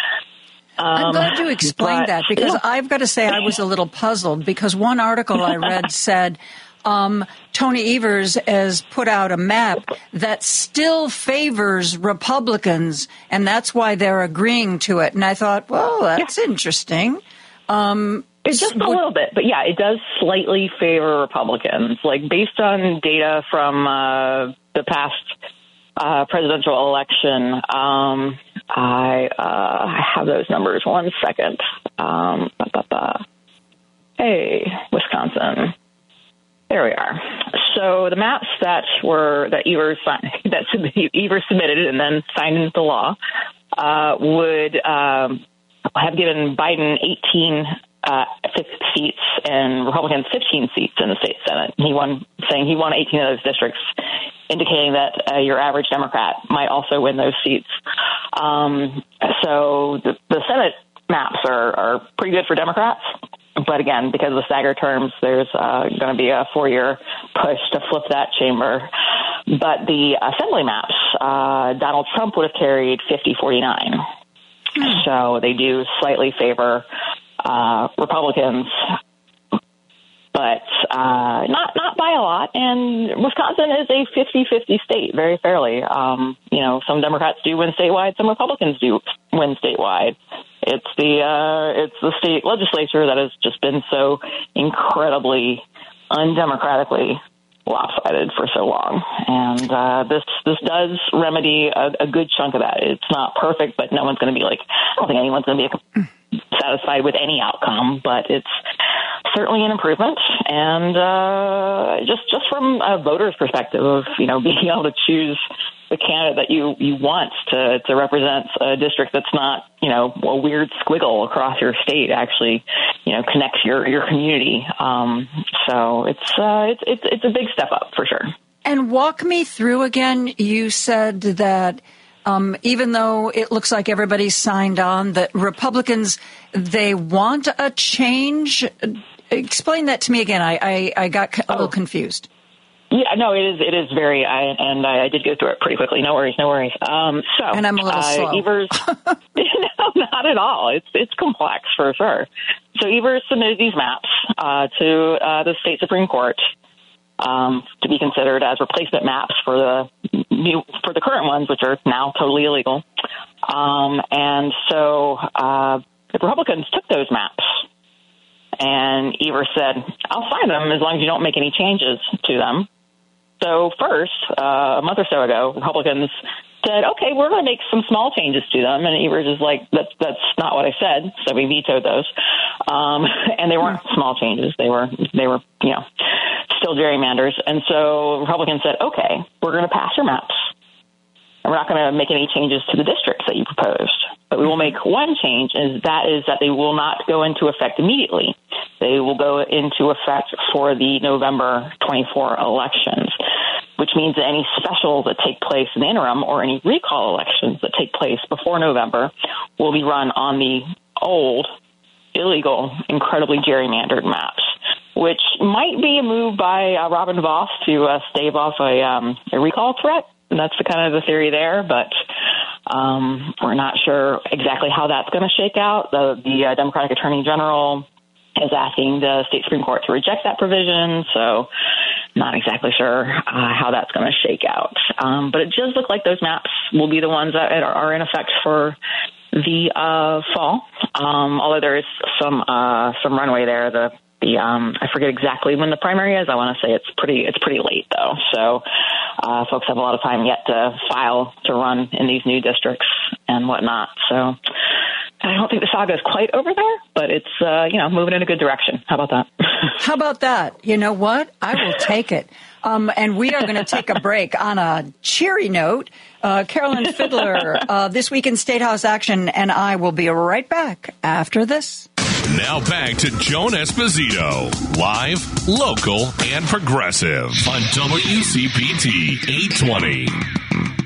I'm Um, glad you explained but- that because yeah. I've got to say I was a little puzzled because one article I read said um, Tony Evers has put out a map that still favors Republicans, and that's why they're agreeing to it. And I thought, well, that's interesting. Um, It's just a little bit, but yeah, it does slightly favor Republicans. Like based on data from uh, the past uh, presidential election, um, I uh, I have those numbers. One second. Um, ba, ba, ba. Hey, Wisconsin. There we are. So the maps that were that Evers that Evers submitted and then signed into law uh, would um, have given Biden 18 uh, seats and Republicans 15 seats in the state senate. He won, saying he won 18 of those districts indicating that uh, your average Democrat might also win those seats. Um, so the, the Senate maps are, are pretty good for Democrats. But again, because of the staggered terms, there's uh, going to be a four year push to flip that chamber. But the assembly maps, uh, Donald Trump would have carried 50 49. So they do slightly favor uh, Republicans, but uh, not not by a lot. And Wisconsin is a 50-50 state, very fairly. Um, you know, some Democrats do win statewide, some Republicans do win statewide. It's the uh, it's the state legislature that has just been so incredibly undemocratically lopsided for so long, and uh, this this does remedy a, a good chunk of that. It's not perfect, but no one's going to be like I don't think anyone's going to be satisfied with any outcome, but it's certainly an improvement. And uh, just just from a voter's perspective of you know being able to choose the candidate that you you want to to represent a district that's not you know a weird squiggle across your state actually you know connects your your community. Um, so it's uh, it's it's it's a big step up for sure. And walk me through again. You said that. Um, even though it looks like everybody's signed on, that Republicans they want a change. Explain that to me again. I I, I got a little confused. Yeah, no, it is. It is very, I, and I, I did go through it pretty quickly. No worries, no worries. Um, so, and I'm a little uh, slow. Evers, no, not at all. It's it's complex for sure. So Evers submitted these maps uh, to uh, the state supreme court um, to be considered as replacement maps for the new for the current ones, which are now totally illegal. Um, and so uh, the Republicans took those maps and Evers said, I'll sign them as long as you don't make any changes to them. So first, uh, a month or so ago, Republicans said, okay, we're going to make some small changes to them. And Evers is like, that's, that's not what I said. So we vetoed those. Um, and they weren't small changes. They were, they were, you know, still gerrymanders. And so Republicans said, okay, we're going to pass your maps. And we're not going to make any changes to the districts that you proposed. But we will make one change, and that is that they will not go into effect immediately. They will go into effect for the November 24 elections, which means that any specials that take place in the interim or any recall elections that take place before November will be run on the old, illegal, incredibly gerrymandered maps which might be a move by uh, Robin Vos to uh, stave off a, um, a recall threat. That's the kind of the theory there, but um, we're not sure exactly how that's going to shake out. The, the uh, Democratic Attorney General is asking the state Supreme Court to reject that provision, so not exactly sure uh, how that's going to shake out. Um, but it does look like those maps will be the ones that are, are in effect for the uh, fall. Um, although there is some uh, some runway there. The the um, I forget exactly when the primary is. I want to say it's pretty it's pretty late though. So uh, folks have a lot of time yet to file to run in these new districts and whatnot. So I don't think the saga is quite over there, but it's uh, you know moving in a good direction. How about that? How about that? You know what? I will take it. Um, and we are going to take a break on a cheery note. Uh, Carolyn Fiddler, uh, this week in State House Action, and I will be right back after this. Now back to Joan Esposito, live, local, and progressive on WCPT 820.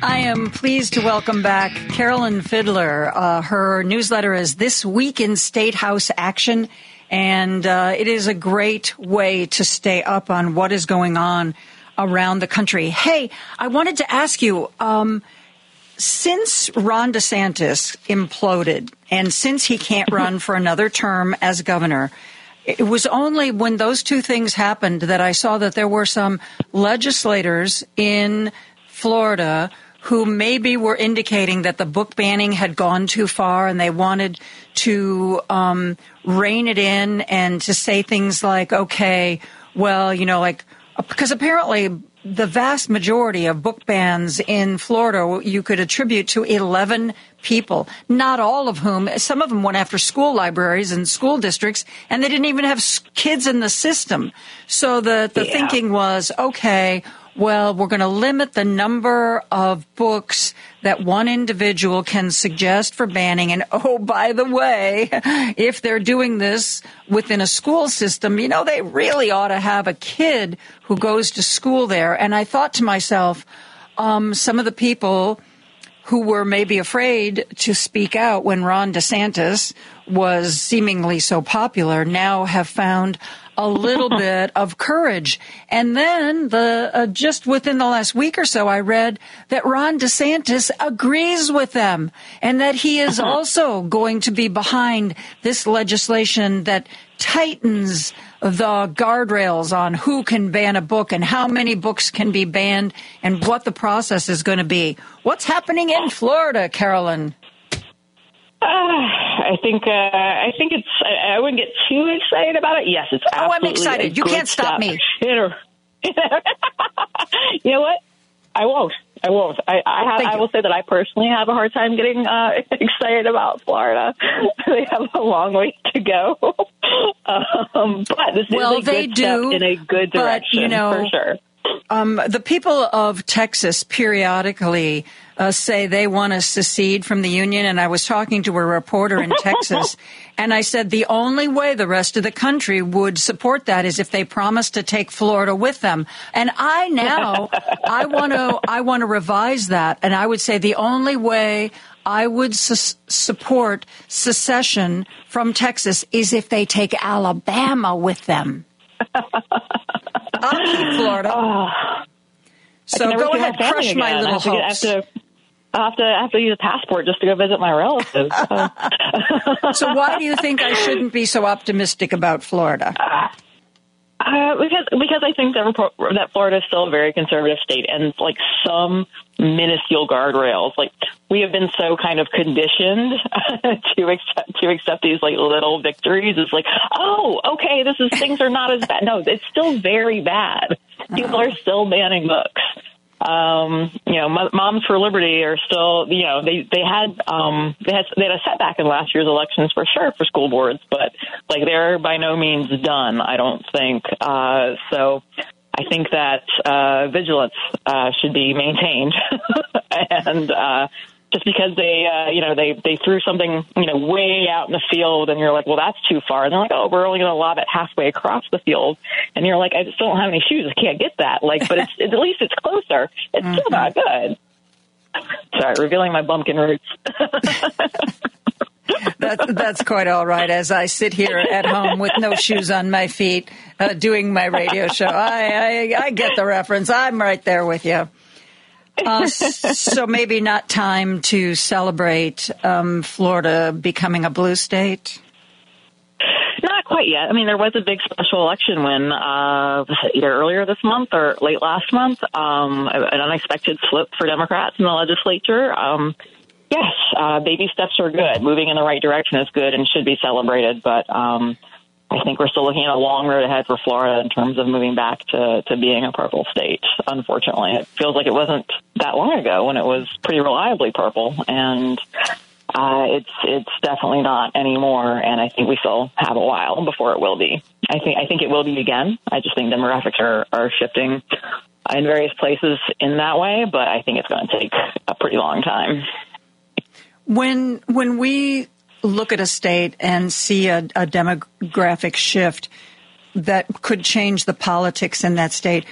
I am pleased to welcome back Carolyn Fiddler. Uh, her newsletter is This Week in State House Action, and uh, it is a great way to stay up on what is going on around the country. Hey, I wanted to ask you. Um, since Ron DeSantis imploded and since he can't run for another term as governor, it was only when those two things happened that I saw that there were some legislators in Florida who maybe were indicating that the book banning had gone too far and they wanted to um, rein it in and to say things like, okay, well, you know, like, because apparently the vast majority of book bans in Florida you could attribute to 11 people, not all of whom, some of them went after school libraries and school districts, and they didn't even have kids in the system. So the, the yeah. thinking was, okay, well, we're going to limit the number of books that one individual can suggest for banning. And oh, by the way, if they're doing this within a school system, you know, they really ought to have a kid who goes to school there. And I thought to myself, um, some of the people who were maybe afraid to speak out when Ron DeSantis was seemingly so popular now have found a little bit of courage. And then the uh, just within the last week or so, I read that Ron DeSantis agrees with them and that he is also going to be behind this legislation that tightens the guardrails on who can ban a book and how many books can be banned and what the process is going to be. What's happening in Florida, Carolyn? Uh, I think uh, I think it's. I, I wouldn't get too excited about it. Yes, it's. Oh, I'm excited. You can't stop step. me. You know what? I won't. I won't. I I, have, I will say that I personally have a hard time getting uh, excited about Florida. they have a long way to go. um, but this well, is a they good do step in a good but, direction you know, for sure. Um, the people of Texas periodically uh, say they want to secede from the union, and I was talking to a reporter in Texas, and I said the only way the rest of the country would support that is if they promise to take Florida with them. And I now I want to I want to revise that, and I would say the only way I would su- support secession from Texas is if they take Alabama with them. I'll keep Florida. I So go ahead, crush my little I have to, hopes. I have to I have to use a passport just to go visit my relatives. So. so why do you think I shouldn't be so optimistic about Florida? Uh, because because I think that report, that Florida is still a very conservative state, and like some minuscule guardrails, like we have been so kind of conditioned to accept to accept these like little victories. It's like, oh, okay, this is things are not as bad. No, it's still very bad. People are still banning books. Um, you know, Mo- Moms for Liberty are still, you know, they they had um they had they had a setback in last year's elections for sure for school boards, but like they're by no means done. I don't think. Uh, so I think that uh, vigilance uh, should be maintained, and uh, just because they, uh, you know, they they threw something, you know, way out in the field, and you're like, well, that's too far, and they're like, oh, we're only going to lob it halfway across the field, and you're like, I just don't have any shoes, I can't get that, like, but it's at least it's closer. It's still not good. Sorry, revealing my bumpkin roots. That, that's quite all right. As I sit here at home with no shoes on my feet, uh, doing my radio show, I, I I get the reference. I'm right there with you. Uh, so maybe not time to celebrate um, Florida becoming a blue state. Not quite yet. I mean, there was a big special election win, uh, either earlier this month or late last month. Um, an unexpected flip for Democrats in the legislature. Um, yes, uh, baby steps are good. Moving in the right direction is good and should be celebrated. But um, I think we're still looking at a long road ahead for Florida in terms of moving back to, to being a purple state. Unfortunately, it feels like it wasn't that long ago when it was pretty reliably purple, and uh, it's it's definitely not anymore. And I think we still have a while before it will be. I think I think it will be again. I just think demographics are are shifting in various places in that way, but I think it's going to take a pretty long time. When when we look at a state and see a, a demographic shift that could change the politics in that state,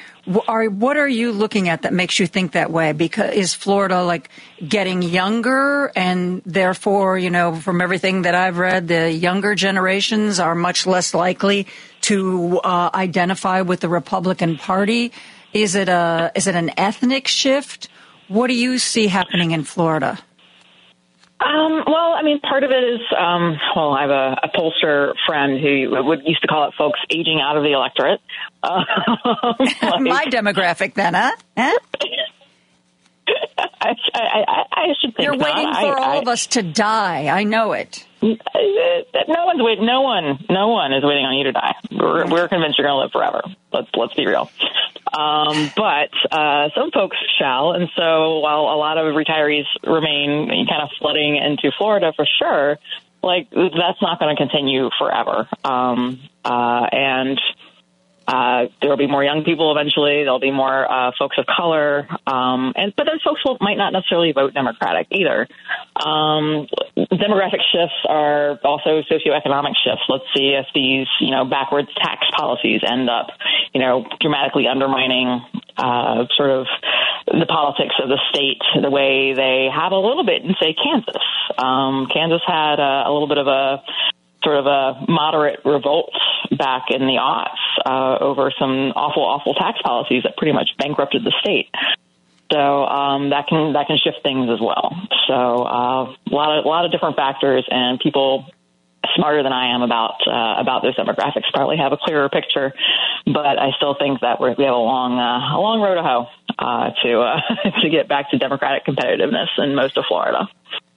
are what are you looking at that makes you think that way? Because is Florida like getting younger, and therefore, you know, from everything that I've read, the younger generations are much less likely to uh, identify with the Republican Party. Is it a is it an ethnic shift? What do you see happening in Florida? Um, well, I mean, part of it is, um, well, I have a, a pollster friend who would used to call it folks aging out of the electorate. Um, My demographic, then, huh? huh? I, I, I, I should think You're not. waiting I- for all of us to die. I know it. No one's waiting. No one. No one is waiting on you to die. We're, we're convinced you're going to live forever. Let's let's be real. Um, but uh, some folks shall, and so while a lot of retirees remain kind of flooding into Florida for sure, like that's not going to continue forever. Um, uh, and uh, there will be more young people eventually. There'll be more uh, folks of color, um, and but those folks will, might not necessarily vote Democratic either. Um, demographic shifts are also socioeconomic shifts. Let's see if these you know backwards tax policies end up you know dramatically undermining uh, sort of the politics of the state the way they have a little bit in say Kansas. Um, Kansas had a, a little bit of a sort of a moderate revolt back in the aughts uh, over some awful, awful tax policies that pretty much bankrupted the state. So um, that can that can shift things as well. So uh, a lot of a lot of different factors, and people smarter than I am about uh, about those demographics probably have a clearer picture. But I still think that we have a long uh, a long road to hoe uh, to uh, to get back to democratic competitiveness in most of Florida.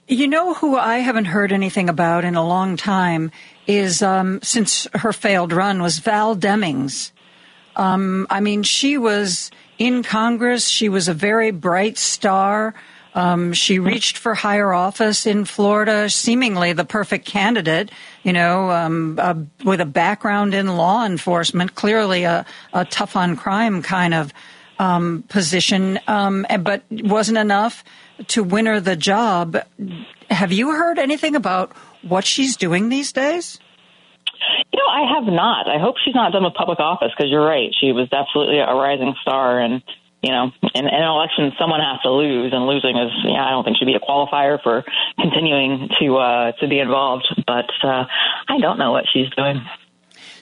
You know who I haven't heard anything about in a long time is um, since her failed run was Val Demings. Um, I mean, she was in Congress. She was a very bright star. Um, she reached for higher office in Florida, seemingly the perfect candidate, you know, um, uh, with a background in law enforcement, clearly a, a tough on crime kind of um, position, um, but wasn't enough to win her the job. Have you heard anything about what she's doing these days? You know, I have not. I hope she's not done with public office because you're right. She was absolutely a rising star, and you know, in, in an election, someone has to lose, and losing is, you know, I don't think should be a qualifier for continuing to uh, to be involved. But uh, I don't know what she's doing.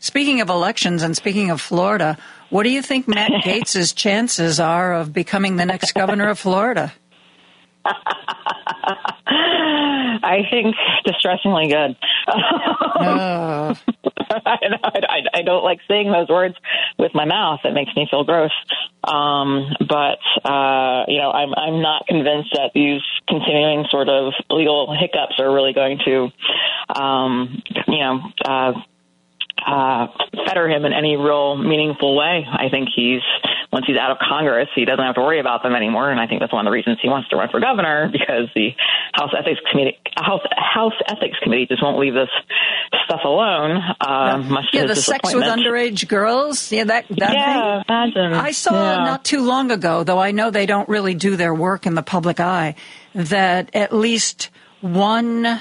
Speaking of elections and speaking of Florida, what do you think Matt Gaetz's chances are of becoming the next governor of Florida? I think distressingly good. oh. I, I, I don't like saying those words with my mouth. It makes me feel gross. Um, but uh, you know, I'm I'm not convinced that these continuing sort of legal hiccups are really going to, um, you know, uh, uh, fetter him in any real meaningful way. I think he's once he's out of Congress, he doesn't have to worry about them anymore, and I think that's one of the reasons he wants to run for governor because the House Ethics Committee, House House Ethics Committee, just won't leave this stuff alone. Uh, much yeah, the sex with underage girls. Yeah, that. that Yeah, thing. imagine. I saw Yeah. not too long ago, though I know they don't really do their work in the public eye. That at least one.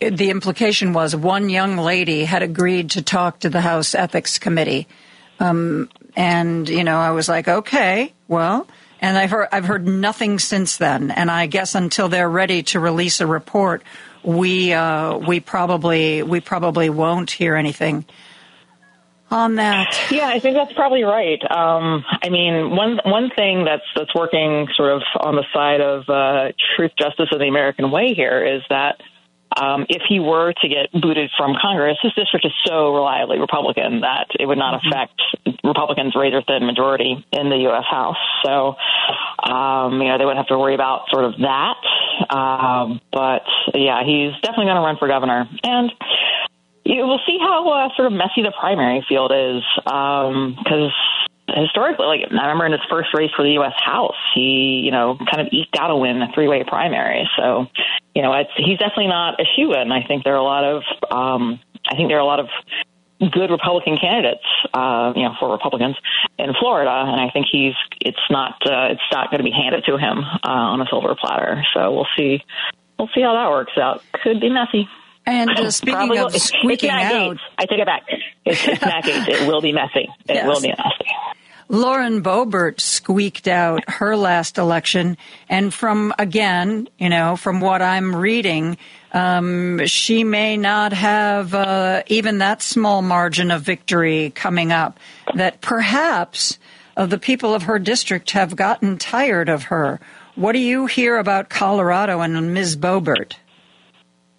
The implication was one young lady had agreed to talk to the House Ethics Committee, um, and you know I was like, okay, well, and I've heard I've heard nothing since then, and I guess until they're ready to release a report, we uh, we probably we probably won't hear anything on that. Yeah, I think that's probably right. Um, I mean, one one thing that's that's working sort of on the side of uh, truth, justice, and the American way here is that um, if he were to get booted from Congress, his district is so reliably Republican that it would not affect Republicans' razor thin majority in the U.S. House. So, um, you know, they wouldn't have to worry about sort of that. Um, but yeah, he's definitely going to run for governor, and you will see how uh, sort of messy the primary field is because historically, like I remember in his first race for the U.S. House, he you know kind of eked out a win in a three-way primary. So you know it's, he's definitely not a shoe in. I think there are a lot of um, I think there are a lot of good Republican candidates, uh, you know, for Republicans in Florida, and I think he's it's not uh, it's not going to be handed to him uh, on a silver platter. So we'll see we'll see how that works out. Could be messy. And uh, speaking of squeaking out. I take it back. It's, it's Gaetz. It will be messy. It Yes. will be messy. Lauren Boebert squeaked out her last election, and from again, you know, from what I'm reading, um, she may not have uh, even that small margin of victory coming up. That perhaps uh, the people of her district have gotten tired of her. What do you hear about Colorado and Ms. Boebert?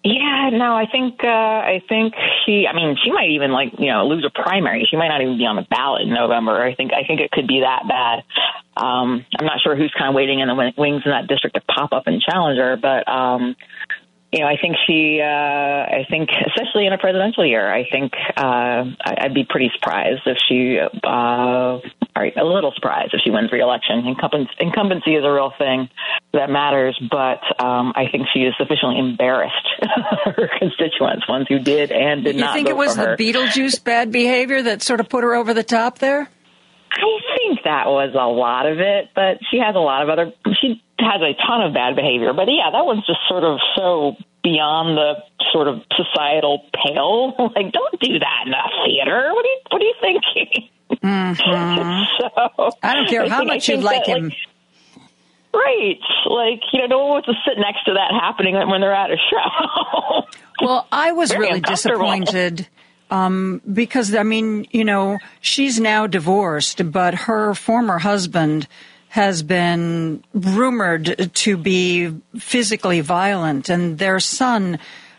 Yeah, no, I think uh, I think she. I mean, she might even like you know lose a primary. She might not even be on the ballot in November. I think I think it could be that bad. Um, I'm not sure who's kind of waiting in the wing- wings in that district to pop up and challenge her, but um, you know, I think she. Uh, I think especially in a presidential year, I think uh, I'd be pretty surprised if she. Uh, all right, a little surprised if she wins re-election. Incumbency, incumbency is a real thing. that matters, but um, I think she is sufficiently embarrassed her constituents, ones who did and did you not. You think it was the. Beetlejuice bad behavior that sort of put her over the top there? I think that was a lot of it, but she has a lot of other. She has a ton of bad behavior, but yeah, that one's just sort of so beyond the sort of societal pale. Like, don't do that in a theater. What are you What are you thinking? Mm-hmm. so I don't care I how think- much you like that, him. Right. Like, you know, no one wants to sit next to that happening when they're at a show. Well, I was Very really disappointed um, because, I mean, you know, she's now divorced, but her former husband has been rumored to be physically violent, and their son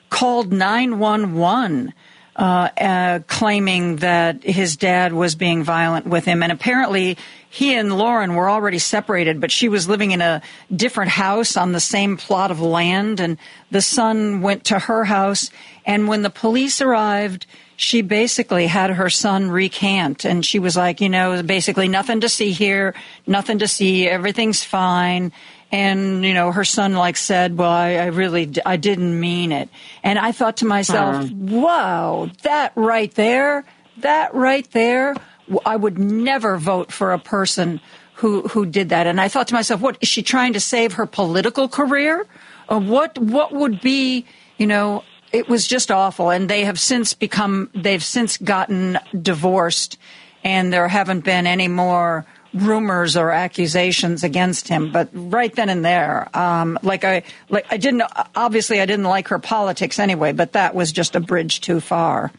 called 911. Uh, uh, claiming that his dad was being violent with him. And apparently, he and Lauren were already separated, but she was living in a different house on the same plot of land. And the son went to her house. And when the police arrived, she basically had her son recant. And she was like, you know, basically nothing to see here, nothing to see, everything's fine. And, you know, her son like said, well, I, I really, d- I didn't mean it. And I thought to myself, hmm. wow, that right there, that right there, I would never vote for a person who, who did that. And I thought to myself, what, is she trying to save her political career? Or what, what would be, you know, it was just awful. And they have since become, they've since gotten divorced and there haven't been any more rumors or accusations against him. But right then and there, um, like I, like I didn't, obviously I didn't like her politics anyway, but that was just a bridge too far.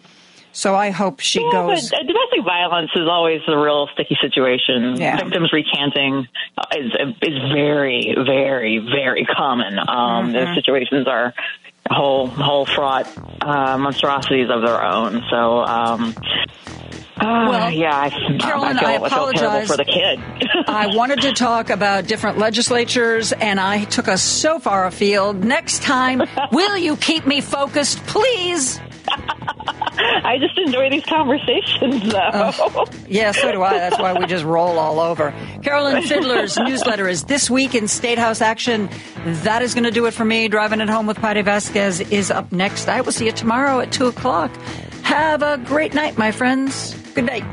So I hope she Yeah, goes. but uh, domestic violence is always a real sticky situation. Yeah. Victims recanting is is very, very, very common. Um, Those Mhm. situations are whole whole fraught uh, monstrosities of their own. So. Um, uh, Well, yeah, I, Carolyn, I, feel, I I feel terrible for the kid. I wanted to talk about different legislatures, and I took us so far afield. Next time, will you keep me focused, please? I just enjoy these conversations, though. Uh, yeah, so do I. That's why we just roll all over. Carolyn Fiddler's newsletter is This Week in State House Action. That is going to do it for me. Driving it home with Patti Vasquez is up next. I will see you tomorrow at 2 o'clock. Have a great night, my friends. Good night.